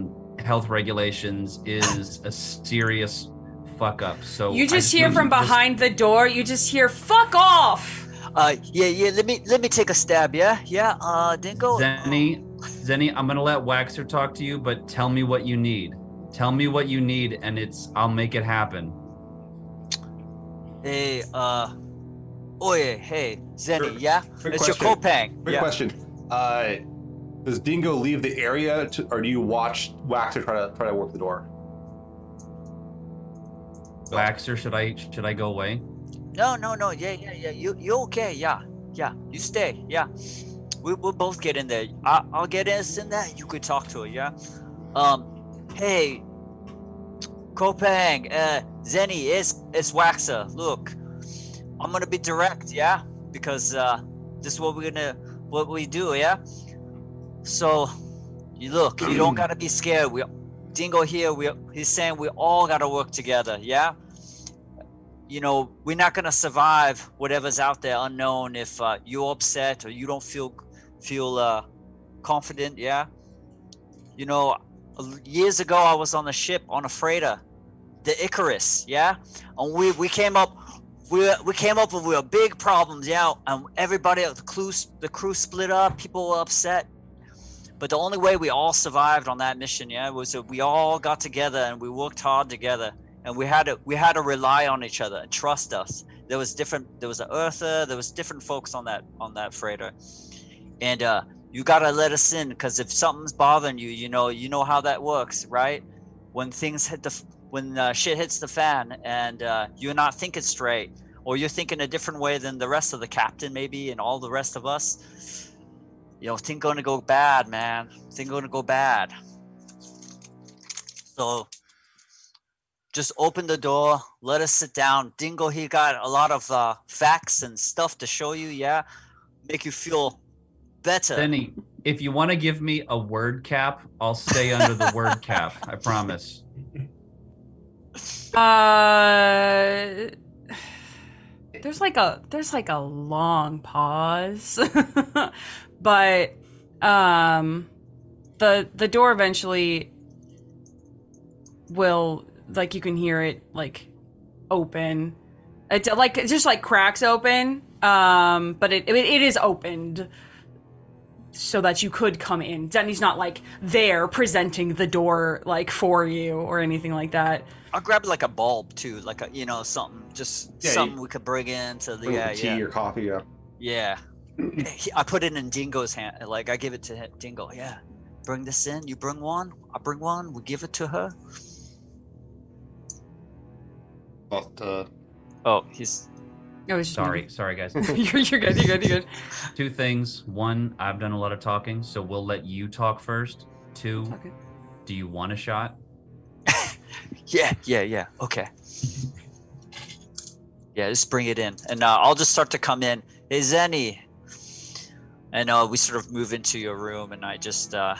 health regulations is a serious fuck up. So You I just hear really from just- behind the door. You just hear "fuck off." Uh, yeah, yeah. Let me let me take a stab. Yeah, yeah. Uh, Dingo. Zeni, Zeni, I'm gonna let Waxor talk to you, but tell me what you need. Tell me what you need, and it's I'll make it happen. Hey, uh, oh yeah, hey, Zeni, Quick- yeah, quick it's your question. Kopang. Quick yeah. question. Uh, does Dingo leave the area, to, or do you watch Waxor try to try to work the door? Waxor, should I should I go away? No, no, no. Yeah, yeah, yeah. You you okay? Yeah, yeah. You stay. Yeah. We we'll both get in there. I, I'll get us in there. You could talk to her. Yeah. Um. Hey. Kopang, uh, Zeni, it's it's Waxor. Look, I'm gonna be direct. Yeah, because uh, this is what we're gonna what we do. Yeah. So, you look. You don't [clears throat] gotta be scared. We, Dingo here. We he's saying we all gotta work together. Yeah you know, we're not gonna survive whatever's out there unknown if uh, you're upset or you don't feel feel uh, confident. Yeah, you know, years ago I was on a ship on a freighter, the Icarus. Yeah, and we we came up. We, we came up with real big problems, yeah, and everybody, the crew, the crew split up. People were upset, but the only way we all survived on that mission, yeah, was that we all got together and we worked hard together and we had to we had to rely on each other and trust us. There was different. There was an Earther. There was different folks on that on that freighter, and uh, you gotta let us in because if something's bothering you, you know you know how that works, right? When things hit the when uh, shit hits the fan and uh, you're not thinking straight, or you're thinking a different way than the rest of the captain, maybe, and all the rest of us. You know, things gonna go bad, man. Things gonna go bad. So just open the door let us sit down dingo he got a lot of uh, facts and stuff to show you yeah make you feel better Zeni, if you want to give me a word cap, I'll stay under the word cap. I promise. [laughs] Uh, [sighs] there's like a there's like a long pause, [laughs] but um, the the door eventually will like you can hear it like open. It like it just like cracks open, um, but it, it it is opened so that you could come in. Denny's not like there presenting the door like for you or anything like that. i'll grab like a bulb too like a you know something just Yeah, you- something we could bring into the yeah tea yeah or coffee. Yeah. yeah [clears throat] I put it in Dingo's hand. Like I give it to him. Dingo, yeah. Bring this in. You bring one. I bring one. We give it to her. But, uh, Oh, he's I was just Sorry, sorry guys. [laughs] you're, you're good. You're good. You're good. [laughs] Two things. One, I've done a lot of talking, so we'll let you talk first. Two, Okay. do you want a shot? [laughs] yeah, yeah, yeah. Okay. Yeah, just bring it in, and uh, I'll just start to come in. Is any? and uh, we sort of move into your room, and I just, uh,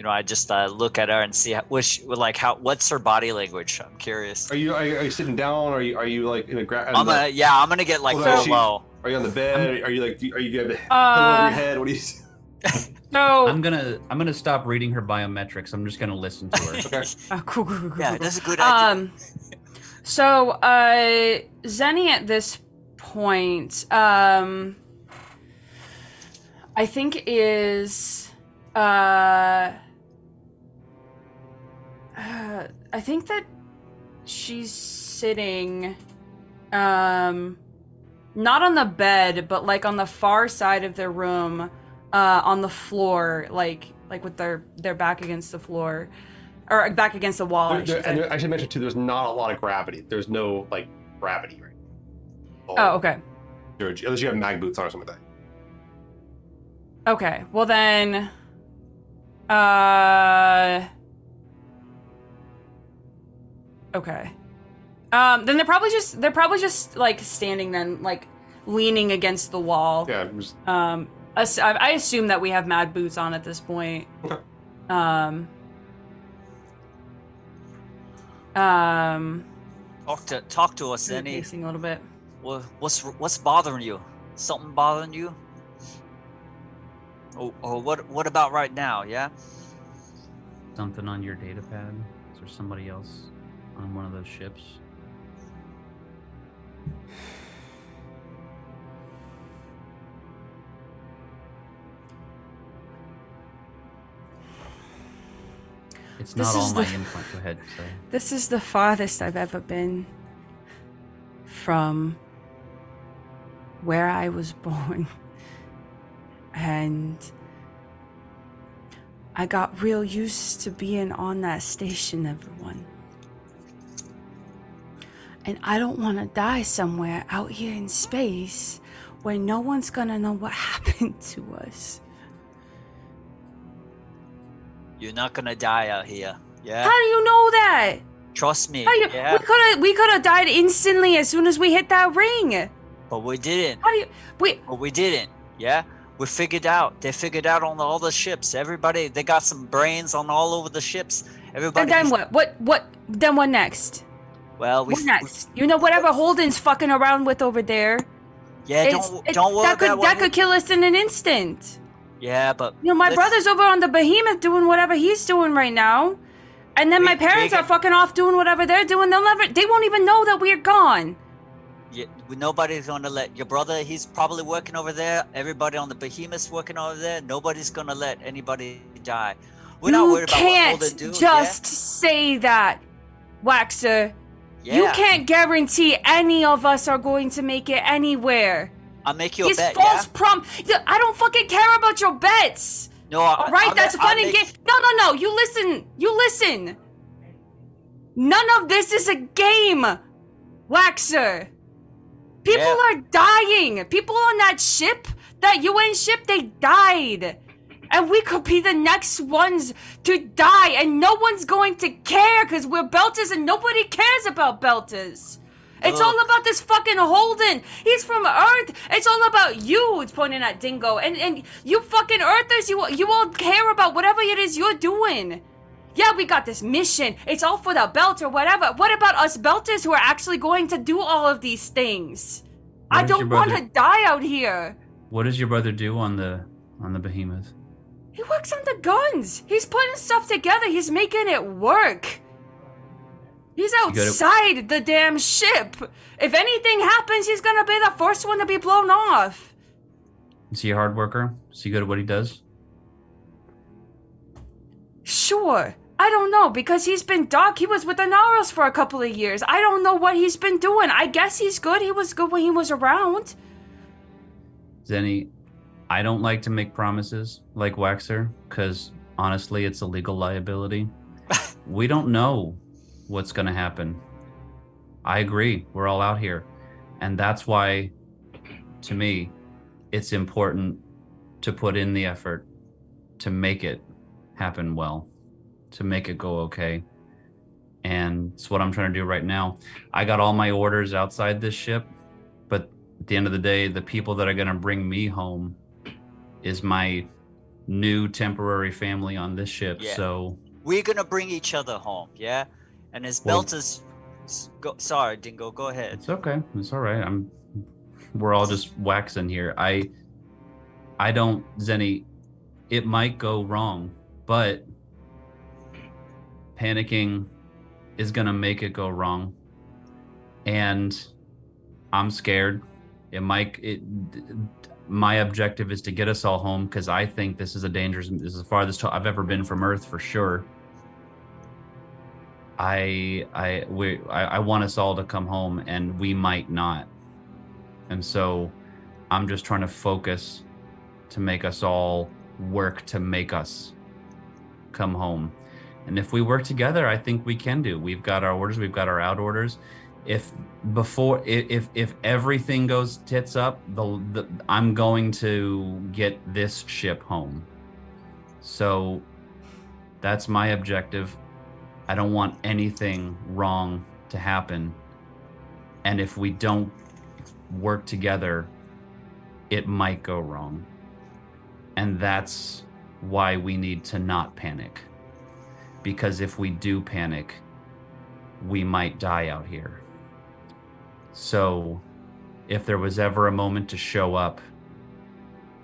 you know, I just uh, look at her and see how, which, like, how, what's her body language? I'm curious. are you are you, are you sitting down? Are you are you like in a gra- I'm gonna, yeah, I'm gonna get like Hold on, she- low. Are you on the bed? Are you like do- are you got the pillow Uh, over your head? What do you? So, [laughs] I'm gonna I'm gonna stop reading her biometrics. I'm just gonna listen to her. [laughs] Okay. Oh, cool, cool, cool, cool, Yeah, cool. that's a good idea. Um, so uh, Zeni at this point, um, I think is uh, uh, [sighs] I think that she's sitting, um, not on the bed, but like on the far side of the room, uh, on the floor, like like with their their back against the floor. Or back against the wall. I There- should there- and there- I should mention too. There's not a lot of gravity. There's no like gravity right. Oh, okay. George, unless you have mag boots on or something like that. Okay. Well then uh Okay. Um then they're probably just they're probably just like standing then like leaning against the wall. Yeah. Just, Um I I assume that we have mag boots on at this point. Okay. Um um Talk to talk to us, Zeni. pacing a little bit. What, what's what's bothering you? Something bothering you? Oh, or what what about right now? Yeah. Something on your data pad? Is there somebody else on one of those ships? It's This not all is my the- input. Go ahead. This is the farthest I've ever been from where I was born. And I got real used to being on that station, everyone. And I don't want to die somewhere out here in space where no one's gonna know what [laughs] happened to us. You're not gonna die out here. Yeah. How do you know that? Trust me. You, yeah. We could have we could have died instantly as soon as we hit that ring. But we didn't. How do you wait? But we didn't. Yeah. We figured out. They figured out on all the ships. Everybody, they got some brains on all over the ships. Everybody. And then what? What? What? Then what next? Well, we. You know, whatever Holden's fucking around with over there. Yeah. Don't it- don't worry that could about that could kill us in an instant. Yeah, but. You know, my let's- brother's over on the Behemoth doing whatever he's doing right now, and then my parents are fucking off doing whatever they're doing. They'll never. They won't even know that we're gone. Yeah, nobody's gonna let your brother. He's probably working over there. Everybody on the behemoth's working over there. Nobody's gonna let anybody die. We're not you worried about what can't Holden do. just say that, Waxor. Yeah? You can't guarantee any of us are going to make it anywhere. I'll make you a These bet. false Yeah. prom. I don't fucking care about your bets. No. I, All right, I'll that's I'll fun and make- game. No, no, no. You listen. You listen. None of this is a game, Waxor. People Yeah. are dying. People on that ship, that UN ship, they died. And we could be the next ones to die, and no one's going to care because we're Belters and nobody cares about Belters. It's Look. all about this fucking Holden. He's from Earth. It's all about you. It's pointing at Dingo. And and you fucking Earthers, you you all care about whatever it is you're doing. Yeah, we got this mission. It's all for the belt or whatever. What about us Belters who are actually going to do all of these things? I What your don't want to die out here. What does your brother do on the on the behemoth? He works on the guns. He's putting stuff together. He's making it work. He's outside the damn ship. If anything happens, he's gonna be the first one to be blown off. Is he a hard worker? Is he good at what he does? Sure. I don't know because he's been Doc. He was with the Naros for a couple of years. I don't know what he's been doing. I guess he's good. He was good when he was around. Zeni, I don't like to make promises like Waxor because honestly, it's a legal liability. [laughs] we don't know what's going to happen. I agree. We're all out here. And that's why, to me, it's important to put in the effort to make it happen well, to make it go okay. And it's what I'm trying to do right now. I got all my orders outside this ship, but at the end of the day, the people that are going to bring me home is my new temporary family on this ship. Yeah. So We're gonna bring each other home, yeah. And as Well- Beltas, s- go, sorry, Dingo, go ahead. It's okay. It's all right. I'm. We're all just waxing here. I. I don't, Zeni. It might go wrong, but panicking is gonna make it go wrong, and I'm scared. It might. It. My objective is to get us all home because I think this is a dangerous. This is the farthest I've ever been from Earth for sure. I I we I, I want us all to come home and we might not. And so I'm just trying to focus to make us all work to make us come home. And if we work together, I think we can do. We've got our orders, we've got our out orders. If before if if everything goes tits up, the, the I'm going to get this ship home. So that's my objective. I don't want anything wrong to happen. And if we don't work together, it might go wrong. And that's why we need to not panic. Because if we do panic, we might die out here. So, if there was ever a moment to show up,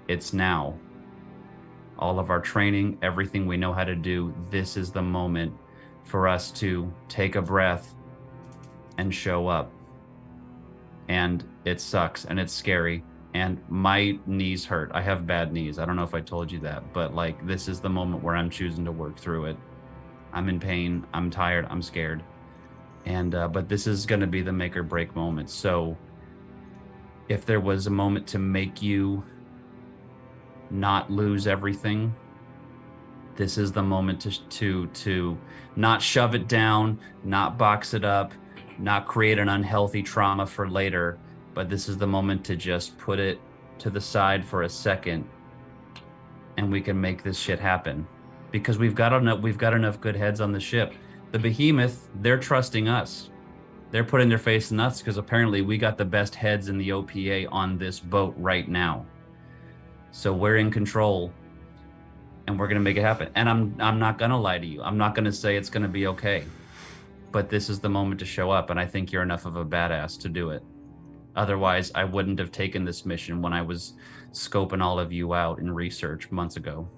it's now. All of our training, everything we know how to do, this is the moment for us to take a breath and show up. And it sucks and it's scary. And my knees hurt. I have bad knees. I don't know if I told you that, but like this is the moment where I'm choosing to work through it. I'm in pain. I'm tired. I'm scared. And, uh, but this is going to be the make or break moment. So if there was a moment to make you not lose everything, this is the moment to to to not shove it down, not box it up, not create an unhealthy trauma for later, but this is the moment to just put it to the side for a second and we can make this shit happen because we've got enough we've got enough good heads on the ship. The behemoth, they're trusting us. They're putting their face in us because apparently we got the best heads in the OPA on this boat right now. So we're in control and we're going to make it happen. And I'm I'm not going to lie to you. I'm not going to say it's going to be okay. But this is the moment to show up and I think you're enough of a badass to do it. Otherwise, I wouldn't have taken this mission when I was scoping all of you out in research months ago.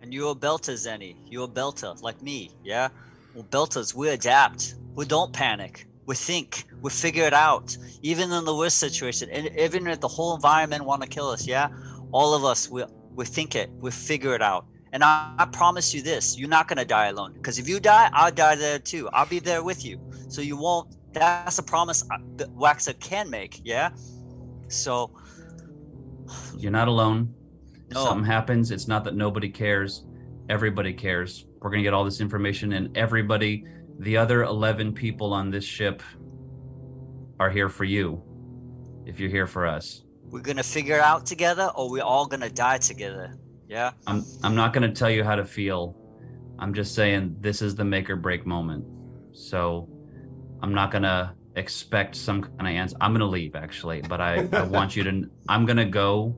And you're a Belta, Zeni. You're a Belta, like me, yeah? Well, Beltas, we adapt. We don't panic. We think. We figure it out. Even in the worst situation, and even if the whole environment want to kill us, yeah? All of us, we, we think it. We figure it out. And I, I promise you this, you're not going to die alone. Because if you die, I'll die there too. I'll be there with you. So you won't, that's a promise I- that Waxa can make, yeah? So, You're not alone. If No. something happens, it's not that nobody cares. Everybody cares. We're going to get all this information, and everybody, the other 11 people on this ship, are here for you if you're here for us. we're going to figure it out together or we're all going to die together, yeah? I'm, I'm not going to tell you how to feel. I'm just saying this is the make or break moment. So I'm not going to expect some kind of answer. I'm going to leave actually, but I, I [laughs] want you to, I'm going to go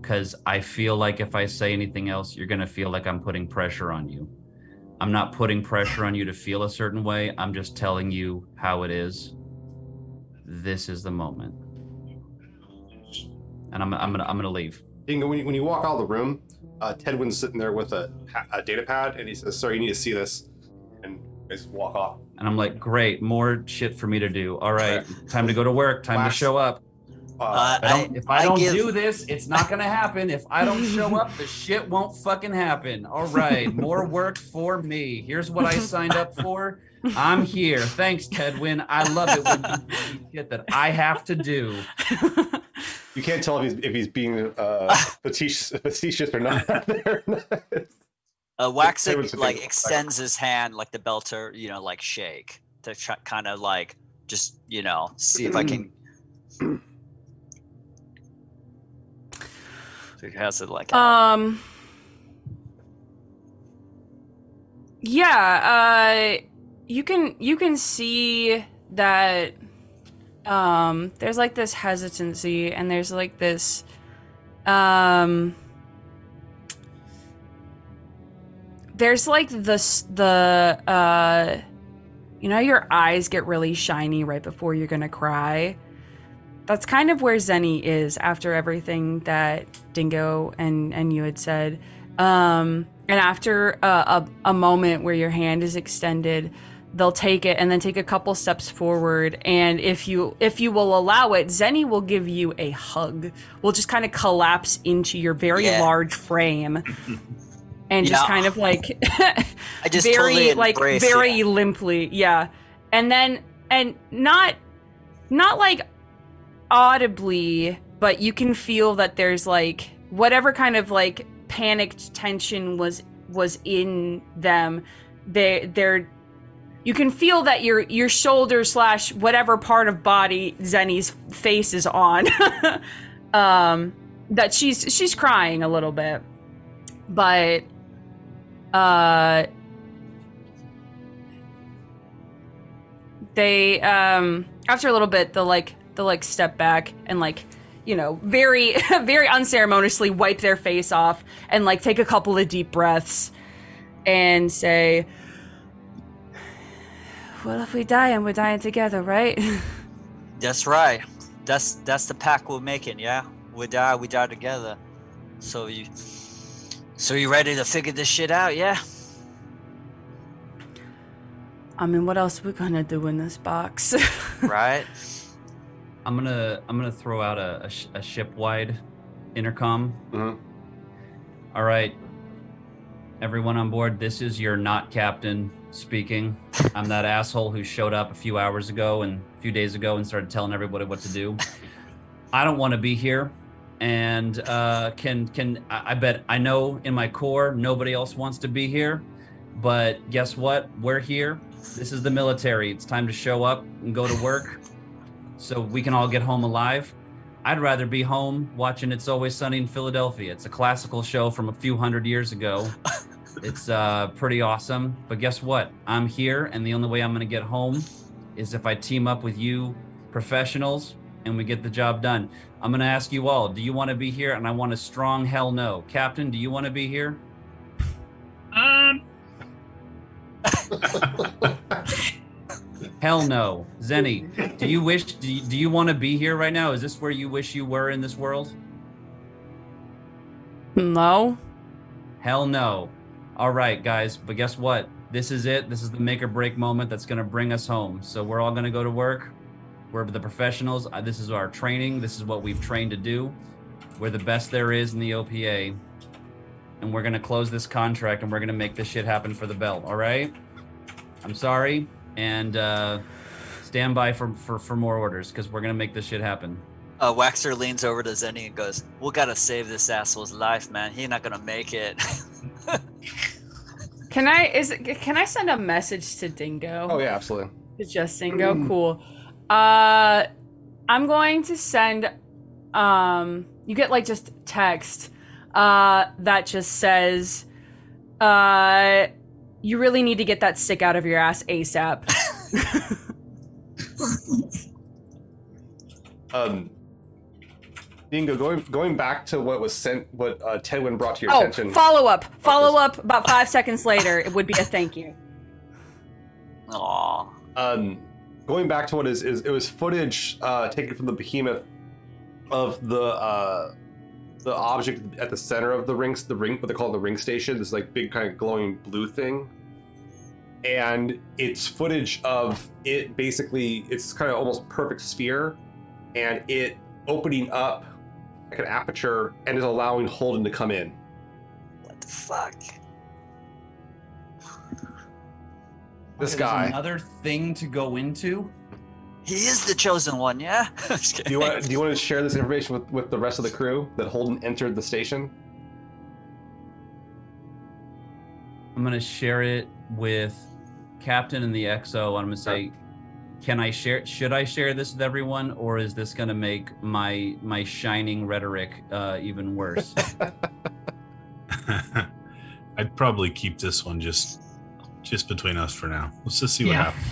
because I feel like if I say anything else, you're going to feel like I'm putting pressure on you. I'm not putting pressure on you to feel a certain way. I'm just telling you how it is. This is the moment. And I'm, I'm gonna I'm gonna leave. Dingo, when you, when you walk out of the room, uh, Tedwin's sitting there with a, a data pad, and he says, "Sir, you need to see this," and just walk off. And I'm like, great, more shit for me to do. All right, time to go to work. Time to show up. Uh, I don't, if I, I don't give- do this, it's not gonna happen. If I don't show up, the [laughs] shit won't fucking happen. All right, more work for me. Here's what I signed up for. I'm here. Thanks, Tedwin. I love it when you do shit that I have to do. You can't tell if he's if he's being uh, [laughs] facetious, facetious or not. [laughs] There. Uh, Say Waxic like extends his hand like the belter, you know, like shake to try, kind of like just you know see if I can. [clears throat] He has it like Um. Yeah, uh, you can you can see that um there's like this hesitancy and there's like this um there's like this the uh you know your eyes get really shiny right before you're gonna cry that's kind of where Zeni is after everything that Dingo and and you had said. Um, and after a, a, a moment where your hand is extended, they'll take it and then take a couple steps forward. And if you if you will allow it, Zeni will give you a hug. Will just kind of collapse into your very Yeah. large frame. [laughs] And You just kind of like [laughs] I just very totally like embrace very it. limply yeah and then and not not like audibly but you can feel that there's like whatever kind of like panicked tension was was in them they they're you can feel that your your shoulder slash whatever part of body Zeni's face is on [laughs] um that she's she's crying a little bit. But uh they um after a little bit they'll like they'll like step back and like you know very [laughs] very unceremoniously wipe their face off and like take a couple of deep breaths and say well if we die and we're dying together right [laughs] That's right. That's that's the pack we're making. Yeah, we die, we die together. So you, so you ready to figure this shit out? Yeah. i mean what else we gonna do in this box [laughs] Right. I'm gonna I'm gonna throw out a, a, sh- a ship wide intercom. Mhm. All right, everyone on board. This is your not captain speaking. I'm that [laughs] asshole who showed up a few hours ago and a few days ago and started telling everybody what to do. [laughs] I don't want to be here, and uh, can can I, I bet I know in my core nobody else wants to be here. But guess what? We're here. This is the military. It's time to show up and go to work so we can all get home alive. I'd rather be home watching It's Always Sunny in Philadelphia. It's a classical show from a few hundred years ago. [laughs] it's uh, pretty awesome. But guess what? I'm here, and the only way I'm going to get home is if I team up with you professionals and we get the job done. I'm going to ask you all do you want to be here? And I want a strong hell no. Captain, do you want to be here? Um, [laughs] [laughs] Hell no. Zeni, do you wish, do you, do you want to be here right now? Is this where you wish you were in this world? no Hell no. All right, guys, but guess what? This is it. This is the make or break moment that's going to bring us home. So we're all going to go to work. We're the professionals. Uh, This is our training. This is what we've trained to do. We're the best there is in the OPA. And we're going to close this contract and we're going to make this shit happen for the belt. All right? I'm sorry. And uh, stand by for, for, for more orders because we're going to make this shit happen. Uh, Waxor leans over to Zeni and goes, "We gotta save this asshole's life, man. He's not gonna make it." [laughs] can i is can i send a message to dingo Oh yeah, absolutely. It's just Dingo. Cool. Uh, I'm going to send. Um, you get like just text. Uh, that just says, uh, you really need to get that stick out of your ass ASAP. [laughs] Um, Dingo, going going back to what was sent, what uh, Tedwin brought to your oh, attention. follow up. Follow up. About five seconds later, it would be a thank you. [laughs] Aw. um, going back to what is, is it was footage uh, taken from the behemoth of the uh, the object at the center of the rings, the ring, what they call the ring station. This like big kind of glowing blue thing, and it's footage of it. Basically, it's kind of almost perfect sphere, and it opening up like an aperture and is allowing Holden to come in. What the fuck? This There's guy. Another thing to go into. He is the chosen one, yeah? [laughs] Do you want do you want to share this information with, with the rest of the crew that Holden entered the station? I'm gonna share it with Captain and the XO. I'm gonna say, can I share? Should I share this with everyone, or is this gonna make my my shining rhetoric uh, even worse? [laughs] [laughs] I'd probably keep this one just just between us for now. Let's just see what Yeah. happens.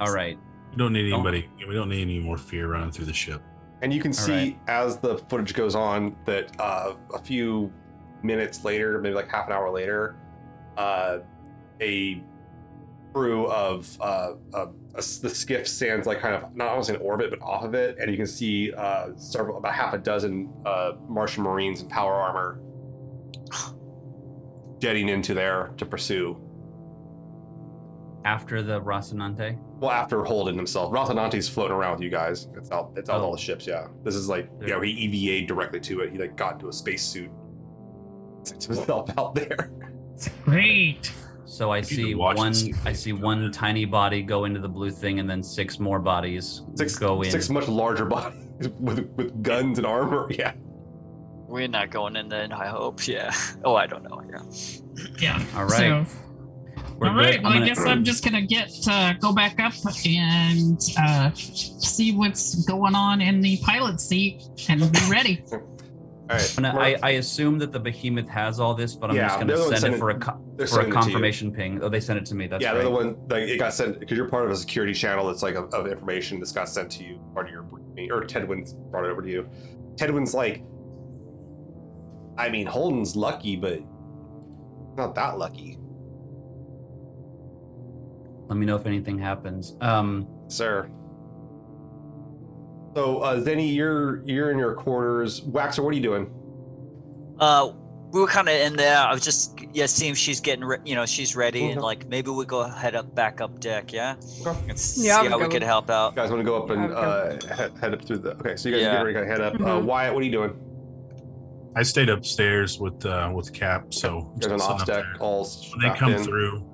All right. We don't need Don't- anybody. We don't need any more fear running through the ship. And you can see right. as the footage goes on that uh, a few minutes later, maybe like half an hour later, uh, a crew of uh, uh, a s- the skiff stands like kind of not almost in orbit but off of it, and you can see uh, several about half a dozen uh, Martian Marines in power armor [gasps] jetting into there to pursue. After the Rocinante. Well, after holding himself, Rocinante's floating around with you guys. It's out. It's out Oh. all the ships. Yeah, this is like you know he EVA'd directly to it. He like got into a spacesuit, [laughs] sent himself out there. Great. So I see one. and see if I see one tiny body go into the blue thing, and then six more bodies Six go in. six much larger [laughs] bodies with with guns and armor. [laughs] Yeah, We're not going in then, I hope. Yeah. [laughs] Oh, I don't know. Yeah. Yeah. All right. So, We're all good. right. I'm Well, gonna- guess I'm just gonna get uh, go back up and uh, see what's going on in the pilot seat and be ready. All right. I'm gonna- I, I assume that the behemoth has all this, but I'm Yeah, just gonna send it for a co- for a sending it to you. confirmation ping. Oh, they sent it to me. That's yeah, right. they're the one like it got sent because you're part of a security channel that's like of, of information that's got sent to you part of your briefing, or Tedwin's brought it over to you. Tedwin's like, I mean, Holden's lucky, but not that lucky, Let me know if anything happens. Um, sir. So, uh, Zeni, you're you're in your quarters. Waxor, what are you doing? Uh, we were kind of in there. I was just yeah, seeing if she's getting re- you know she's ready and like maybe we go head up back up deck. Yeah. Okay. Let's Yeah, I see how we could help out. You guys want to go up and Yeah, uh, head, head up through the? Okay, so you guys Yeah. get ready to head up. Uh, Mhm. Wyatt, what are you doing? I stayed upstairs with uh, with Cap, so You guys on off deck, all when they come in. through,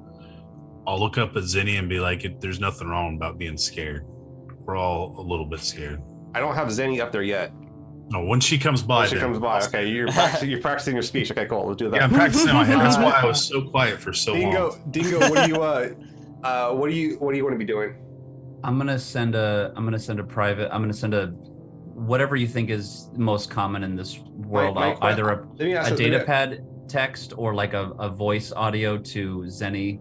I'll look up at Zeni and be like, "There's nothing wrong about being scared. We're all a little bit scared." I don't have Zeni up there yet. No, when she comes by, When she then comes by, okay, you're practicing, you're practicing your speech. Okay, cool. Let's do that. Yeah, I'm practicing in my head. That's [laughs] why I was so quiet for so Dingo, long. Dingo, what do you uh, [laughs] uh, what do you what do you want to be doing? I'm gonna send a. I'm gonna send a private. I'm gonna send a. Whatever you think is most common in this world, my I'll- either a, Let me ask a you- data pad text or like a, a voice audio to Zeni.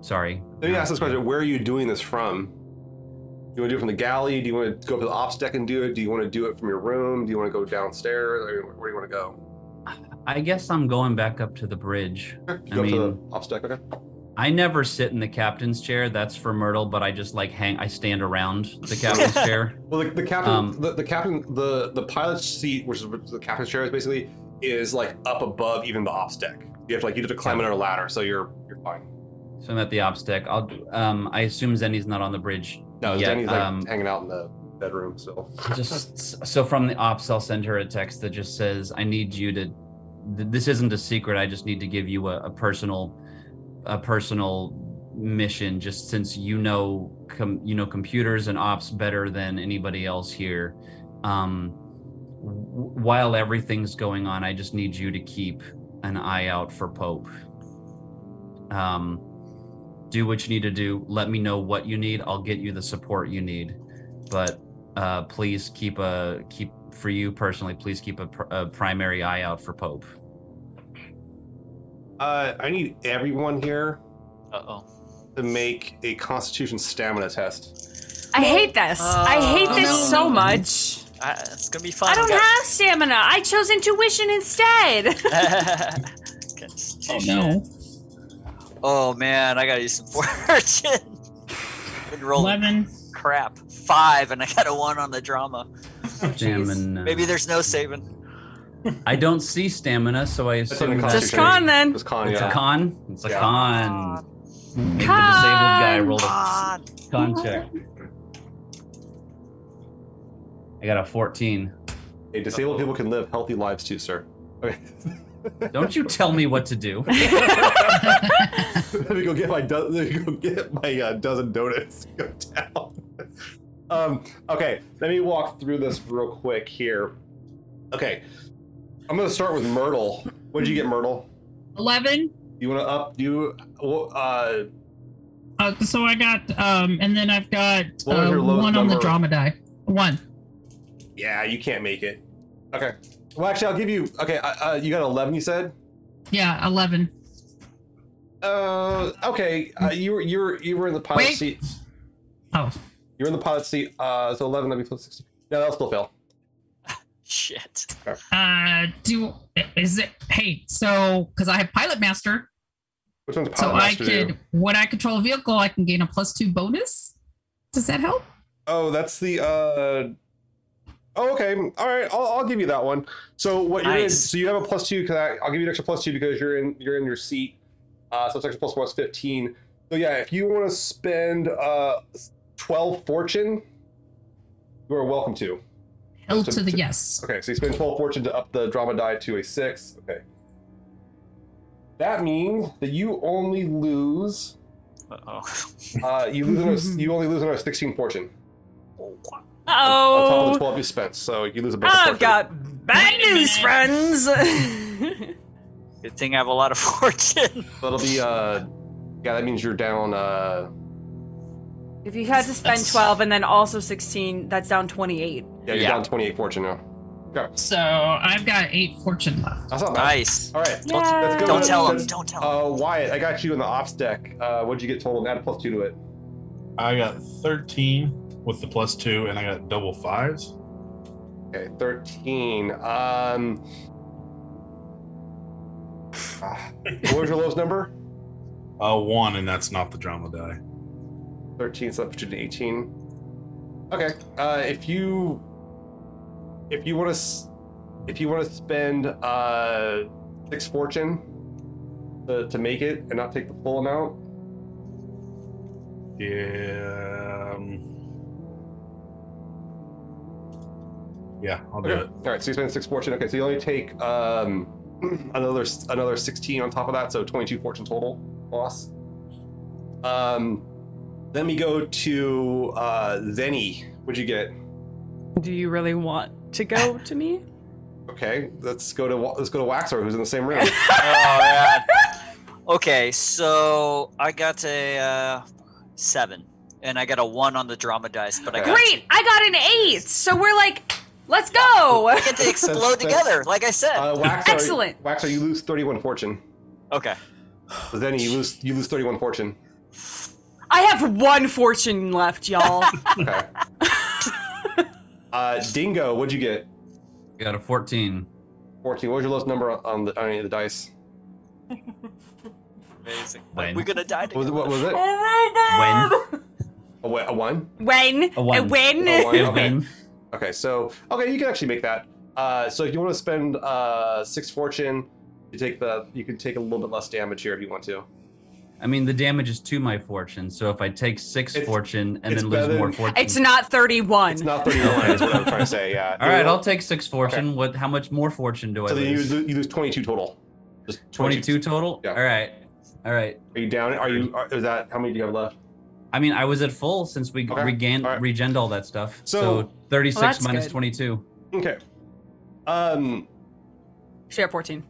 Sorry. Let me ask this question: Where are you doing this from? Do you want to do it from the galley? Do you want to go up to the ops deck and do it? Do you want to do it from your room? Do you want to go downstairs? I mean, where do you want to go? I guess I'm going back up to the bridge. I go up to mean- the ops deck. Okay. I never sit in the captain's chair. That's for Myrtle, but I just like hang. I stand around the [laughs] captain's chair. Well, the, the captain, Um, the, the captain, the the pilot's seat, which is the captain's chair, is basically is like up above even the ops deck. You have to like you have to climb another ladder, so you're you're fine. So I'm at the ops deck. I'll. Um. I assume Zeni's not on the bridge. No, yet. Zeni's like um, hanging out in the bedroom still. just so from the ops, I'll send her a text that just says, "I need you to. th- This isn't a secret. I just need to give you a, a personal, a personal mission. Just since you know, com, you know computers and ops better than anybody else here. Um, w- while everything's going on, I just need you to keep an eye out for Pope. Um, do what you need to do. Let me know what you need. I'll get you the support you need. But uh, please keep a keep for you personally. Please keep a, pr- a primary eye out for Pope. Uh, I need everyone here Uh oh. to make a Constitution stamina test. I hate this. I hate Oh, this no. so much. It's gonna be fun. I don't We got- have stamina. I chose intuition instead. [laughs] [laughs] Oh no. Oh man, I gotta use some [laughs] fortune. Been rolling Eleven. crap. Five, and I got a one on the drama. Oh, stamina. Maybe there's no saving. I don't see stamina, so I assume the that- Just Constitution. con then. Just con, it's yeah. a con. It's a Yeah. con. Make the disabled guy roll a Con. con check. I got a 14. Hey, disabled people can live healthy lives too, sir. Okay. [laughs] Don't you tell me what to do. [laughs] let me go get my do- let me go get my uh, dozen donuts. to [laughs] Go down. um, okay, let me walk through this real quick here. Okay, I'm gonna start with Myrtle. What did you get, Myrtle? 11. You want to up? You uh, Uh, so I got, um, and then I've got uh, your lowest one on the drama die. One. yeah, you can't make it. Okay. Well, actually, I'll give you. Okay, uh, uh, you got 11. You said. Yeah, 11. Uh, okay. Uh, you were you were you were in the pilot Wait. seat. Oh, You were in the pilot seat. Uh, so 11. That'd be plus 16. No, that'll still fail. [laughs] Shit. uh, do, is it, hey, so, because I have Pilot Master, Which one's pilot so I master do? could, when I control a vehicle, I can gain a plus two bonus. Does that help? Oh, that's the. uh Oh, okay. All right. I'll, I'll give you that one. So what you're in? So you have a plus two. Cause I, I'll give you an extra plus two because you're in you're in your seat. Uh, so it's extra plus one is fifteen. So yeah, if you want to spend uh twelve fortune, you are welcome to. Hell To- to the to- yes. Okay, so you spend 12 fortune to up the drama die to a 6. Okay. That means that you only lose Uh-oh. uh you lose another, [laughs] you only lose another 16 fortune on top of Oh, the 12 you spent. So you lose a bonus I've fortune. got bad news, friends. [laughs] Good thing I have a lot of [laughs] fortune. That'll be uh yeah, that means you're down uh if you had to spend That's- 12 and then also 16, that's down 28. yeah, you're Yeah. down 28 fortune now. Okay. So I've got eight fortune left. That's not bad. Nice. All right. Don't, Yeah. go. don't tell him. Don't tell him. Uh Wyatt, I got you in the ops deck. Uh what'd you get total? And add a plus 2 to it. I got 13 with the plus two, and I got double fives. Okay, 13. Um what was your lowest number? [laughs] Uh, one, and that's not the drama die. 13 so that puts you to 18 okay uh if you if you want to if you want to spend uh six fortune to, to make it and not take the full amount Yeah. um, Yeah, I'll do okay it. all right so you spend six fortune okay so you only take um [clears throat] another another 16 on top of that so 22 fortune total loss um then we go to uh Zeni what'd you get Do you really want to go [laughs] to me? okay let's go to let's go to waxor who's in the same room [laughs] oh man. [laughs] Okay, so I got a uh, seven, and I got a one on the drama dice, but I got Great! I got an 8! So we're like, let's go! I get to [laughs] explode That's- together, like I said. Uh, Waxor, Excellent. Waxor, you lose 31 fortune. okay. So then you lose you lose 31 fortune. I have one fortune left, y'all. [laughs] Okay. [laughs] uh, Dingo, what'd you get? Got a 14. 14. What was your lowest number on the on any of the dice? Amazing. When? We're gonna die What was together. it? What was it? When? A, wa- a one? When? A one. A win? A one. Okay. Win. Okay, so okay, you can actually make that. Uh, so if you want to spend uh six fortune, you take the you can take a little bit less damage here if you want to. I mean, the damage is to my fortune. So if I take six It's- fortune and it's then lose better more than- fortune. It's not 31. It's not 31 is what I'm trying to say. Yeah. [laughs] All right, I'll take six fortune. What? How much more fortune do I So then you lose? lose, you lose 22 total. Just 22 total. Yeah. All right. All right. Are you down? Are you? Are, is that how many do you have left? I mean, I was at full since we Okay. regained All right. regened all that stuff. So- So, 36 Well, minus good. 22. Okay. Um. Share 14.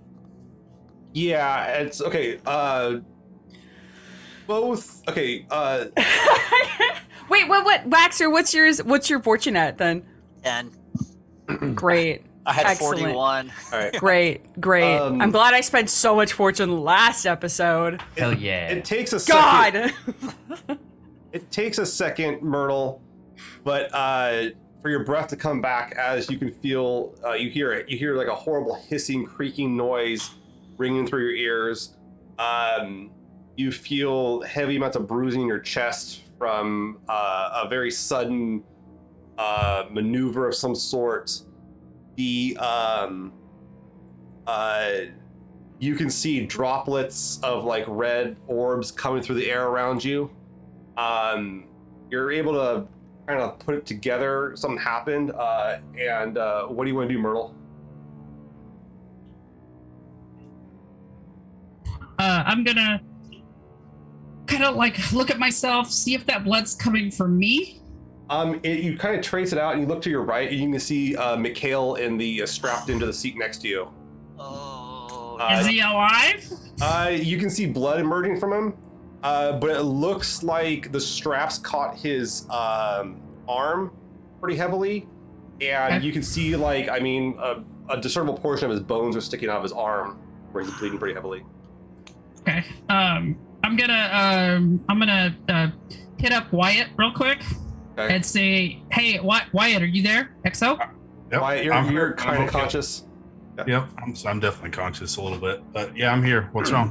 Yeah, it's okay. Uh. Both. Okay. Uh. [laughs] Wait, what? What? Waxor, what's yours? What's your fortune at then? Ten. [clears throat] Great, I had Excellent. 41. All right. great, great. Um, I'm glad I spent so much fortune last episode. Hell yeah. It takes a second. [laughs] It takes a second, Myrtle, but uh, for your breath to come back as you can feel, uh, you hear it. You hear like a horrible hissing, creaking noise ringing through your ears. Um, you feel heavy amounts of bruising in your chest from uh, a very sudden uh, maneuver of some sort. The um, uh, you can see droplets of like red orbs coming through the air around you. Um, you're able to kind of put it together. Something happened. Uh, and uh, what do you want to do, Myrtle? Uh, I'm gonna kind of like look at myself, see if that blood's coming from me. Um, it, you kind of trace it out, and you look to your right, and you can see uh, Mikhail in the uh, strapped into the seat next to you. Oh, Uh, Is he alive? Uh, you can see blood emerging from him, uh, but it looks like the straps caught his um, arm pretty heavily, and Okay. you can see like I mean a, a discernible portion of his bones are sticking out of his arm, where he's bleeding pretty heavily. Okay. Um, I'm gonna um, I'm gonna uh, hit up Wyatt real quick Okay. and say, "Hey, Wyatt, are you there? XO? Yep, Wyatt, you're, I'm you're kind of okay. conscious. Yep, I'm, I'm definitely conscious a little bit, but yeah, I'm here. What's wrong?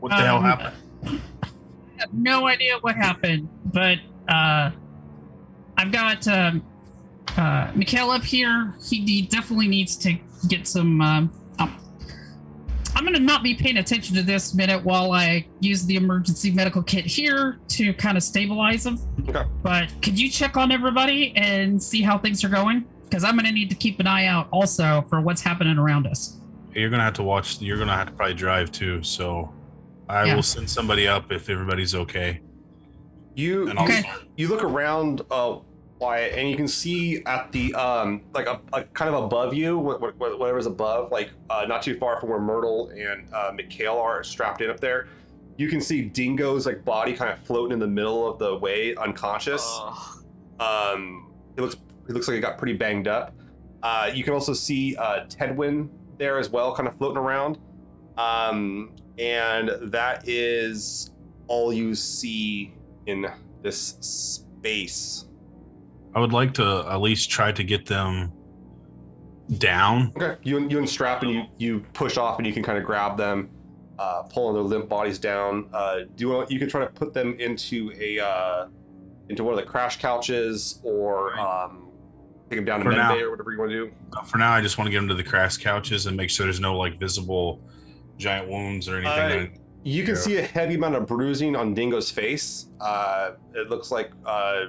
What the hell Um, happened? [laughs] I have no idea what happened, but uh, I've got um, uh, Mikhail up here. He, he definitely needs to get some. Um, um, I'm gonna not be paying attention to this minute while I use the emergency medical kit here to kind of stabilize him. Okay. But could you check on everybody and see how things are going? Because I'm gonna need to keep an eye out also for what's happening around us. You're gonna have to watch. You're gonna have to probably drive too. So I Yeah. will send somebody up if everybody's okay. You And Okay. you look around uh Wyatt, and you can see at the um like a, a kind of above you wh- wh- wh- whatever's above like uh, not too far from where Myrtle and uh, Mikhail are strapped in up there you can see Dingo's like body kind of floating in the middle of the way unconscious oh. um it looks it looks like it got pretty banged up uh you can also see uh Tedwin there as well kind of floating around um and that is all you see in this space I would like to at least try to get them down. Okay. You you unstrap and you you push off and you can kind of grab them, uh, pulling their limp bodies down. Uh, do you want you can try to put them into a uh, into one of the crash couches or um, take them down to med bay or whatever you want to do. Uh, For now, I just want to get them to the crash couches and make sure there's no like visible giant wounds or anything. Uh, You can Yeah. see a heavy amount of bruising on Dingo's face. Uh, it looks like uh,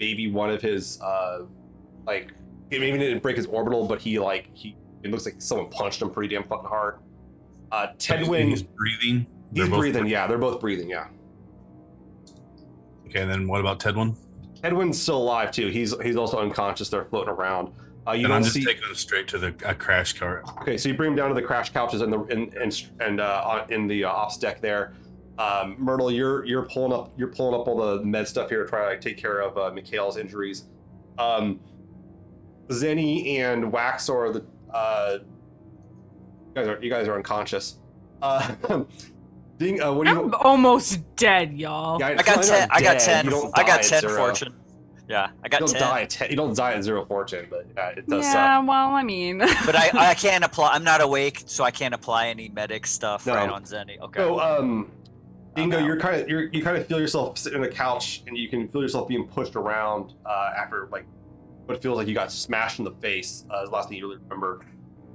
maybe one of his uh, like he maybe didn't break his orbital, but he like he it looks like someone punched him pretty damn fucking hard. Uh, He's- Tedwin, is breathing. he's They're both breathing. Yeah, they're both breathing. Yeah. Okay, and then what about Tedwin? Edwin's still alive too. He's he's also unconscious. They're floating around. Uh, you and don't I'm just see. taking them straight to the a crash cart. Okay, so you bring him down to the crash couches and the and and, and uh, in the uh, ops deck there. Um, Myrtle, you're you're pulling up you're pulling up all the med stuff here to try to like, take care of uh, Mikhail's injuries. Um, Zeni and Waxor the uh, you guys are you guys are unconscious. Uh, [laughs] Ding, uh, what do you? I'm almost dead, y'all. Yeah, I got ten. I got ten. You don't I got ten fortune. Yeah, I You got don't ten. die. At ten. You don't die at zero fortune, but yeah, it does suck. yeah, well, I mean, [laughs] But I, I [laughs] can't apply. I'm not awake, so I can't apply any medic stuff No. right on Zeni. Okay. So, um, Dingo, you're kind of you're, you kind of feel yourself sitting on a couch, and you can feel yourself being pushed around uh, after like what feels like you got smashed in the face. Uh, is the last thing you really remember.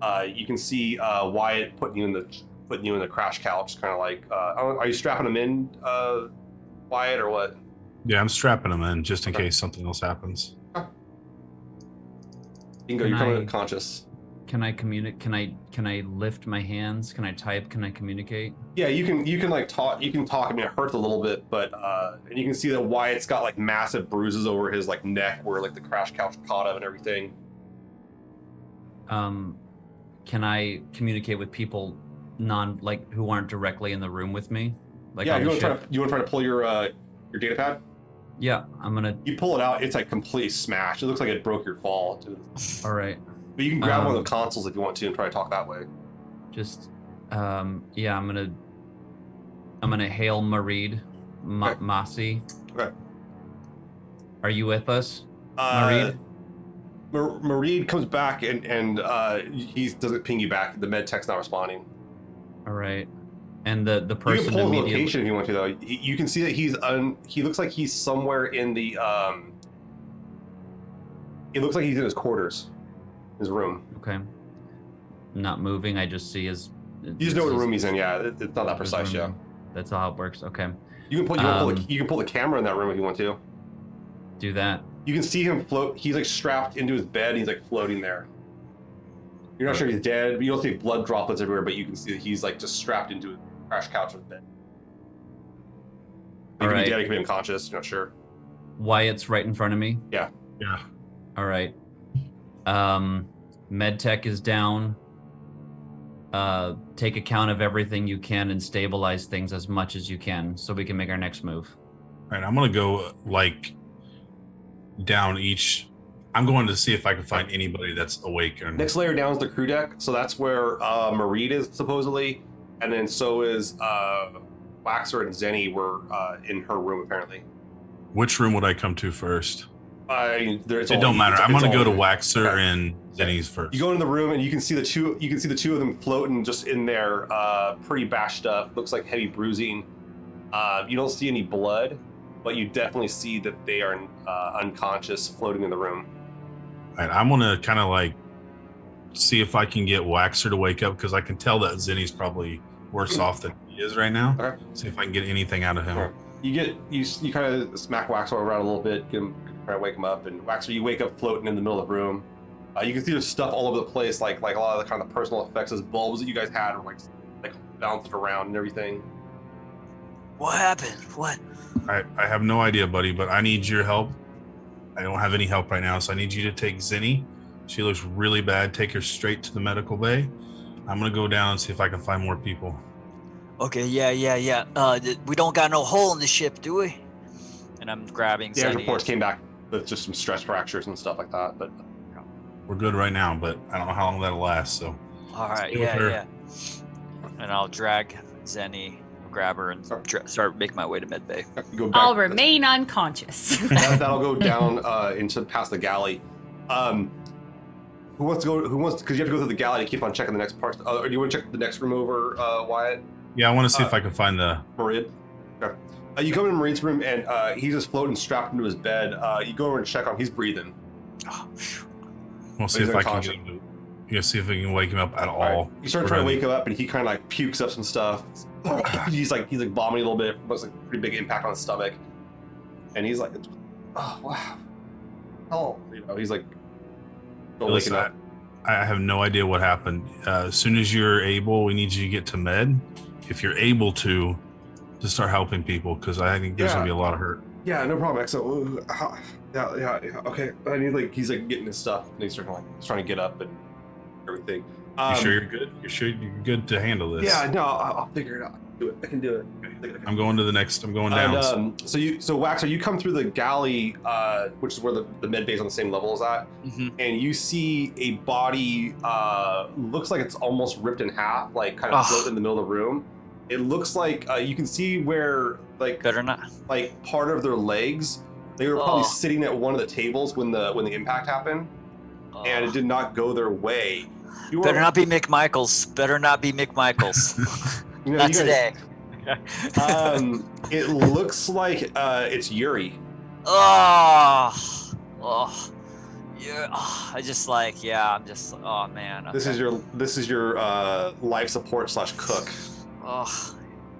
Uh, you can see uh, Wyatt putting you in the putting you in the crash couch, kind of like. Uh, are you strapping him in, uh, Wyatt, or what? Yeah, I'm strapping them in just in Okay. case something else happens. Dingo, Can you're coming I- unconscious. Can I communicate? Can I can I lift my hands? Can I type? Can I communicate? Yeah, you can you can like talk you can talk. I mean, it hurts a little bit, but uh, and you can see that Wyatt's got like massive bruises over his like neck where like the crash couch caught him and everything. Um, can I communicate with people non like who aren't directly in the room with me? Like yeah, you want to try to you want to try to pull your uh your data pad? Yeah, I'm gonna. You pull it out, it's like completely smashed. It looks like it broke your fall. Too. All right, But you can grab one of Um, the consoles if you want to and try to talk that way. just um, yeah, I'm gonna. I'm gonna hail Mareed, Ma- Okay. Masi. Okay. Are you with us, Uh, Mareed? Mar- Mareed comes back and and uh, he doesn't ping you back. The med tech's not responding. All right, and the the You person can pull the immediately. location if you want to, though. You can see that he's un. He looks like he's somewhere in the. um It looks like he's in his quarters, his room. Okay. Not moving. I just see his. You just know what room he's in. Yeah, it, it's not that precise. Yeah. That's how it works. Okay, you can pull. You, can pull the, Um, you can pull the camera in that room if you want to. do that. You can see him float. He's like strapped into his bed. And he's like floating there. You're not sure if he's dead. But you don't see blood droplets everywhere, but you can see that he's like just strapped into crash couch with bed. Maybe All right. he's dead. He could be unconscious. You're not sure. Wyatt's right in front of me. Yeah. Yeah. All right. Um, MedTech is down. Uh, take account of everything you can and stabilize things as much as you can so we can make our next move. All right, I'm gonna go like down each. I'm going to see if I can find anybody that's awake or Next layer down is the crew deck, so that's where uh, Mareed is supposedly, and then so is uh, Waxor and Zeni were uh, in her room apparently. Which room would I come to first? I, it all- don't matter. it's- I'm it's gonna go to Waxor Okay. and Zeni's first. You go into the room and you can see the two. You can see the two of them floating just in there, uh, pretty bashed up. Looks like heavy bruising. Uh, you don't see any blood, but you definitely see that they are uh, unconscious, floating in the room. All right, I'm gonna kind of like see if I can get Waxor to wake up because I can tell that Zeni's probably worse off than he is right now. Okay. See if I can get anything out of him. Sure. You get you you kind of smack Waxor around a little bit, get him, try to wake him up, and Waxor, you wake up floating in the middle of the room. Uh, you can see there's stuff all over the place, like like a lot of the kind of personal effects, as bulbs that you guys had, are like like bounced around and everything. What happened? What? I, I have no idea, buddy, but I need your help. I don't have any help right now, so I need you to take Zeni. She looks really bad. Take her straight to the medical bay. I'm gonna go down and see if I can find more people. Okay, yeah, yeah, yeah. Uh, th- we don't got no hole in the ship, do we? And I'm grabbing Damage Zeni. reports came back with just some stress fractures and stuff like that, but We're good right now, but I don't know how long that'll last. So All right, yeah, yeah. And I'll drag Zeni, grab her, and dra- start make my way to medbay. you [laughs] go back. I'll remain unconscious. that, [laughs] that'll go down uh, into past the galley. Um, who wants to go? Who wants? Because you have to go through the galley to keep on checking the next parts. Uh, or do you want to check the next room over, uh, Wyatt? yeah, I want to see if Uh, I can find the. Mareed. Okay. Uh, you come in Mareed's room and uh, he's just floating strapped into his bed. Uh, you go over and check on. him. He's breathing. Oh. We'll see if I can unconscious. get him. to- You see if we can wake him up at all. All right. You start trying to wake him up, and he kind of like pukes up some stuff. [coughs] he's like he's like vomiting a little bit. Looks like pretty big impact on his stomach. And he's like, "Oh wow, oh you know." He's like, Listen, waking up. I have no idea what happened. Uh, as soon as you're able, we need you to get to med. If you're able to, to start helping people, because I think there's Yeah. gonna be a lot of hurt. Yeah, no problem. So, uh, yeah, yeah, yeah, okay. I need like, he's like getting his stuff, and he's trying to like, he's trying to get up and everything. Um, you sure you're good? You're sure you're good to handle this? Yeah, no, I'll, I'll figure it out. I can do it. I can do it. I can- I'm going to the next. I'm going down. And, um, so you, so Waxor, you come through the galley, uh, which is where the, the med bay is on the same level as that, Mhm. and you see a body. Uh, looks like it's almost ripped in half, like kind of Ugh. floating in the middle of the room. It looks like uh, you can see where like Better not. like part of their legs. They were probably Oh. sitting at one of the tables when the when the impact happened, and it did not go their way. You Better were- not be McMichaels. Better not be McMichaels. [laughs] [laughs] you know, not you guys- today. [laughs] um, it looks like uh, it's Yuri. oh, oh, yeah. oh, I just like, yeah. I'm just, oh man. This is your this is your uh, life support slash cook. Oh,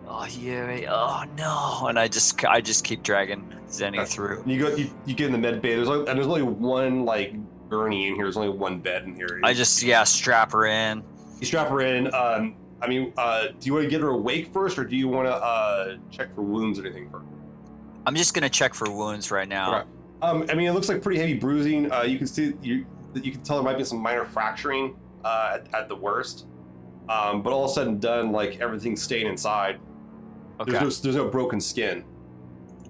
oh yeah. Oh no. And I just, I just keep dragging Zeni Okay. through. You go you, you get in the med bay. There's only, and there's only one like gurney in here. There's only one bed in here. I just, yeah, strap her in. you strap her in. Um, I mean, uh, do you want to get her awake first, or do you want to uh, check for wounds or anything first? I'm just gonna check for wounds right now. Okay. Um, I mean, it looks like pretty heavy bruising. Uh, you can see you you can tell there might be some minor fracturing uh, at, at the worst. Um, but all said and done, like everything's staying inside. Okay. There's no there's no broken skin.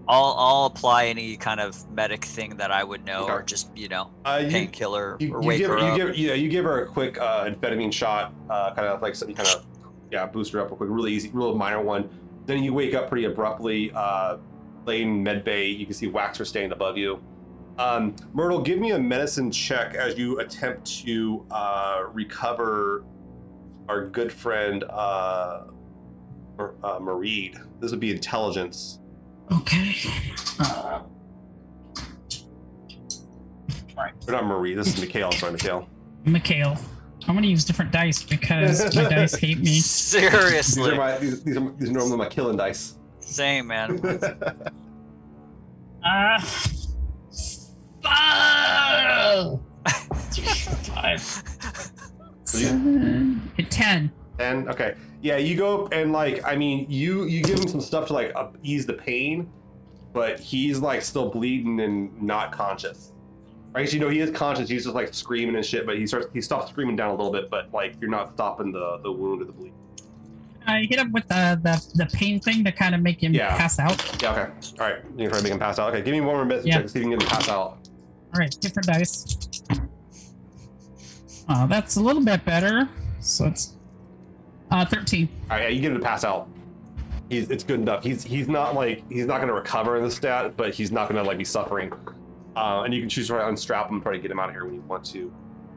I'll, I'll apply any kind of medic thing that I would know, or just you know, Uh, painkiller, you, or you wake give her you up. give yeah you give her a quick uh, amphetamine shot, uh, kind of like some kind of yeah boost her up real quick, really easy, real minor one. Then you wake up pretty abruptly, uh, laying in med bay. You can see Waxor standing above you. Um, Myrtle, give me a medicine check as you attempt to uh, recover our good friend uh, uh, Mareed. This would be intelligence. Okay. Uh, Or not Marie. This is Mikhail. I'm sorry, Mikhail. Mikhail. I'm gonna use different dice because my [laughs] dice hate me. These Seriously, are my these, these are these are normally my killing dice. same man. [laughs] Ah. Uh, five. Seven, eight, ten. And okay, yeah, you go and like I mean, you you give him some stuff to like uh, ease the pain, but he's like still bleeding and not conscious. Right? You know, he is conscious. He's just like screaming and shit, but he starts he stops screaming down a little bit, but like you're not stopping the the wound or the bleed. I hit him with the, the the pain thing to kind of make him Yeah. pass out. Yeah. Okay. All right. You can try to make him pass out. Okay. Give me one more myth Yeah. check to see if you can get him to pass out. All right, different dice. Oh, that's a little bit better. So it's uh, 13. All right. Yeah, you get him to pass out. He's it's good enough. He's he's not like he's not gonna recover in the stat, but he's not gonna like be suffering. Uh, and you can choose to unstrap him and try to get him out of here when you want to.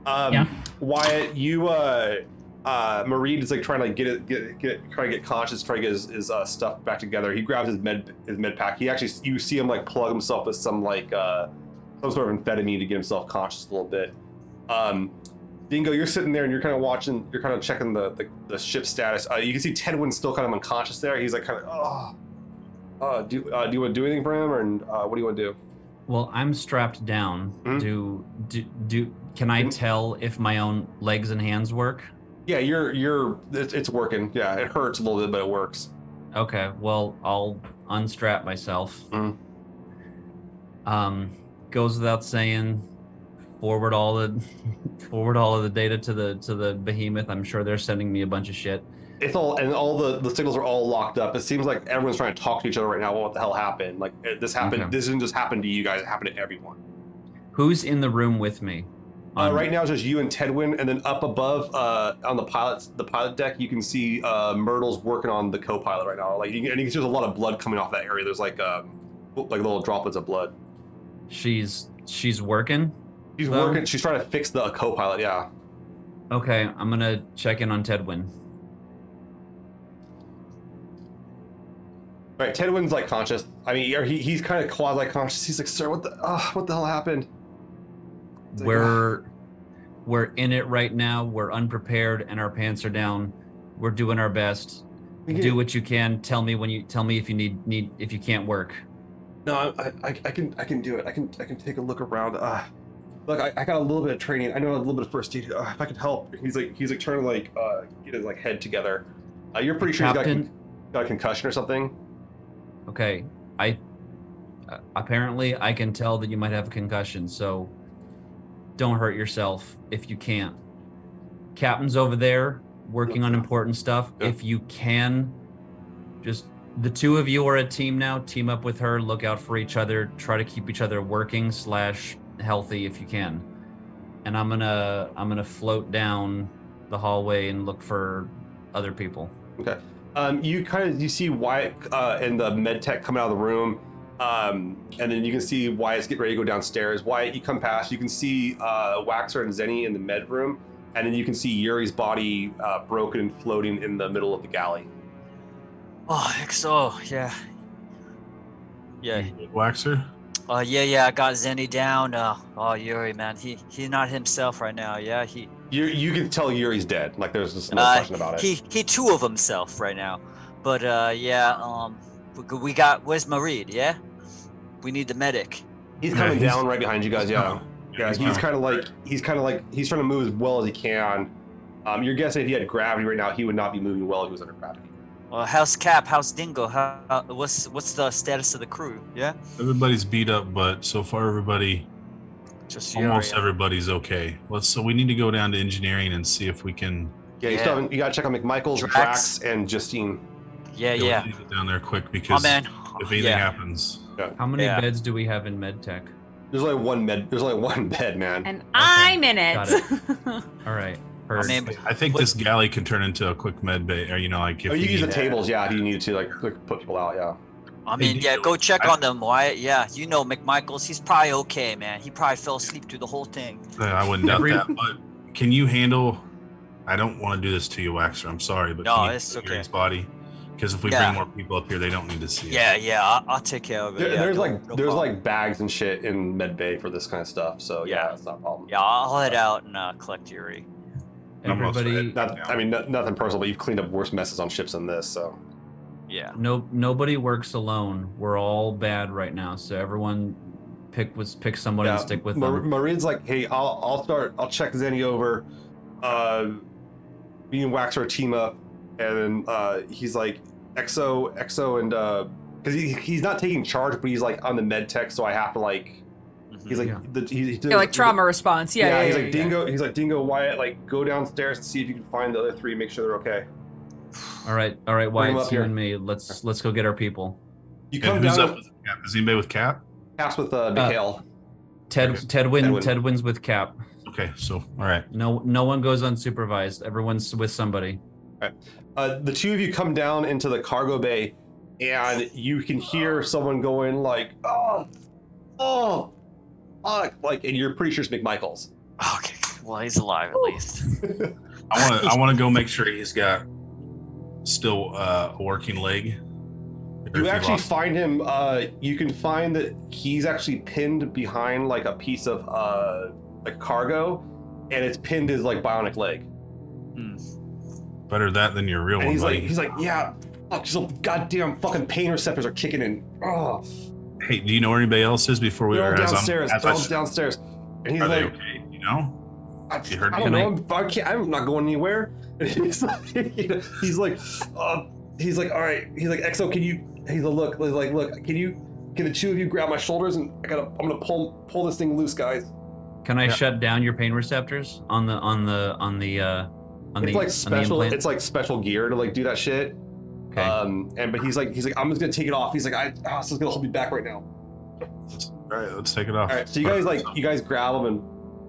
Um, Yeah. Wyatt, you uh, uh, Mareed is like trying to like, get it, get get try to get conscious, try to get his, his uh, stuff back together. He grabs his med his med pack. He actually you see him like plug himself with some like uh, some sort of amphetamine to get himself conscious a little bit. Um, Dingo, you're sitting there and you're kind of watching. You're kind of checking the the, the ship status. Uh, you can see Tedwin's still kind of unconscious there. He's like kind of oh. Uh, do uh, do you want to do anything for him, or uh, what do you want to do? Well, I'm strapped down. Mhm. Do do do? Can I Mhm. tell if my own legs and hands work? Yeah, you're you're it's, it's working. Yeah, it hurts a little bit, but it works. Okay, well, I'll unstrap myself. Mhm. Um, goes without saying. Forward all the [laughs] forward all of the data to the to the behemoth. I'm sure they're sending me a bunch of shit. It's all and all the the signals are all locked up. It seems like everyone's trying to talk to each other right now. What the hell happened? Like it- this happened. Okay. This didn't just happen to you guys. It happened to everyone. Who's in the room with me? Uh, On- right now, it's just you and Tedwin, and then up above uh, on the pilot the pilot deck, you can see uh, Myrtle's working on the co-pilot right now. Like, you, can- and you can see there's a lot of blood coming off that area. There's like um, like little droplets of blood. She's she's working. She's Well- working. She's trying to fix the co-pilot. Yeah. Okay, I'm gonna check in on Tedwin. Right, Tedwin's like conscious. I mean, or he, he's kind of quasi-conscious. He's like, "Sir, what the uh, what the hell happened?" Like, We're we're in it right now. We're unprepared and our pants are down. We're doing our best. Do what you can. Tell me when you tell me if you need need if you can't work. No, I, I, I can I can do it. I can I can take a look around. Uh, look, I, I got a little bit of training. I know a little bit of first aid. Uh, if I could help, he's like he's like trying to like uh, get his like head together. Uh, you're pretty sure he's got, con- got a concussion or something. Okay, I uh, apparently I can tell that you might have a concussion, so don't hurt yourself if you can't. Captain's over there working on important stuff. Yeah. If you can, just the two of you are a team now. Team up with her. Look out for each other. Try to keep each other working slash healthy if you can. And I'm gonna I'm gonna float down the hallway and look for other people. Okay. Um, you kind of you see Wyatt uh, and the med tech coming out of the room, um, and then you can see Wyatt's getting ready to go downstairs. Wyatt, you come past, you can see uh, Waxor and Zeni in the med room, and then you can see Yuri's body uh, broken and floating in the middle of the galley. Oh, XO, yeah. Yeah, Waxor. uh, yeah, yeah. I got Zeni down. Uh, oh, Yuri, man, he he's not himself right now. Yeah, he You you can tell Yuri's dead. Like there's just no Uh, question about it. he he two of himself right now. But uh, yeah, um, we, we got where's Mareed? Yeah, we need the medic. he's Yeah, coming he's- down right behind you guys. Yeah, yeah. he's He's kind of like he's kind of like he's trying to move as well as he can. Um, you're guessing if he had gravity right now, he would not be moving well if he was under gravity. Uh, how's Cap? How's Dingo? How, how what's what's the status of the crew? Yeah, Everybody's beat up, but so far everybody, just Yuri. almost everybody's okay. Let's. So we need to go down to engineering and see if we can. Yeah, you, Yeah. still haven't- you gotta check on McMichaels, Drax. Drax, and Justine. Yeah, we yeah. need to get down there quick because man. if anything yeah. happens, How many Yeah. beds do we have in MedTech? There's only one med. There's only one bed, man. And I'm in it. Got [laughs] All right. I mean, I think this galley can turn into a quick med bay, or you know, like if oh, you we use the need- tables, yeah, if you need to, like, quick put people out, yeah. I mean, yeah. Go check on them, Wyatt. Yeah, you know McMichaels. He's probably okay, man. He probably fell asleep through the whole thing. I wouldn't doubt Every- that. But can you handle? I don't want to do this to you, Waxor. I'm sorry, but No, it's okay. Yuri's body. Because if we Yeah. bring more people up here, they don't need to see it. Yeah, yeah. I'll, I'll take care of it. There, yeah, there's no- like no there's problem. like bags and shit in med bay for this kind of stuff, so yeah, Yeah. that's not a problem. Yeah, I'll head out and uh, collect Yuri. Almost Everybody. Not, I mean, no, nothing personal, but you've cleaned up worse messes on ships than this, so. Yeah. no, nobody works alone. We're all bad right now. So everyone, pick was pick someone and stick with Mar- them. Marine's like, hey, I'll I'll start. I'll check Zeni over. Uh, me and Wax are a team up, and then uh, he's like, XO, XO, and uh, because he, he's not taking charge, but he's like on the med tech, so I have to like. Mhm. He's like Yeah. the he, he Yeah, like trauma response. Yeah, yeah, he's yeah, like yeah. Dingo. He's like Dingo Wyatt. Like go downstairs and see if you can find the other three. Make sure they're okay. All right, all right, Bring Wyatt, up it's you here. and me. Let's let's go get our people. You And come who's down up with Cap? Is anybody with Cap? pass with uh, Mikhail. Ted Okay. Tedwin Ted win. Tedwin's with Cap. Okay, so all right. No no one goes unsupervised. Everyone's with somebody. uh, the two of you come down into the cargo bay, and you can hear someone going like, "Oh, oh, fuck!" Like, and you're pretty sure it's McMichaels. Okay, well he's alive at [laughs] least. I want to. I want to go make sure he's got still uh, a working leg. You actually find him. Uh, you can find that he's actually pinned behind like a piece of uh, like cargo, and it's pinned his like bionic leg. Hmm. better that than your real And one, he's buddy. like, he's like, yeah, fuck, these goddamn fucking pain receptors are kicking in. Oh, hey, do you know where anybody else is before we they're all as downstairs. as They're all downstairs. And he's Are they like, okay? You know? I, You heard I don't know. I'm, I can't, I'm not going anywhere. And he's [laughs] like, [laughs] he's like, uh, he's like, all right. He's like, XO, can you? He's like, look, he's like, look, can you? Can the two of you grab my shoulders and I gotta, I'm gonna pull, pull this thing loose, guys. Can I Yeah. shut down your pain receptors on the on the on the uh on It's the like on the special. It's like special gear to like do that shit. okay. Um, and but he's like, he's like, I'm just gonna take it off. He's like, I, oh, this is gonna hold me back right now. All right, let's take it off. All right, so you guys like, you guys grab him and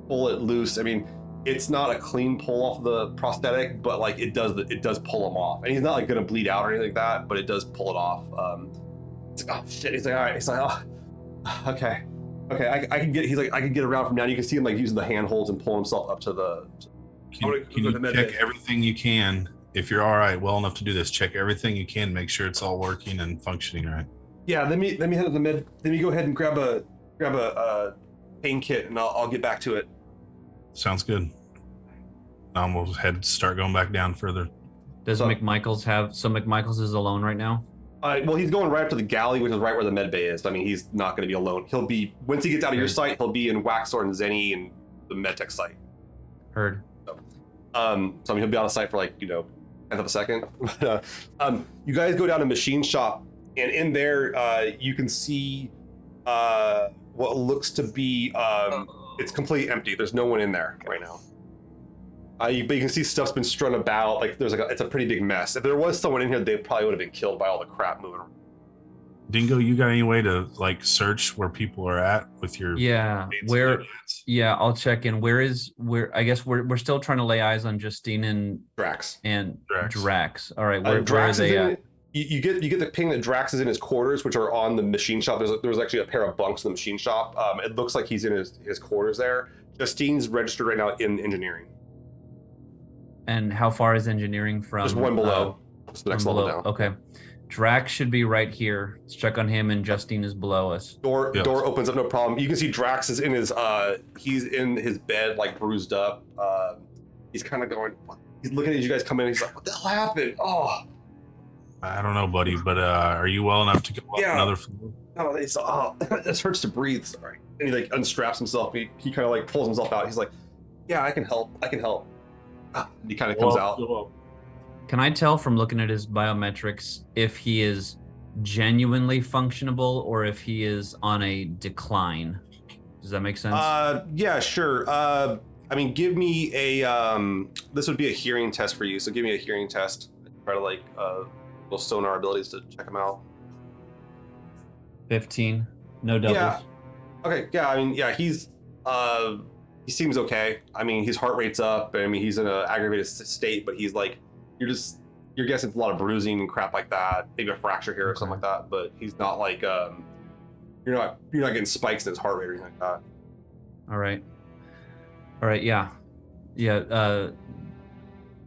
pull it loose. I mean, it's not a clean pull off the prosthetic, but like it does, it does pull him off, and he's not like gonna bleed out or anything like that, but it does pull it off. Um, it's like, oh shit. He's like, all right. He's like, oh, [sighs] okay, okay. I, I can get. He's like, I can get around from now. And You can see him like using the handholds and pulling himself up to the. Can, gonna can you the check everything you can? If you're all right, well enough to do this, check everything you can. Make sure it's all working and functioning right. Yeah, let me let me head to the med. Let me go ahead and grab a grab a uh, pain kit, and I'll, I'll get back to it. Sounds good. Now we'll head start going back down further. Does so- McMichaels have so McMichaels is alone right now? Uh, well, he's going right up to the galley, which is right where the med bay is. I mean, he's not going to be alone. He'll be once he gets out of your Okay. sight, he'll be in Waxor and Zeni and the medtech site. Heard. Um, so I mean, he'll be out of sight for like you know, tenth of a second. [laughs] Uh, um, you guys go down to machine shop, and in there, uh, you can see uh, what looks to be um, it's completely empty. There's no one in there right now. Uh, you, but you can see stuff's been strewn about. Like there's like a, it's a pretty big mess. If there was someone in here, they probably would have been killed by all the crap moving. around. Dingo, you got any way to like search where people are at with your Yeah. Where yeah, I'll check in. Where is where I guess we're we're still trying to lay eyes on Justine and Drax. and Drax. Drax. All right, Uh, where, where are Drax is they in. at? You, you get you get the ping that Drax is in his quarters, which are on the machine shop. There's a, there's actually a pair of bunks in the machine shop. Um, it looks like he's in his, his quarters there. Justine's registered right now in engineering. And how far is engineering from Just one below. uh, Just the next level below? down. Okay. Drax should be right here. Let's check on him and Justine is below us. Door Yes. door opens up, no problem. You can see Drax is in his uh he's in his bed like bruised up. Uh, he's kind of going. He's looking at you guys come in. He's like, "What the hell happened? Oh I don't know, buddy, but uh, are you well enough to go up Yeah. another floor? no, it's [laughs] oh this hurts to breathe. Sorry." And he like unstraps himself. He, he kind of like pulls himself out. He's like, "Yeah, I can help. I can help." Ah, and he kind of comes Well, out. well, Can I tell from looking at his biometrics if he is genuinely functionable or if he is on a decline? Does that make sense? Uh, yeah, sure. Uh, I mean, give me a. Um, this would be a hearing test for you. So give me a hearing test. Try to like uh, little sonar abilities to check him out. 15. No doubles. Yeah. Okay. Yeah. I mean, yeah. He's. Uh, he seems okay. I mean, his heart rate's up. I mean, he's in an aggravated state, but he's like, you're just, you're guessing it's a lot of bruising and crap like that. Maybe a fracture here or something like that. But he's not like, um, you're not, you're not getting spikes in his heart rate or anything like that. All right. All right. Yeah. Yeah. Uh,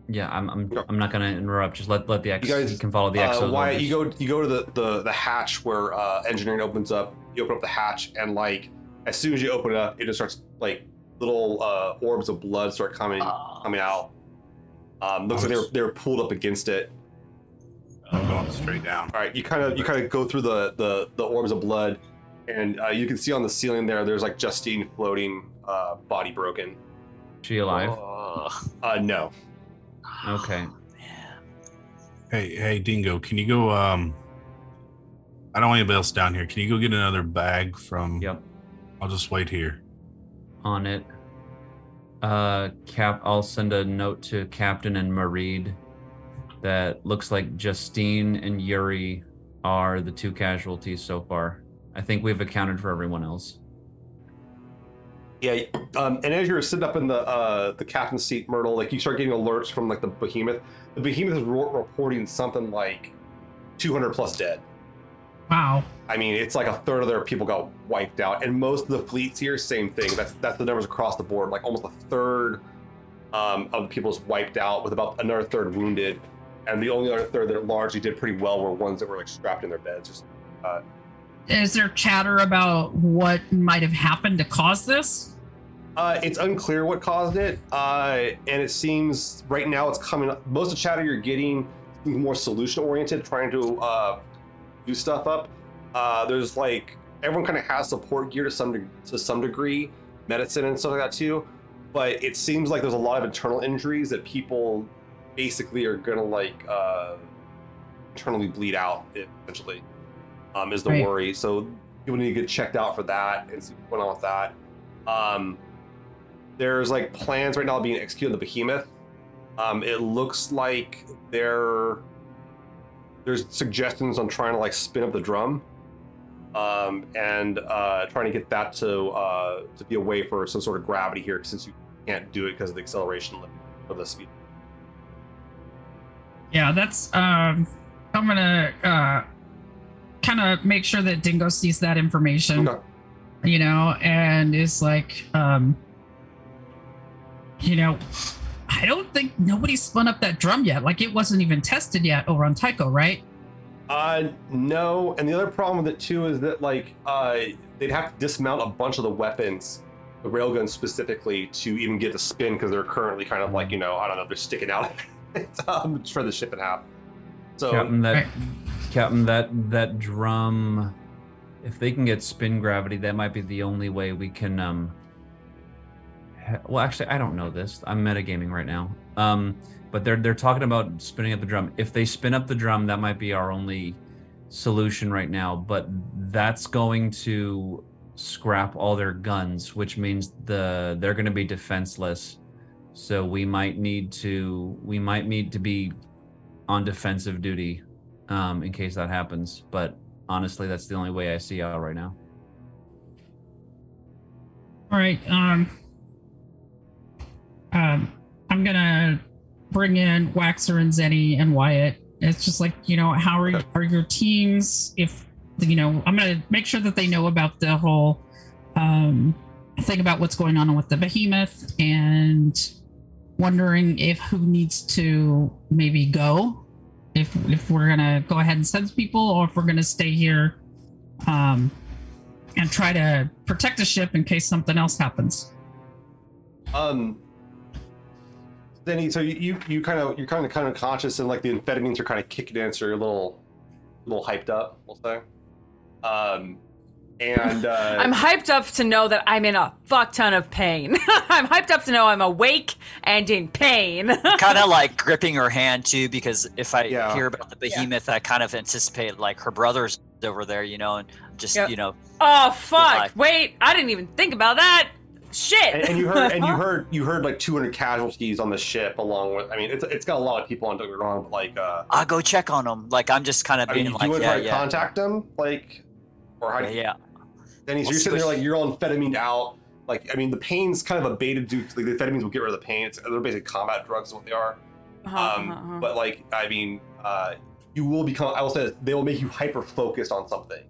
yeah. I'm. I'm. Yeah. I'm not gonna interrupt. Just let let the X. You guys- he can follow the X. Uh, Wyatt, you go you go to the, the the hatch where uh, engineering opens up. You open up the hatch, and like as soon as you open it up, it just starts like little uh, orbs of blood start coming coming out. Um, looks like they're they were pulled up against it. I'm going straight down. All right, you kind of you kind of go through the the the orbs of blood, and uh, you can see on the ceiling there. There's like Justine floating, uh, body broken. She alive? Uh, no. Okay. man. Hey, hey, Dingo, can you go? Um, I don't want anybody else down here. Can you go get another bag from? Yep. I'll just wait here. On it. Uh, Cap. I'll send a note to Captain and Mareed that looks like Justine and Yuri are the two casualties so far. I think we've accounted for everyone else. Yeah, um, and as you're sitting up in the uh, the captain's seat, Myrtle, like you start getting alerts from like the behemoth. The behemoth is ro- reporting something like 200 plus dead. Wow. I mean, it's like a third of their people got wiped out, and most of the fleets here, same thing. That's that's the numbers across the board. Like almost a third um, of the people is wiped out, with about another third wounded, and the only other third that largely did pretty well were ones that were like strapped in their beds. Just uh, Is there chatter about what might have happened to cause this? Uh, it's unclear what caused it, uh, and it seems right now it's coming. up. Most of the chatter you're getting more solution oriented, trying to uh, do stuff up. Uh, there's like everyone kind of has support gear to some de- to some degree, medicine and stuff like that too. But it seems like there's a lot of internal injuries that people basically are gonna like uh, internally bleed out. Essentially, um, is the Right. worry. So people need to get checked out for that and see what's going on with that. Um, there's like plans right now being executed on the behemoth. Um, it looks like there there's suggestions on trying to like spin up the drum, um, and uh, trying to get that to uh, to be a way for some sort of gravity here, since you can't do it because of the acceleration limit of the speed. Yeah, that's um I'm gonna uh kind of make sure that Dingo sees that information. Okay. you know, and is like, um, you know, I don't think nobody spun up that drum yet. Like it wasn't even tested yet over on Tycho, right? Uh, no. And the other problem with it too is that like uh, they'd have to dismount a bunch of the weapons, the railguns specifically, to even get the spin because they're currently kind of like you know I don't know they're sticking out [laughs] um, for the ship in half. So Captain, that Right. Captain, that that drum. If they can get spin gravity, that might be the only way we can. Um. he- Well, actually, I don't know this. I'm metagaming right now. Um, but they're they're talking about spinning up the drum. If they spin up the drum, that might be our only solution right now. But that's going to scrap all their guns, which means the they're going to be defenseless. So we might need to we might need to be on defensive duty um, in case that happens. But honestly, that's the only way I see out right now. All right. Um, um, I'm gonna bring in Waxor and Zeni and Wyatt. It's just like you know, how are are your teams? If you know, I'm gonna make sure that they know about the whole um, thing about what's going on with the behemoth and wondering if who needs to maybe go. If if we're gonna go ahead and send people, or if we're gonna stay here. Um, and try to protect the ship in case something else happens. Um. Then so you you, kind of you're kind of kind of conscious and like the amphetamines are kind of kicking in, so you're a little, a little hyped up, we'll say. Um, and uh, [laughs] I'm hyped up to know that I'm in a fuck ton of pain. [laughs] I'm hyped up to know I'm awake and in pain. [laughs] kind of like gripping her hand too, because if I Yeah. hear about the behemoth, I kind of anticipate like her brother's over there, you know, and just Yep. you know, oh fuck! Goodbye. Wait, I didn't even think about that. Shit. and, and you heard and you heard you heard like 200 casualties on the ship, along with I mean it's it's got a lot of people on. Don't wrong, but like uh, I'll go check on them. Like I'm just kind of I being mean, like, you want yeah, yeah, contact them, like, or how do yeah, you? yeah. Then he's you're sitting there like you're all amphetamine out. Like I mean, the pain's kind of abated due to like, the amphetamines will get rid of the pain. It's, they're basically combat drugs, is what they are. Uh-huh, um, uh-huh, uh-huh. But like, I mean, uh, you will become. I will say this, they will make you hyper focused on something.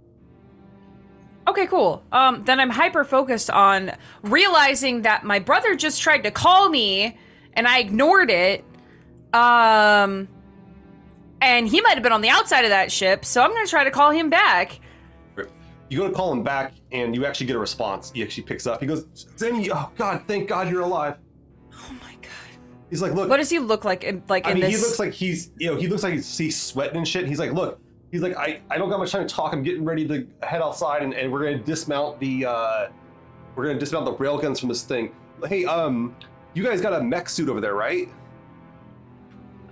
Okay, cool. Um, then I'm hyper focused on realizing that my brother just tried to call me and I ignored it. Um, and he might have been on the outside of that ship, so I'm gonna try to call him back. You go to call him back, and you actually get a response. He actually picks up. He goes, "Zeni, oh God, thank God you're alive." Oh my god. He's like, "Look, What does he look like? In, like I in mean, this? he looks like he's, you know, he looks like he's, he's sweating and shit. He's like, look, he's like, I, I don't got much time to talk. I'm getting ready to head outside, and, and we're gonna dismount the, uh, we're gonna dismount the railguns from this thing. Hey, um, you guys got a mech suit over there, right?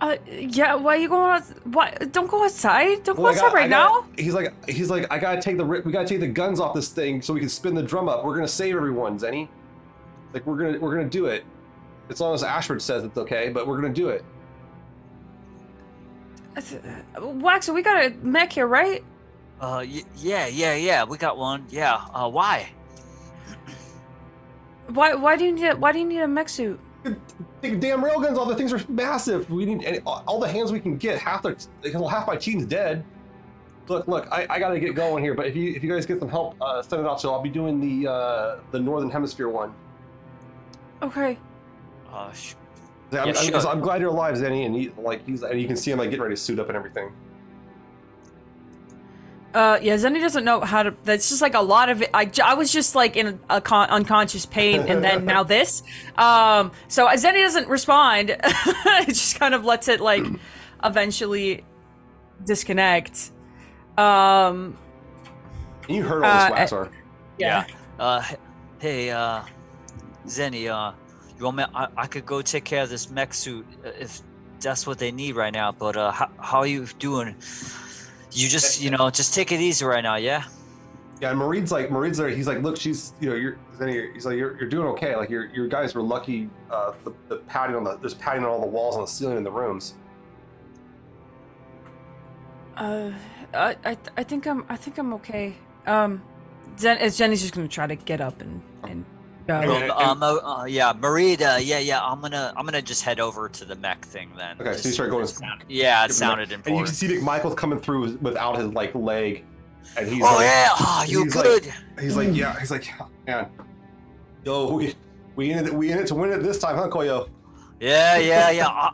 Uh, yeah. Why are you going? Out, why? Don't go outside. Don't go Well, I outside got- right I got- now. He's like, he's like, I gotta take the, we gotta take the guns off this thing so we can spin the drum up. We're gonna save everyone, Zeni. Like we're gonna, we're gonna do it. As long as Ashford says it's okay, but we're gonna do it. Uh, Wax, we got a mech here, right? Uh, y- yeah, yeah, yeah. We got one. Yeah. Uh, why? Why? Why do you need? A, why do you need a mech suit? Take damn railguns all The things are massive. We need and all the hands we can get. Half their, half my team's dead. Look, look, I, I gotta get going here. But if you, if you guys get some help, uh, send it out. So I'll be doing the, uh, the northern hemisphere one. Okay. Uh, sh- I'm, Yeah, I'm- sure. I'm glad you're alive, Zeni, and he, like he's and you can see him like getting ready to suit up and everything. Uh, yeah, Zeni doesn't know how to. That's just like a lot of it. I, j- I was just like in a con- unconscious pain, and then now [laughs] this. Um, so Zeni doesn't respond. [laughs] it just kind of lets it like [clears throat] eventually disconnect. Um, you heard all this Uh, wax, yeah. Uh, hey, uh, Zeni, uh, you want me? I, I could go take care of this mech suit uh, if that's what they need right now. But uh, how, how are you doing? You just, you know, just take it easy right now, yeah. Yeah, and Mareed's like marine's there. He's like, look, she's you know, you're Zeni, he's like, you're, you're doing okay. Like your your guys were lucky. Uh, the, the padding on the there's padding on all the walls on the ceiling in the rooms. uh, I, I, I think I'm, I think I'm okay. Um, Zen, is Zeni's just gonna try to get up and and go. Okay. Well, um, uh, uh, yeah, Mareed, uh, yeah, yeah. I'm gonna, I'm gonna just head over to the mech thing then. Okay, so you start going. Yeah, it sounded important. And you can important. see Michael's coming through without his like leg, and he's Oh like, yeah, oh, you he's like- good? he's like, yeah, he's like, "Oh, man, yo, we we in it, we in it to win it this time, huh, Coyo? Yeah, yeah, [laughs] yeah. I,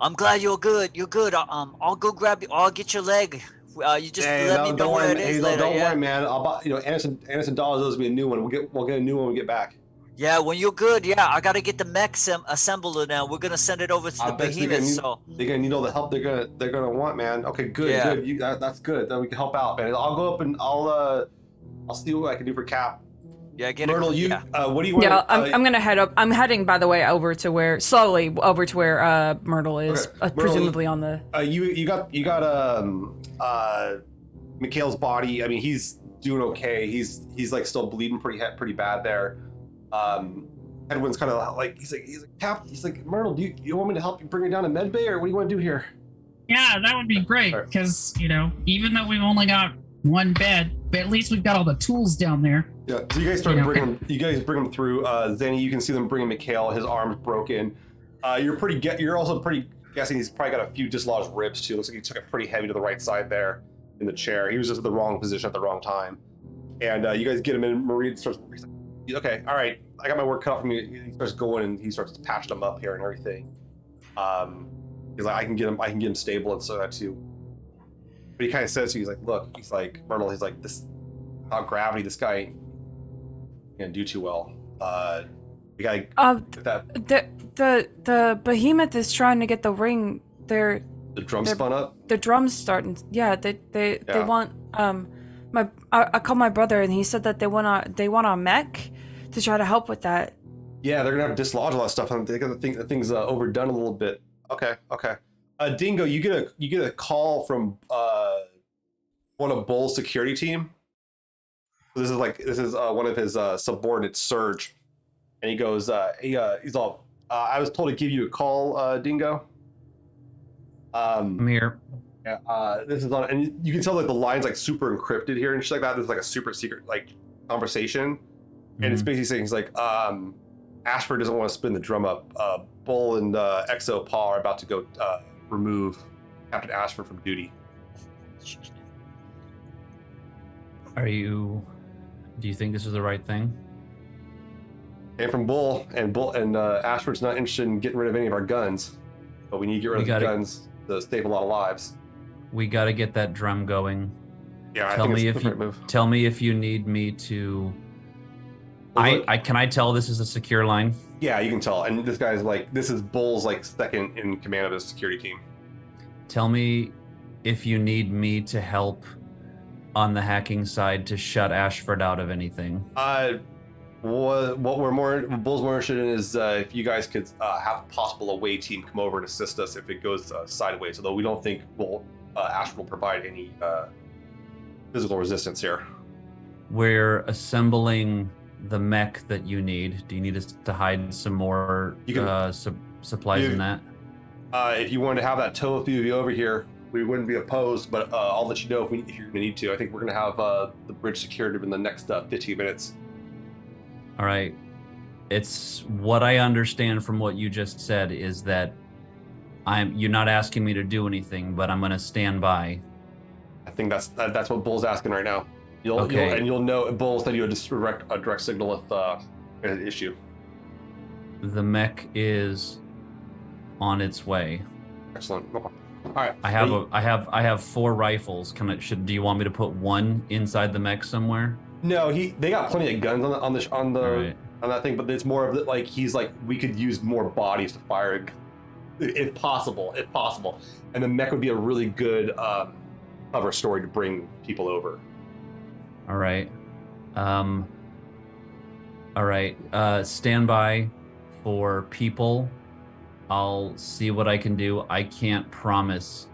I'm glad you're good. You're good. Uh, Um, I'll go grab you. I'll get your leg. Uh, you just Hey, let no, me know don't where worry, it hey, later. don't yeah? worry, man. I'll buy, you know, Anderson Anderson Dawes owes me a new one. We'll get we'll get a new one when we get back. Yeah, when you're good, yeah, I gotta get the mech sem- assembled now. We're gonna send it over to I the bet they're behemoth. gonna, So need, they're gonna need all the help they're gonna they're gonna want, man. Okay, good, Yeah. good. You that, that's good. Then we can help out, man. I'll go up and I'll uh I'll see what I can do for Cap. yeah, get Myrtle, it. you yeah. uh, what do you want? Yeah, I'm, uh, I'm gonna head up. I'm heading, by the way, over to where slowly over to where uh Myrtle is, Okay. uh, Myrtle, presumably on the. uh, you you got you got um uh Mikhail's body. I mean, he's doing okay. He's he's like still bleeding pretty pretty bad there. Um, Tedwin's kind of like he's like he's like Cap. He's like Myrtle. Do you, you want me to help you bring her down to med bay, or what do you want to do here? Yeah, that would be great because you know, even though we've only got one bed, but at least we've got all the tools down there. Yeah. So you guys start Yeah. bringing him. You guys bring him through. Uh, Zeni, you can see them bringing Mikhail. His arm's broken. Uh, you're pretty. Get. You're also pretty guessing he's probably got a few dislodged ribs too. Looks like he took it pretty heavy to the right side there in the chair. He was just at the wrong position at the wrong time. And uh, you guys get him in. Mareed starts. He's like, okay, all right. I got my work cut out for me. He starts going and he starts patching them up here and everything. Um, he's like, I can get him. I can get him stable and so that too. But he kind of says to you, he's like, look, he's like Myrtle. He's like this. Without gravity, this guy ain't gonna do too well. Uh, we gotta Uh, that the the the behemoth is trying to get the ring. They're the drums spun up. the drums starting. Yeah, they they they want um my I, I called my brother and he said that they want to they want a mech to try to help with that. Yeah, they're gonna have to dislodge a lot of stuff, and they got the thing the thing's uh, overdone a little bit. Okay, okay. Uh, Dingo, you get a you get a call from uh one of Bull's security team. This is like this is uh, one of his uh, subordinates, Surge, and he goes, uh, he, uh, he's all, uh, I was told to give you a call, uh, Dingo. Um, I'm here. Yeah, uh, this is on, and you- you can tell like the lines like super encrypted here and shit like that. There's like a super secret like conversation, and it's Mhm. basically saying he's like, um, Ashford doesn't want to spin the drum up. Uh, Bull and uh, XO Pa are about to go uh, remove Captain Ashford from duty. Are you? Do you think this is the right thing? And from Bull and Bull and uh, Ashford's not interested in getting rid of any of our guns, but we need to get rid We of the gotta- guns to save a lot of lives. We got to get that drum going. Yeah, I Tell think me it's if the you move. tell me if you need me to. I, I can I tell this is a secure line. yeah, you can tell. And this guy's like, this is Bull's like second in command of his security team. Tell me if you need me to help on the hacking side to shut Ashford out of anything. Uh, What, what we're more, what Bull's more interested in is uh, if you guys could uh, have a possible away team come over and assist us if it goes uh, sideways. Although we don't think we'll, uh, Ash will provide any uh, physical resistance here. We're assembling the mech that you need. Do you need us to hide some more You can- uh, sup- supplies you- in that? Uh, if you wanted to have that tow you over here, we wouldn't be opposed. But uh, I'll let you know if, we, if you're going to need to. I think we're going to have uh, the bridge secured in the next uh, 15 minutes. All right. It's what I understand from what you just said is that I'm you're not asking me to do anything, but I'm going to stand by. I think that's that, that's what Bull's asking right now. You'll, Okay. you'll and you'll know Bull send you a direct a direct signal if uh, an issue. The mech is on its way. Excellent. Okay. All right. I have a I have I have four rifles. Can I should do you want me to put one inside the mech somewhere? No, he they got plenty of guns on the on the on the right. on that thing, but it's more of the, like he's like we could use more bodies to fire, if possible, if possible, and the mech would be a really good um, cover story to bring people over. All right. Um All right. Uh stand by for people. I'll see what I can do. I can't promise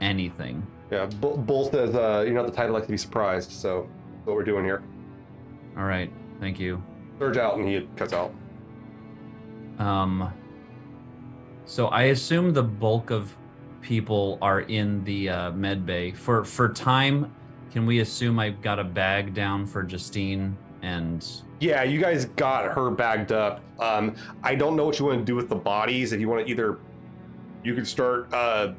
anything. Yeah, Bull, Bull says uh, you're not the type to like to be surprised, so that's what we're doing here. All right. Thank you. Surge out, and he cuts out. Um, so I assume the bulk of people are in the uh, med bay. For for time, can we assume I've got a bag down for Justine and Yeah, you guys got her bagged up. Um, I don't know what you want to do with the bodies. If you want to either, you could start uh,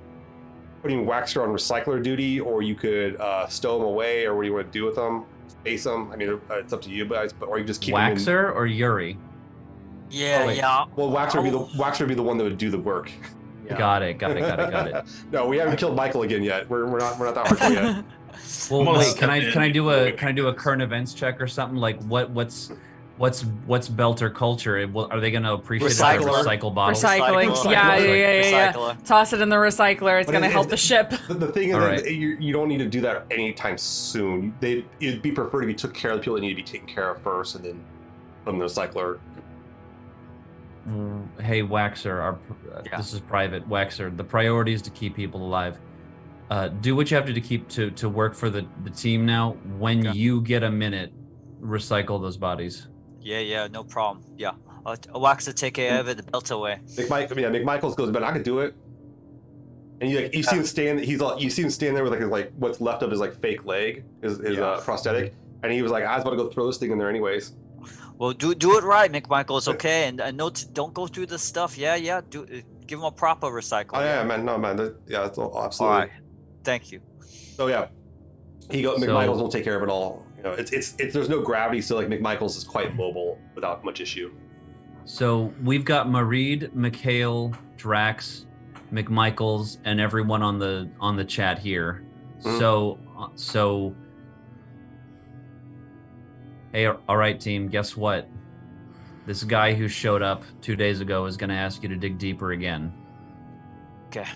putting Waxor on recycler duty, or you could uh, stow them away, or what do you want to do with them? Space them. I mean, uh, it's up to you guys. But or you just keep 'em in- Waxor or Yuri? Yeah, Oh, yeah. Well, Waxor would be the Oh. Waxor would be the one that would do the work. yeah. Got it. Got it. Got it. Got it. [laughs] no, we haven't killed Michael again yet. We're, we're not we're not that hardcore yet. [laughs] Well, wait. Can I in. can I do a can I do a current events check or something? Like what what's what's what's Belter culture? Are they going to appreciate if I recycle bottles? Recycling. Recycle. Yeah, yeah, yeah, yeah, yeah. Toss it in the recycler. It's But gonna help it- the ship. The, the thing is, right. you, you don't need to do that anytime soon. They it'd be preferred if you took care of the people that need to be taken care of first, and then put them in the recycler. Mm, Hey, Waxor, our, uh, Yeah. this is private. Waxor, the priority is to keep people alive. Uh, do what you have to to keep to to work for the the team now. When Okay. you get a minute, recycle those bodies. Yeah, yeah, no problem. Yeah. Uh, Wax will take care of it, the belt away. McMichael, yeah, McMichaels goes, but I could do it. And you like you see him stand. He's all you see him stand there with like his, like what's left of his like fake leg, his, his Yeah. uh, prosthetic, and he was like, I was about to go throw this thing in there anyways. Well, do do it right, McMichael. It's okay, and and no, t- don't go through the stuff. Yeah, yeah. Do uh, give him a proper recycle. Oh yeah, man, no man, that, yeah, that's all, All absolutely. right. Thank you. So yeah, he go. So- McMichaels will take care of it all. You know, it's it's it's there's no gravity, so like McMichaels is quite mobile without much issue. So we've got Mareed, Mikhail, Drax, McMichaels, and everyone on the on the chat here. Mhm. So uh, so. Hey, all right, team. Guess what? This guy who showed up two days ago is going to ask you to dig deeper again. Okay.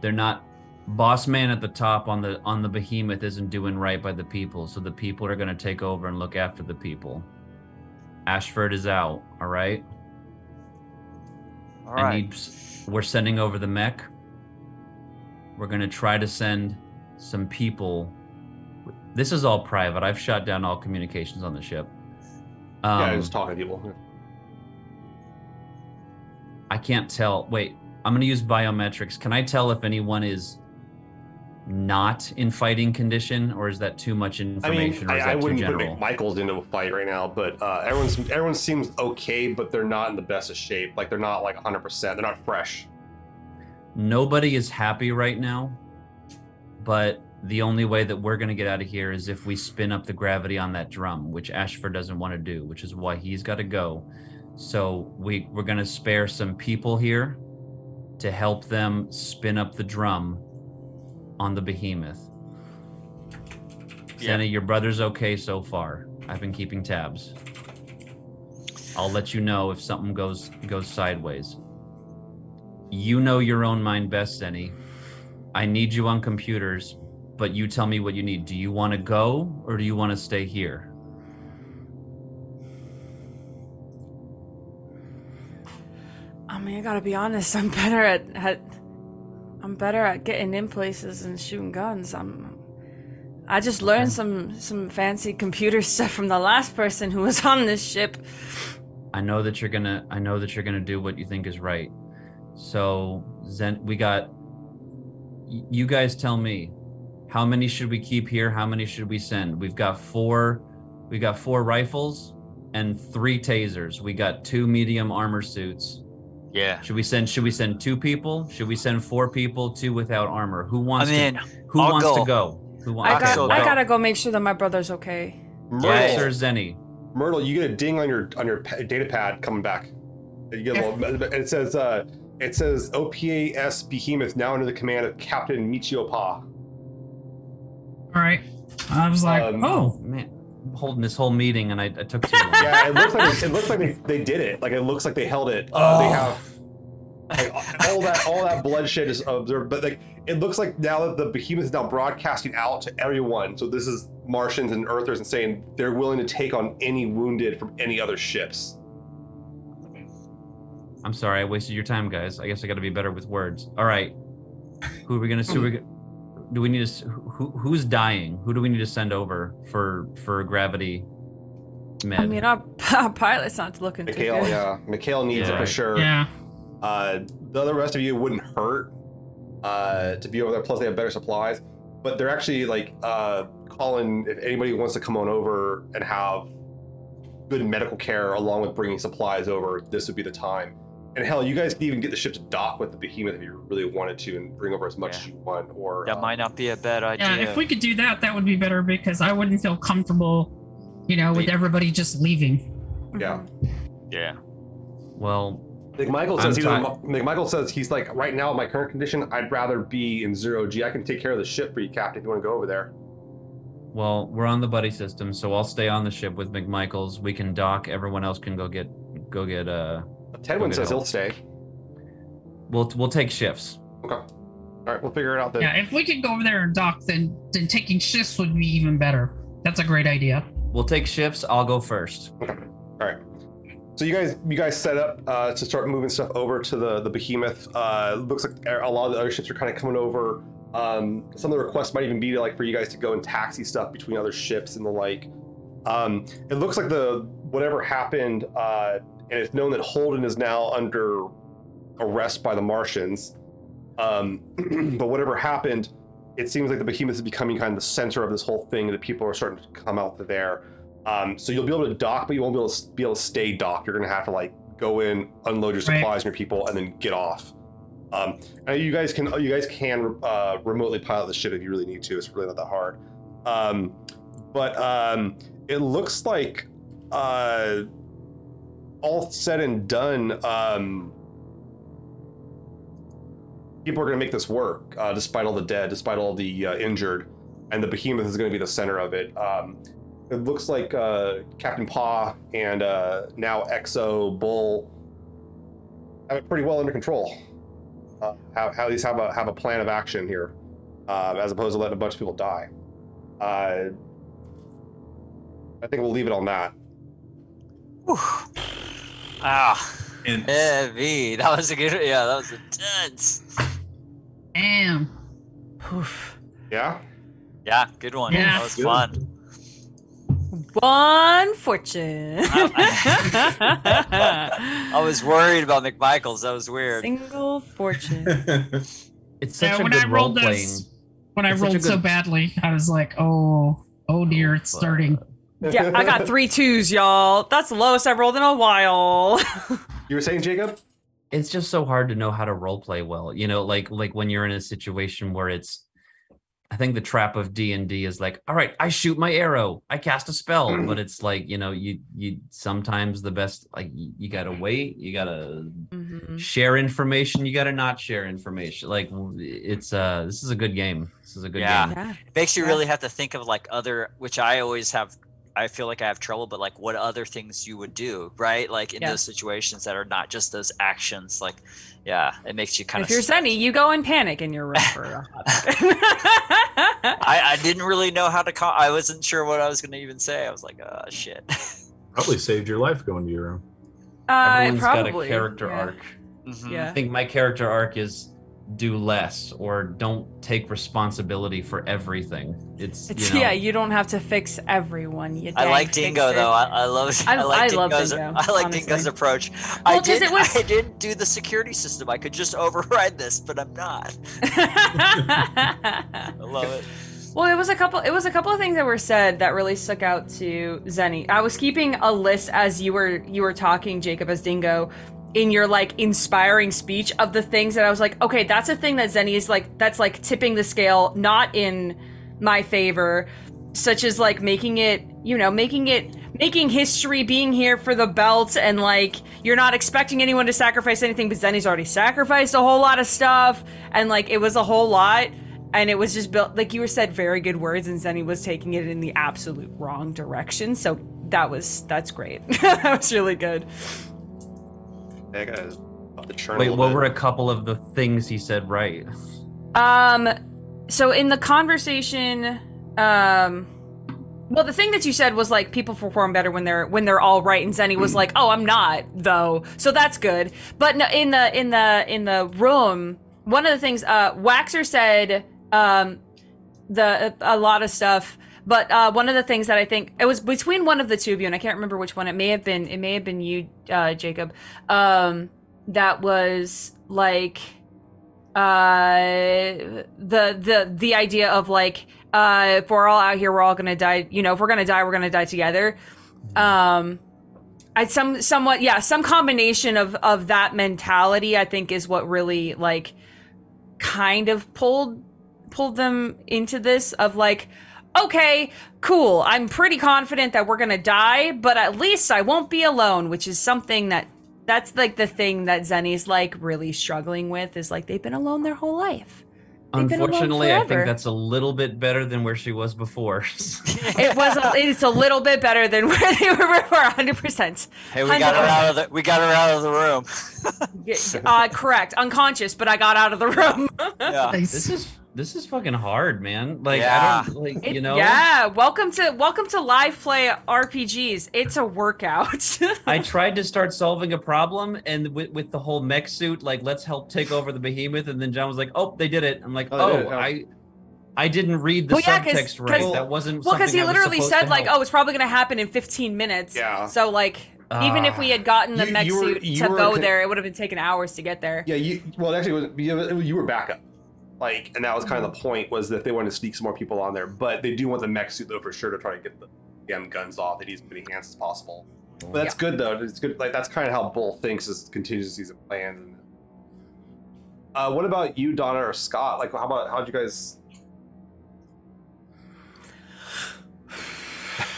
They're not boss man at the top on the on the behemoth isn't doing right by the people so the people are going to take over and look after the people. Ashford is out all right? All i need we're sending over the mech. We're going to try to send some people. This is all private. I've shut down all communications on the ship. Um, yeah, just talking to people. I can't tell. Wait, I'm going to use biometrics. Can I tell if anyone is not in fighting condition, or is that too much information? I mean, or is I, I wouldn't put general? McMichaels into a fight right now, but uh, everyone's everyone seems okay, but they're not in the best of shape. Like they're not like 100. percent They're not fresh. Nobody is happy right now, but the only way that we're going to get out of here is if we spin up the gravity on that drum, which Ashford doesn't want to do, which is why he's got to go. So we we're going to spare some people here to help them spin up the drum on the behemoth. Yeah. Santa, your brother's okay so far. I've been keeping tabs. I'll let you know if something goes goes sideways. You know your own mind best, Zeni. I need you on computers. but you tell me what you need. Do you want to go or do you want to stay here? Mean, I gotta be honest. I'm better at, at I'm better at getting in places and shooting guns. I'm. I just learned some some fancy computer [laughs] stuff from the last person who was on this ship. I know that you're gonna. I know that you're gonna do what you think is right. So Zen, we got. You guys tell me, how many should we keep here? How many should we send? We've got four. We got four rifles and three tasers. We got two medium armor suits. Yeah. Should we send? Should we send two people? Should we send four people? Two without armor. Who I wants mean, to? Who I'll wants go. to go? Who wants? I Okay, got. so I go. gotta go make sure that my brother's okay. Myrtle, Yeah. Sir Zeni. Myrtle, you get a ding on your on your data pad coming back. You get a little, it says uh, it says OPAS Behemoth now under the command of Captain Michio Pa. All right. I was like, Um, oh, Man, I'm holding this whole meeting and I, I took too long. [laughs] Yeah, it looks like it looks like they, they did it. Like it looks like they held it. Uh, They Oh. have like, all that all that bloodshed is observed, but like it looks like now that the behemoth is now broadcasting out to everyone. So this is Martians and Earthers and saying they're willing to take on any wounded from any other ships. I'm sorry, I wasted your time, guys. I guess I got to be better with words. All right, who are we gonna? Who we, [laughs] go- do we need to? Who, who's dying? Who do we need to send over for for gravity med? I mean, our, [laughs] our pilot's not looking too Mikhail, good. yeah, Mikhail needs Yeah, it for sure. yeah. Uh, the other rest of you wouldn't hurt uh, to be over there. Plus, they have better supplies. But they're actually like uh, calling if anybody wants to come on over and have good medical care along with bringing supplies over. This would be the time. And hell, you guys can even get the ship to dock with the behemoth if you really wanted to, and bring over as much Yeah. as you want. Or That uh, might not be a bad idea. Yeah. If we could do that, that would be better because I wouldn't feel comfortable, you know, with Wait. everybody just leaving. yeah. yeah. well, McMichael says he's McMichael says he's like right now my current condition, I'd rather be in zero G. I can take care of the ship for you, Captain. If you want to go over there. well, we're on the buddy system, so I'll stay on the ship with McMichaels. We can dock. Everyone else can go get go get. Uh, Tedwin Okay, says I'll- he'll stay. we'll we'll take shifts. Okay. All right, we'll figure it out then. Yeah. If we could go over there and dock, then then taking shifts would be even better. That's a great idea. We'll take shifts. I'll go first. Okay. All right. So you guys, you guys set up uh, to start moving stuff over to the the behemoth. Uh, looks like a lot of the other ships are kind of coming over. Um, some of the requests might even be to, like for you guys to go and taxi stuff between other ships and the like. Um, it looks like the whatever happened, uh, and it's known that Holden is now under arrest by the Martians. Um, [clears throat] but whatever happened, it seems like the behemoth is becoming kind of the center of this whole thing. That people are starting to come out there. Um, so you'll be able to dock, but you won't be able to be able to stay docked. You're gonna have to like go in, unload your Right. supplies and your people, and then get off. Um, and you guys can you guys can uh, remotely pilot the ship if you really need to. It's really not that hard. Um, but um, it looks like uh, all said and done, um, people are going to make this work, uh, despite all the dead, despite all the uh, injured, and the behemoth is going to be the center of it. Um, it looks like uh, Captain Pa and uh, now XO Bull have it pretty well under control. Uh, how, at least have a have a plan of action here, uh, as opposed to letting a bunch of people die. I think we'll leave it on that. Whew. Ah, And heavy. That was a good. Yeah, that was intense. Damn. Oof. Yeah. Yeah, good one. Yeah. that was Good. fun. One fortune. [laughs] I was worried about McMichaels. That was weird. Single fortune. [laughs] It's such Yeah, a when good I rolled role playing. When I It's such a rolled so badly, I was like, oh, oh dear, it's starting. Yeah, I got three twos, y'all. That's the lowest I've rolled in a while. You were saying, Jacob? it's just so hard to know how to role play well you know like like when you're in a situation where it's i think the trap of d&d is like all right i shoot my arrow i cast a spell [clears throat] but it's like you know you you sometimes the best like you, you gotta wait you gotta Mhm. share information you gotta not share information like it's uh this is a good game this is a good Yeah. game Yeah. It makes you Yeah. really have to think of like other, which I always have I feel like I have trouble, but like what other things you would do, right? Like in Yeah. those situations that are not just those actions. Like, yeah, it makes you kind if of. If you're Zeni, you go and panic in your room for a [laughs] hot. I, I didn't really know how to. Con- I wasn't sure what I was going to even say. I was like, oh shit. [laughs] Probably saved your life going to your room. uh, Everyone's probably got a character yeah. arc. Mhm. Yeah. I think my character arc is do less or don't take responsibility for everything. It's, It's, you know, yeah, you don't have to fix everyone. You I like Dingo it. though. I, I love. [laughs] I- I, like I love Dingo's. Dingo, I like honestly. Dingo's approach. Well, I 'cause did. it was- I didn't do the security system. I could just [laughs] override this, but I'm not. [laughs] I love it. well, it was a couple. It was a couple of things that were said that really stuck out to Zeni. I was keeping a list as you were you were talking, Jacob, as Dingo, in your like inspiring speech of the things that I was like, okay, that's a thing that Zeni is like. That's like tipping the scale, not in my favor, such as like making it, you know, making it. Making history, being here for the belt, and like you're not expecting anyone to sacrifice anything, but Zeni's already sacrificed a whole lot of stuff, and like it was a whole lot and it was just built like you were said very good words and Zeni was taking it in the absolute wrong direction so that was that's great [laughs] that was really good Yeah, I gotta the churn Wait, little what bit. were a couple of the things he said right? um so in the conversation um well the thing that you said was like people perform better when they're when they're all right and Zeni was like oh I'm not though so that's good but no, in the in the in the room one of the things uh Waxor said um the a lot of stuff but uh, one of the things that I think it was between one of the two of you, and I can't remember which one. It may have been. It may have been you, uh, Jacob. Um, that was like uh, the the the idea of like uh, if we're all out here, we're all gonna die. You know, if we're gonna die, we're gonna die together. Um, I some somewhat yeah, some combination of of that mentality. I think is what really like kind of pulled pulled them into this of like okay cool i'm pretty confident that we're gonna die but at least i won't be alone which is something that that's like the thing that zeni's like really struggling with is like they've been alone their whole life They've Unfortunately, I think that's a little bit better than where she was before. [laughs] it was a, it's a little bit better than [laughs] where they were before 100% Hey, we got her out of the. We got her out of the room. [laughs] Yeah, uh, correct unconscious but i got out of the room Yeah. this is this is fucking hard, man. Like Yeah. I don't like It- you know. yeah welcome to welcome to live play rpgs it's a workout [laughs] I tried to start solving a problem, and with, with the whole mech suit, like let's help take over the behemoth, and then John was like, "Oh, they did it." I'm like, Oh, "Oh, oh. I, I didn't read the Well, yeah, 'cause- subtext right. 'cause- that wasn't well because he I literally said to like oh it's probably going to happen in 15 minutes Yeah. so like even if we had gotten the You- mech you were- suit to go con- there it would have been taking hours to get there Yeah, you well actually it was, you, you were backup. Like, and that was kind of the point was that they wanted to sneak some more people on there, but they do want the mech suit though for sure to try to get the damn guns off that he's as many hands as possible. But that's good though. It's good. Like that's kind of how Bull thinks is contingencies and plans. And uh, what about you, Donna or Scott? Like, how about how'd you guys?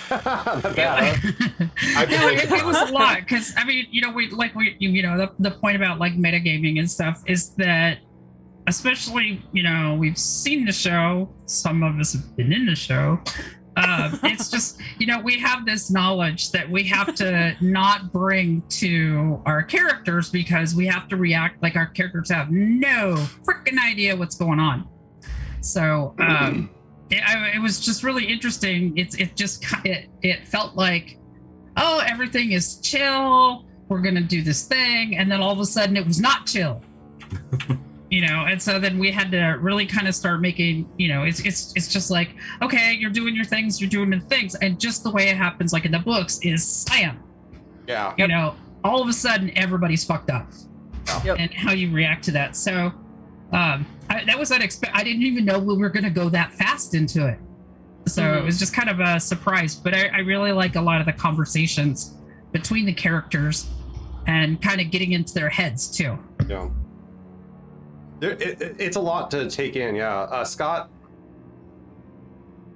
[laughs] Not bad, huh? [laughs] I No, it, it was a [laughs] lot because I mean, you know, we like we you you know the, the point about like metagaming and stuff is that especially you know we've seen the show, some of us have been in the show. Uh, it's [laughs] just you know we have this knowledge that we have to not bring to our characters because we have to react like our characters have no freaking idea what's going on. So um, it, I, it was just really interesting. It's it just it it felt like oh, everything is chill. We're gonna do this thing, and then all of a sudden it was not chill. [laughs] you know, and so then we had to really kind of start making, you know, it's it's it's just like, okay, you're doing your things, you're doing the things, and just the way it happens, like in the books, is slam. Yeah. You know, all of a sudden everybody's fucked up, Yep. and how you react to that. So um, I, that was unexpected. I didn't even know we were gonna go that fast into it. So Mhm. it was just kind of a surprise. But I, I really like a lot of the conversations between the characters and kind of getting into their heads too. Yeah. There, it, it- it's a lot to take in. Yeah. Uh, Scott.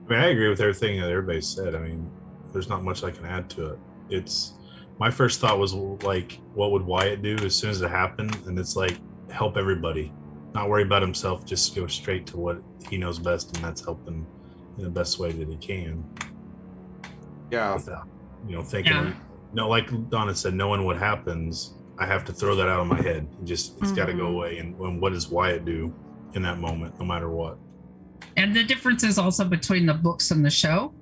I mean, I agree with everything that everybody said. I mean, there's not much I can add to it. It's my first thought was like, what would Wyatt do as soon as it happened? And it's like, help everybody, not worry about himself, just go straight to what he knows best, and that's helping in the best way that he can. Yeah. without, you know, thinking. Yeah. No, like Donna said, knowing what happens, I have to throw that out of my head. And just it's got to go away. And, and what does Wyatt do in that moment, no matter what? And the difference is also between the books and the show.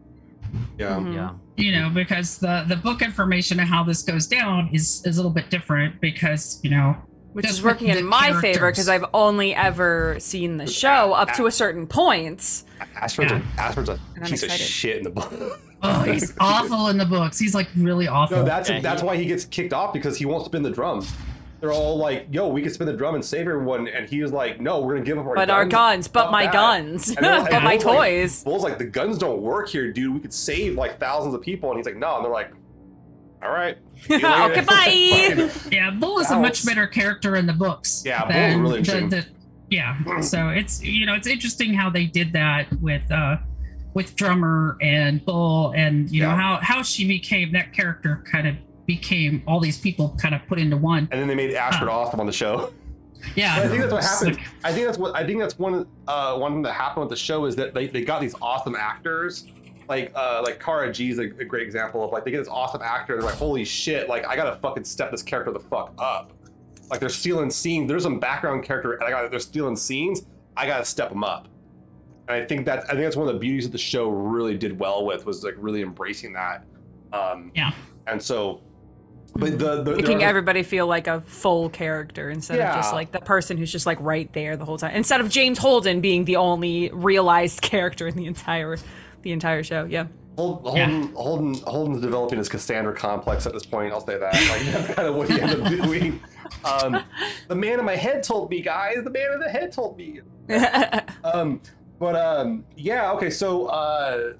Yeah. Mhm. Yeah. you know because the the book information and how this goes down is is a little bit different because you know Which is working in my favor because I've only ever seen the show up to a certain point. Ashford's, Yeah. a, Ashford's a And I'm of shit in the book. [laughs] oh he's [laughs] awful in the books he's like really awful No, that's Yeah, that's he- why he gets kicked off because he won't spin the drum. They're all like, "Yo, we can spin the drum and save everyone," and he was like, "No, we're gonna give up our guns. But guns." our guns, but Fuck my that." guns, And [laughs] like- but my Bull's like- toys. Bull's like, "The guns don't work here, dude. We could save like thousands of people," and he's like, "No," and they're like, "All right, see. [laughs] Okay, bye. yeah bull is a That much better character in the books Yeah, Bull's really the- interesting. the- yeah so it's you know it's interesting how they did that with uh with drummer and bull and you know how how she became that character kind of became all these people kind of put into one and then they made Ashford awesome on the show. yeah I think that's what happened. like- I think that's what I think that's one uh, one thing that happened with the show is that they, they got these awesome actors. Like uh, like Cara Gee is a, a great example of like they get this awesome actor and they're like holy shit like I gotta fucking step this character the fuck up. Like they're stealing scenes. There's some background character and I got they're stealing scenes. I gotta step them up. And I think that I think that's one of the beauties that the show really did well with was like really embracing that. Um, Yeah. And so, but the, the Making are- everybody feel like a full character instead of just like the person who's just like right there the whole time. Instead of James Holden being the only realized [laughs] character in the entire the entire show. Yeah. Hold, Yeah. Holden, Holden, Holden's developing his Cassandra complex at this point. I'll say that. Like [laughs] that's kind of what he ended up doing. Um, the man in my head told me, guys. The man in the head told me. [laughs] Um, but um, yeah, okay. So uh,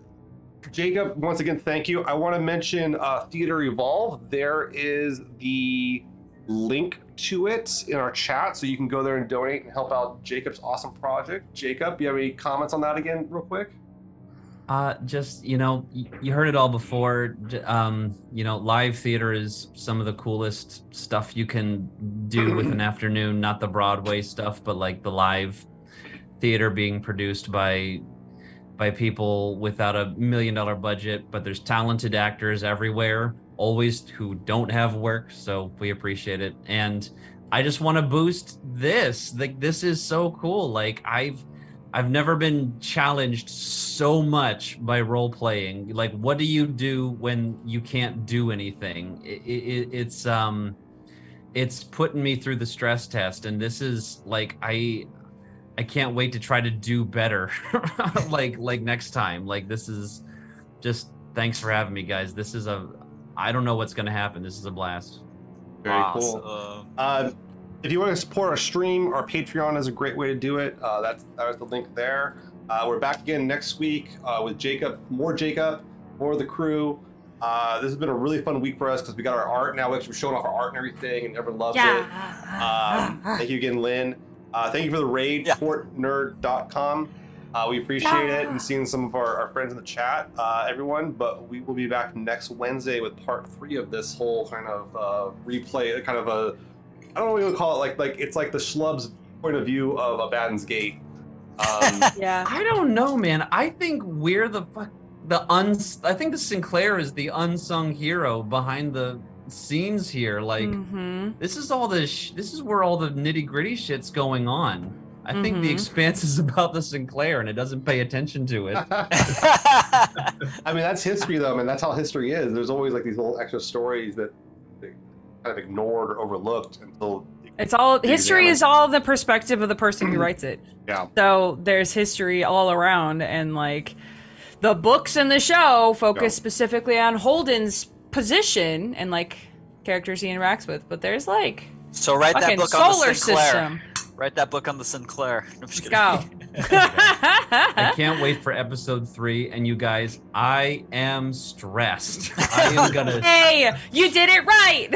Jacob, once again, thank you. I want to mention uh, Theater Evolve. There is the link to it in our chat, so you can go there and donate and help out Jacob's awesome project. Jacob, you have any comments on that again, real quick? Uh, just you know, you heard it all before. Um, you know, live theater is some of the coolest stuff you can do with an [clears throat] afternoon. Not the Broadway stuff, but like the live theater being produced by by people without a million dollar budget. But there's talented actors everywhere, always who don't have work. So we appreciate it. And I just want to boost this. Like this is so cool. Like I've I've never been challenged so much by role playing. Like, what do you do when you can't do anything? It, it, it's um, it's putting me through the stress test, and this is like I, I can't wait to try to do better. [laughs] like like next time. Like this is just thanks for having me, guys. This is a I don't know what's gonna happen. This is a blast. Very cool. Awesome. Uh, if you want to support our stream, our Patreon is a great way to do it. Uh, that's there's the link there. Uh, we're back again next week uh, with Jacob, more Jacob, more of the crew. Uh, this has been a really fun week for us because we got our art now. We're showing off our art and everything, and everyone loves it. Um, thank you again, Lynn. Uh, thank you for the raid, Yeah. fortnerd.com. Uh, we appreciate it and seeing some of our, our friends in the chat, uh, everyone. But we will be back next Wednesday with part three of this whole kind of uh, replay, kind of a, I don't know what you would call it, like like it's like the schlub's point of view of Abaddon's Gate. Um, [laughs] yeah. I don't know, man. I think we're the fuck the uns. I think the Sinclair is the unsung hero behind the scenes here. Like Mhm. this is all the sh- this is where all the nitty gritty shit's going on. I think the Mhm. Expanse [laughs] is about the Sinclair, and it doesn't pay attention to it. [laughs] I mean, that's history, though. I mean, that's how history is. There's always like these little extra stories that they kind of ignored or overlooked until. It's all history is all the perspective of the person who writes it. [clears throat] Yeah. So there's history all around, and like the books and the show focus Yeah. specifically on Holden's position and like characters he interacts with. But there's like so write that book on the Sinclair. system. Write that book on the Sinclair. No, [laughs] I'm just Let's kidding. go. I [laughs] can't wait for episode three. And you guys, I am stressed. I am gonna. [laughs] hey, you did it right.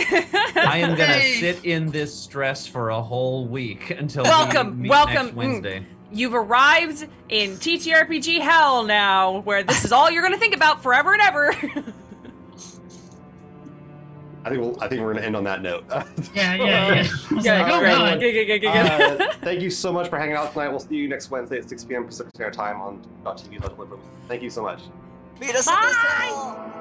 I am gonna Hey. sit in this stress for a whole week until Welcome, we meet welcome. next Mm. Wednesday. You've arrived in TTRPG hell now, where this is all you're gonna think about forever and ever. I think we'll, I think we're gonna end on that note. Yeah, yeah, [laughs] yeah. Good, good. uh, thank you so much for hanging out tonight. We'll see you next Wednesday at 6 p.m. Pacific Standard Time on TV. Thank you so much. Meet us in the Bye. cell.